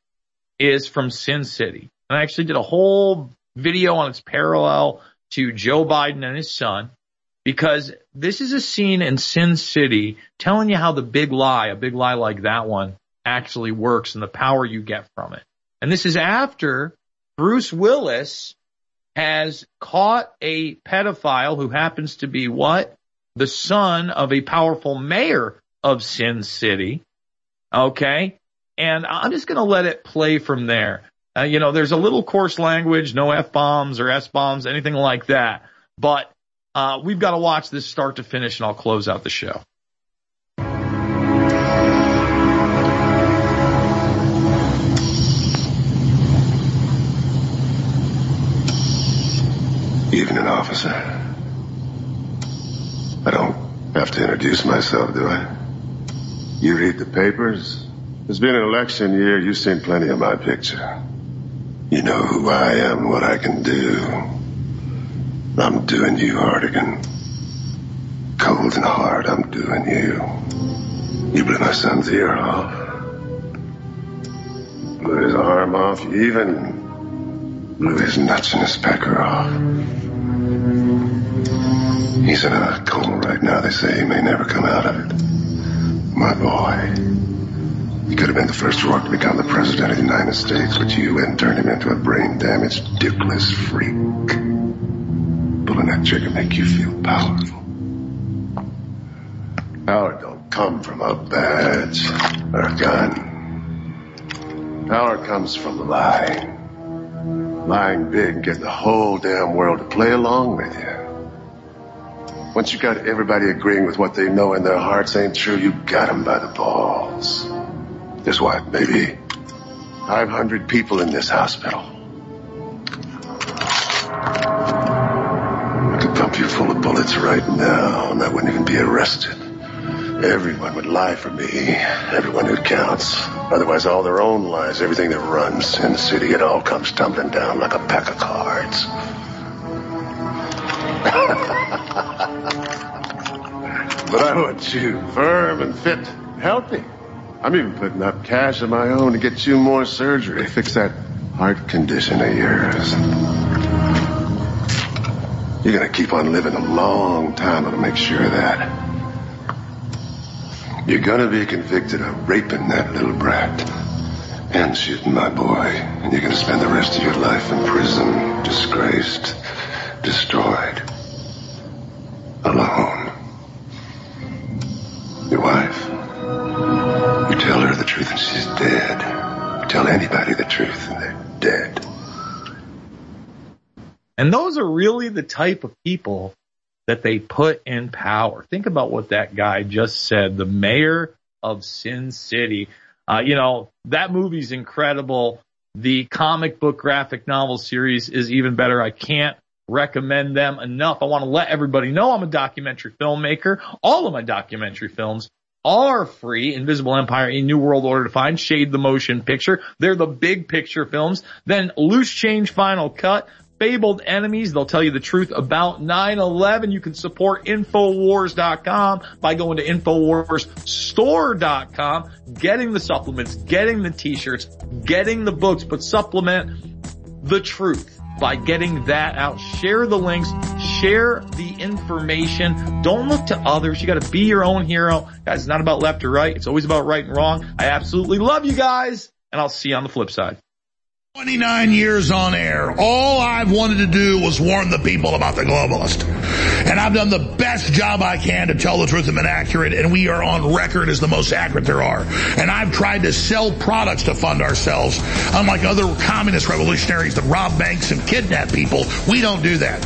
is from Sin City. And I actually did a whole video on its parallel to Joe Biden and his son because this is a scene in Sin City telling you how the big lie, a big lie like that one, actually works and the power you get from it. And this is after Bruce Willis has caught a pedophile who happens to be what? The son of a powerful mayor of Sin City. Okay. And I'm just going to let it play from there. Uh, you know, there's a little coarse language, no F bombs or S bombs, anything like that. But uh, we've got to watch this start to finish, and I'll close out the show. Evening, officer. I don't have to introduce myself, do I? You read the papers. There's been an election year. You've seen plenty of my picture. You know who I am what I can do. I'm doing you, Hartigan. Cold and hard, I'm doing you. You blew my son's ear off. Blew his arm off. Even blew his nuts and his pecker off. He's in a coma right now. They say he may never come out of it. My boy. He could have been the first Roark to become the president of the United States, but you went and turned him into a brain-damaged, dickless freak. Pulling that trigger make you feel powerful. Power don't come from a badge or a gun. Power comes from lying. Lying big, get the whole damn world to play along with you. Once you got everybody agreeing with what they know in their hearts ain't true, you got them by the balls. There's what, maybe 500 people in this hospital. I could pump you full of bullets right now, and I wouldn't even be arrested. Everyone would lie for me. Everyone who counts. Otherwise, all their own lies, everything that runs in the city, it all comes tumbling down like a pack of cards. but I want you firm and fit, healthy. I'm even putting up cash of my own to get you more surgery. Fix that heart condition of yours. You're gonna keep on living a long time to make sure of that. You're gonna be convicted of raping that little brat and shooting my boy. And you're gonna spend the rest of your life in prison, disgraced, destroyed, alone. Your wife. You tell her the truth and she's dead. You tell anybody the truth and they're dead. And those are really the type of people that they put in power. Think about what that guy just said. The mayor of Sin City. Uh, you know, that movie's incredible. The comic book graphic novel series is even better. I can't recommend them enough. I want to let everybody know I'm a documentary filmmaker. All of my documentary films are free. Invisible Empire, A New World Order Defined, Shade the Motion Picture. They're the big picture films. Then Loose Change Final Cut, Fabled Enemies. They'll tell you the truth about 9-11. You can support Infowars.com by going to InfoWarsStore.com, getting the supplements, getting the t-shirts, getting the books, but supplement the truth by getting that out. Share the links, share the information. Don't look to others. You gotta be your own hero. Guys, it's not about left or right. It's always about right and wrong. I absolutely love you guys and I'll see you on the flip side. 29 years on air, all I've wanted to do was warn the people about the globalist. And I've done the best job I can to tell the truth and been accurate, and we are on record as the most accurate there are. And I've tried to sell products to fund ourselves. Unlike other communist revolutionaries that rob banks and kidnap people, we don't do that.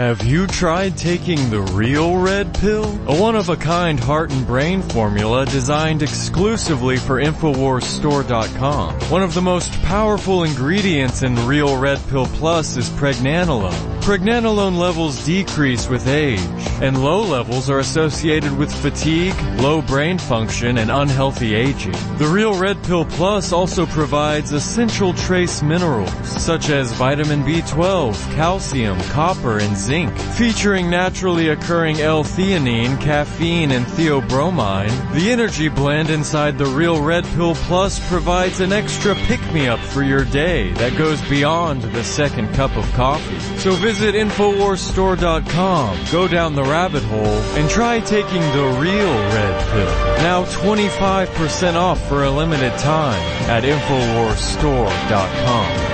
Have you tried taking the real red pill? A one-of-a-kind heart and brain formula designed exclusively for InfoWarsStore.com. One of the most powerful ingredients in Real Red Pill Plus is pregnanolone. Pregnenolone levels decrease with age, and low levels are associated with fatigue, low brain function, and unhealthy aging. The Real Red Pill Plus also provides essential trace minerals, such as vitamin B12, calcium, copper, and zinc zinc. Featuring naturally occurring L-theanine, caffeine, and theobromine, the energy blend inside the Real Red Pill Plus provides an extra pick-me-up for your day that goes beyond the second cup of coffee. So visit InfoWarsStore.com, go down the rabbit hole, and try taking the real red pill. Now 25% off for a limited time at InfoWarsStore.com.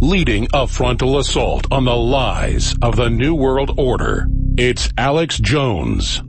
leading a frontal assault on the lies of the New World Order. It's Alex Jones.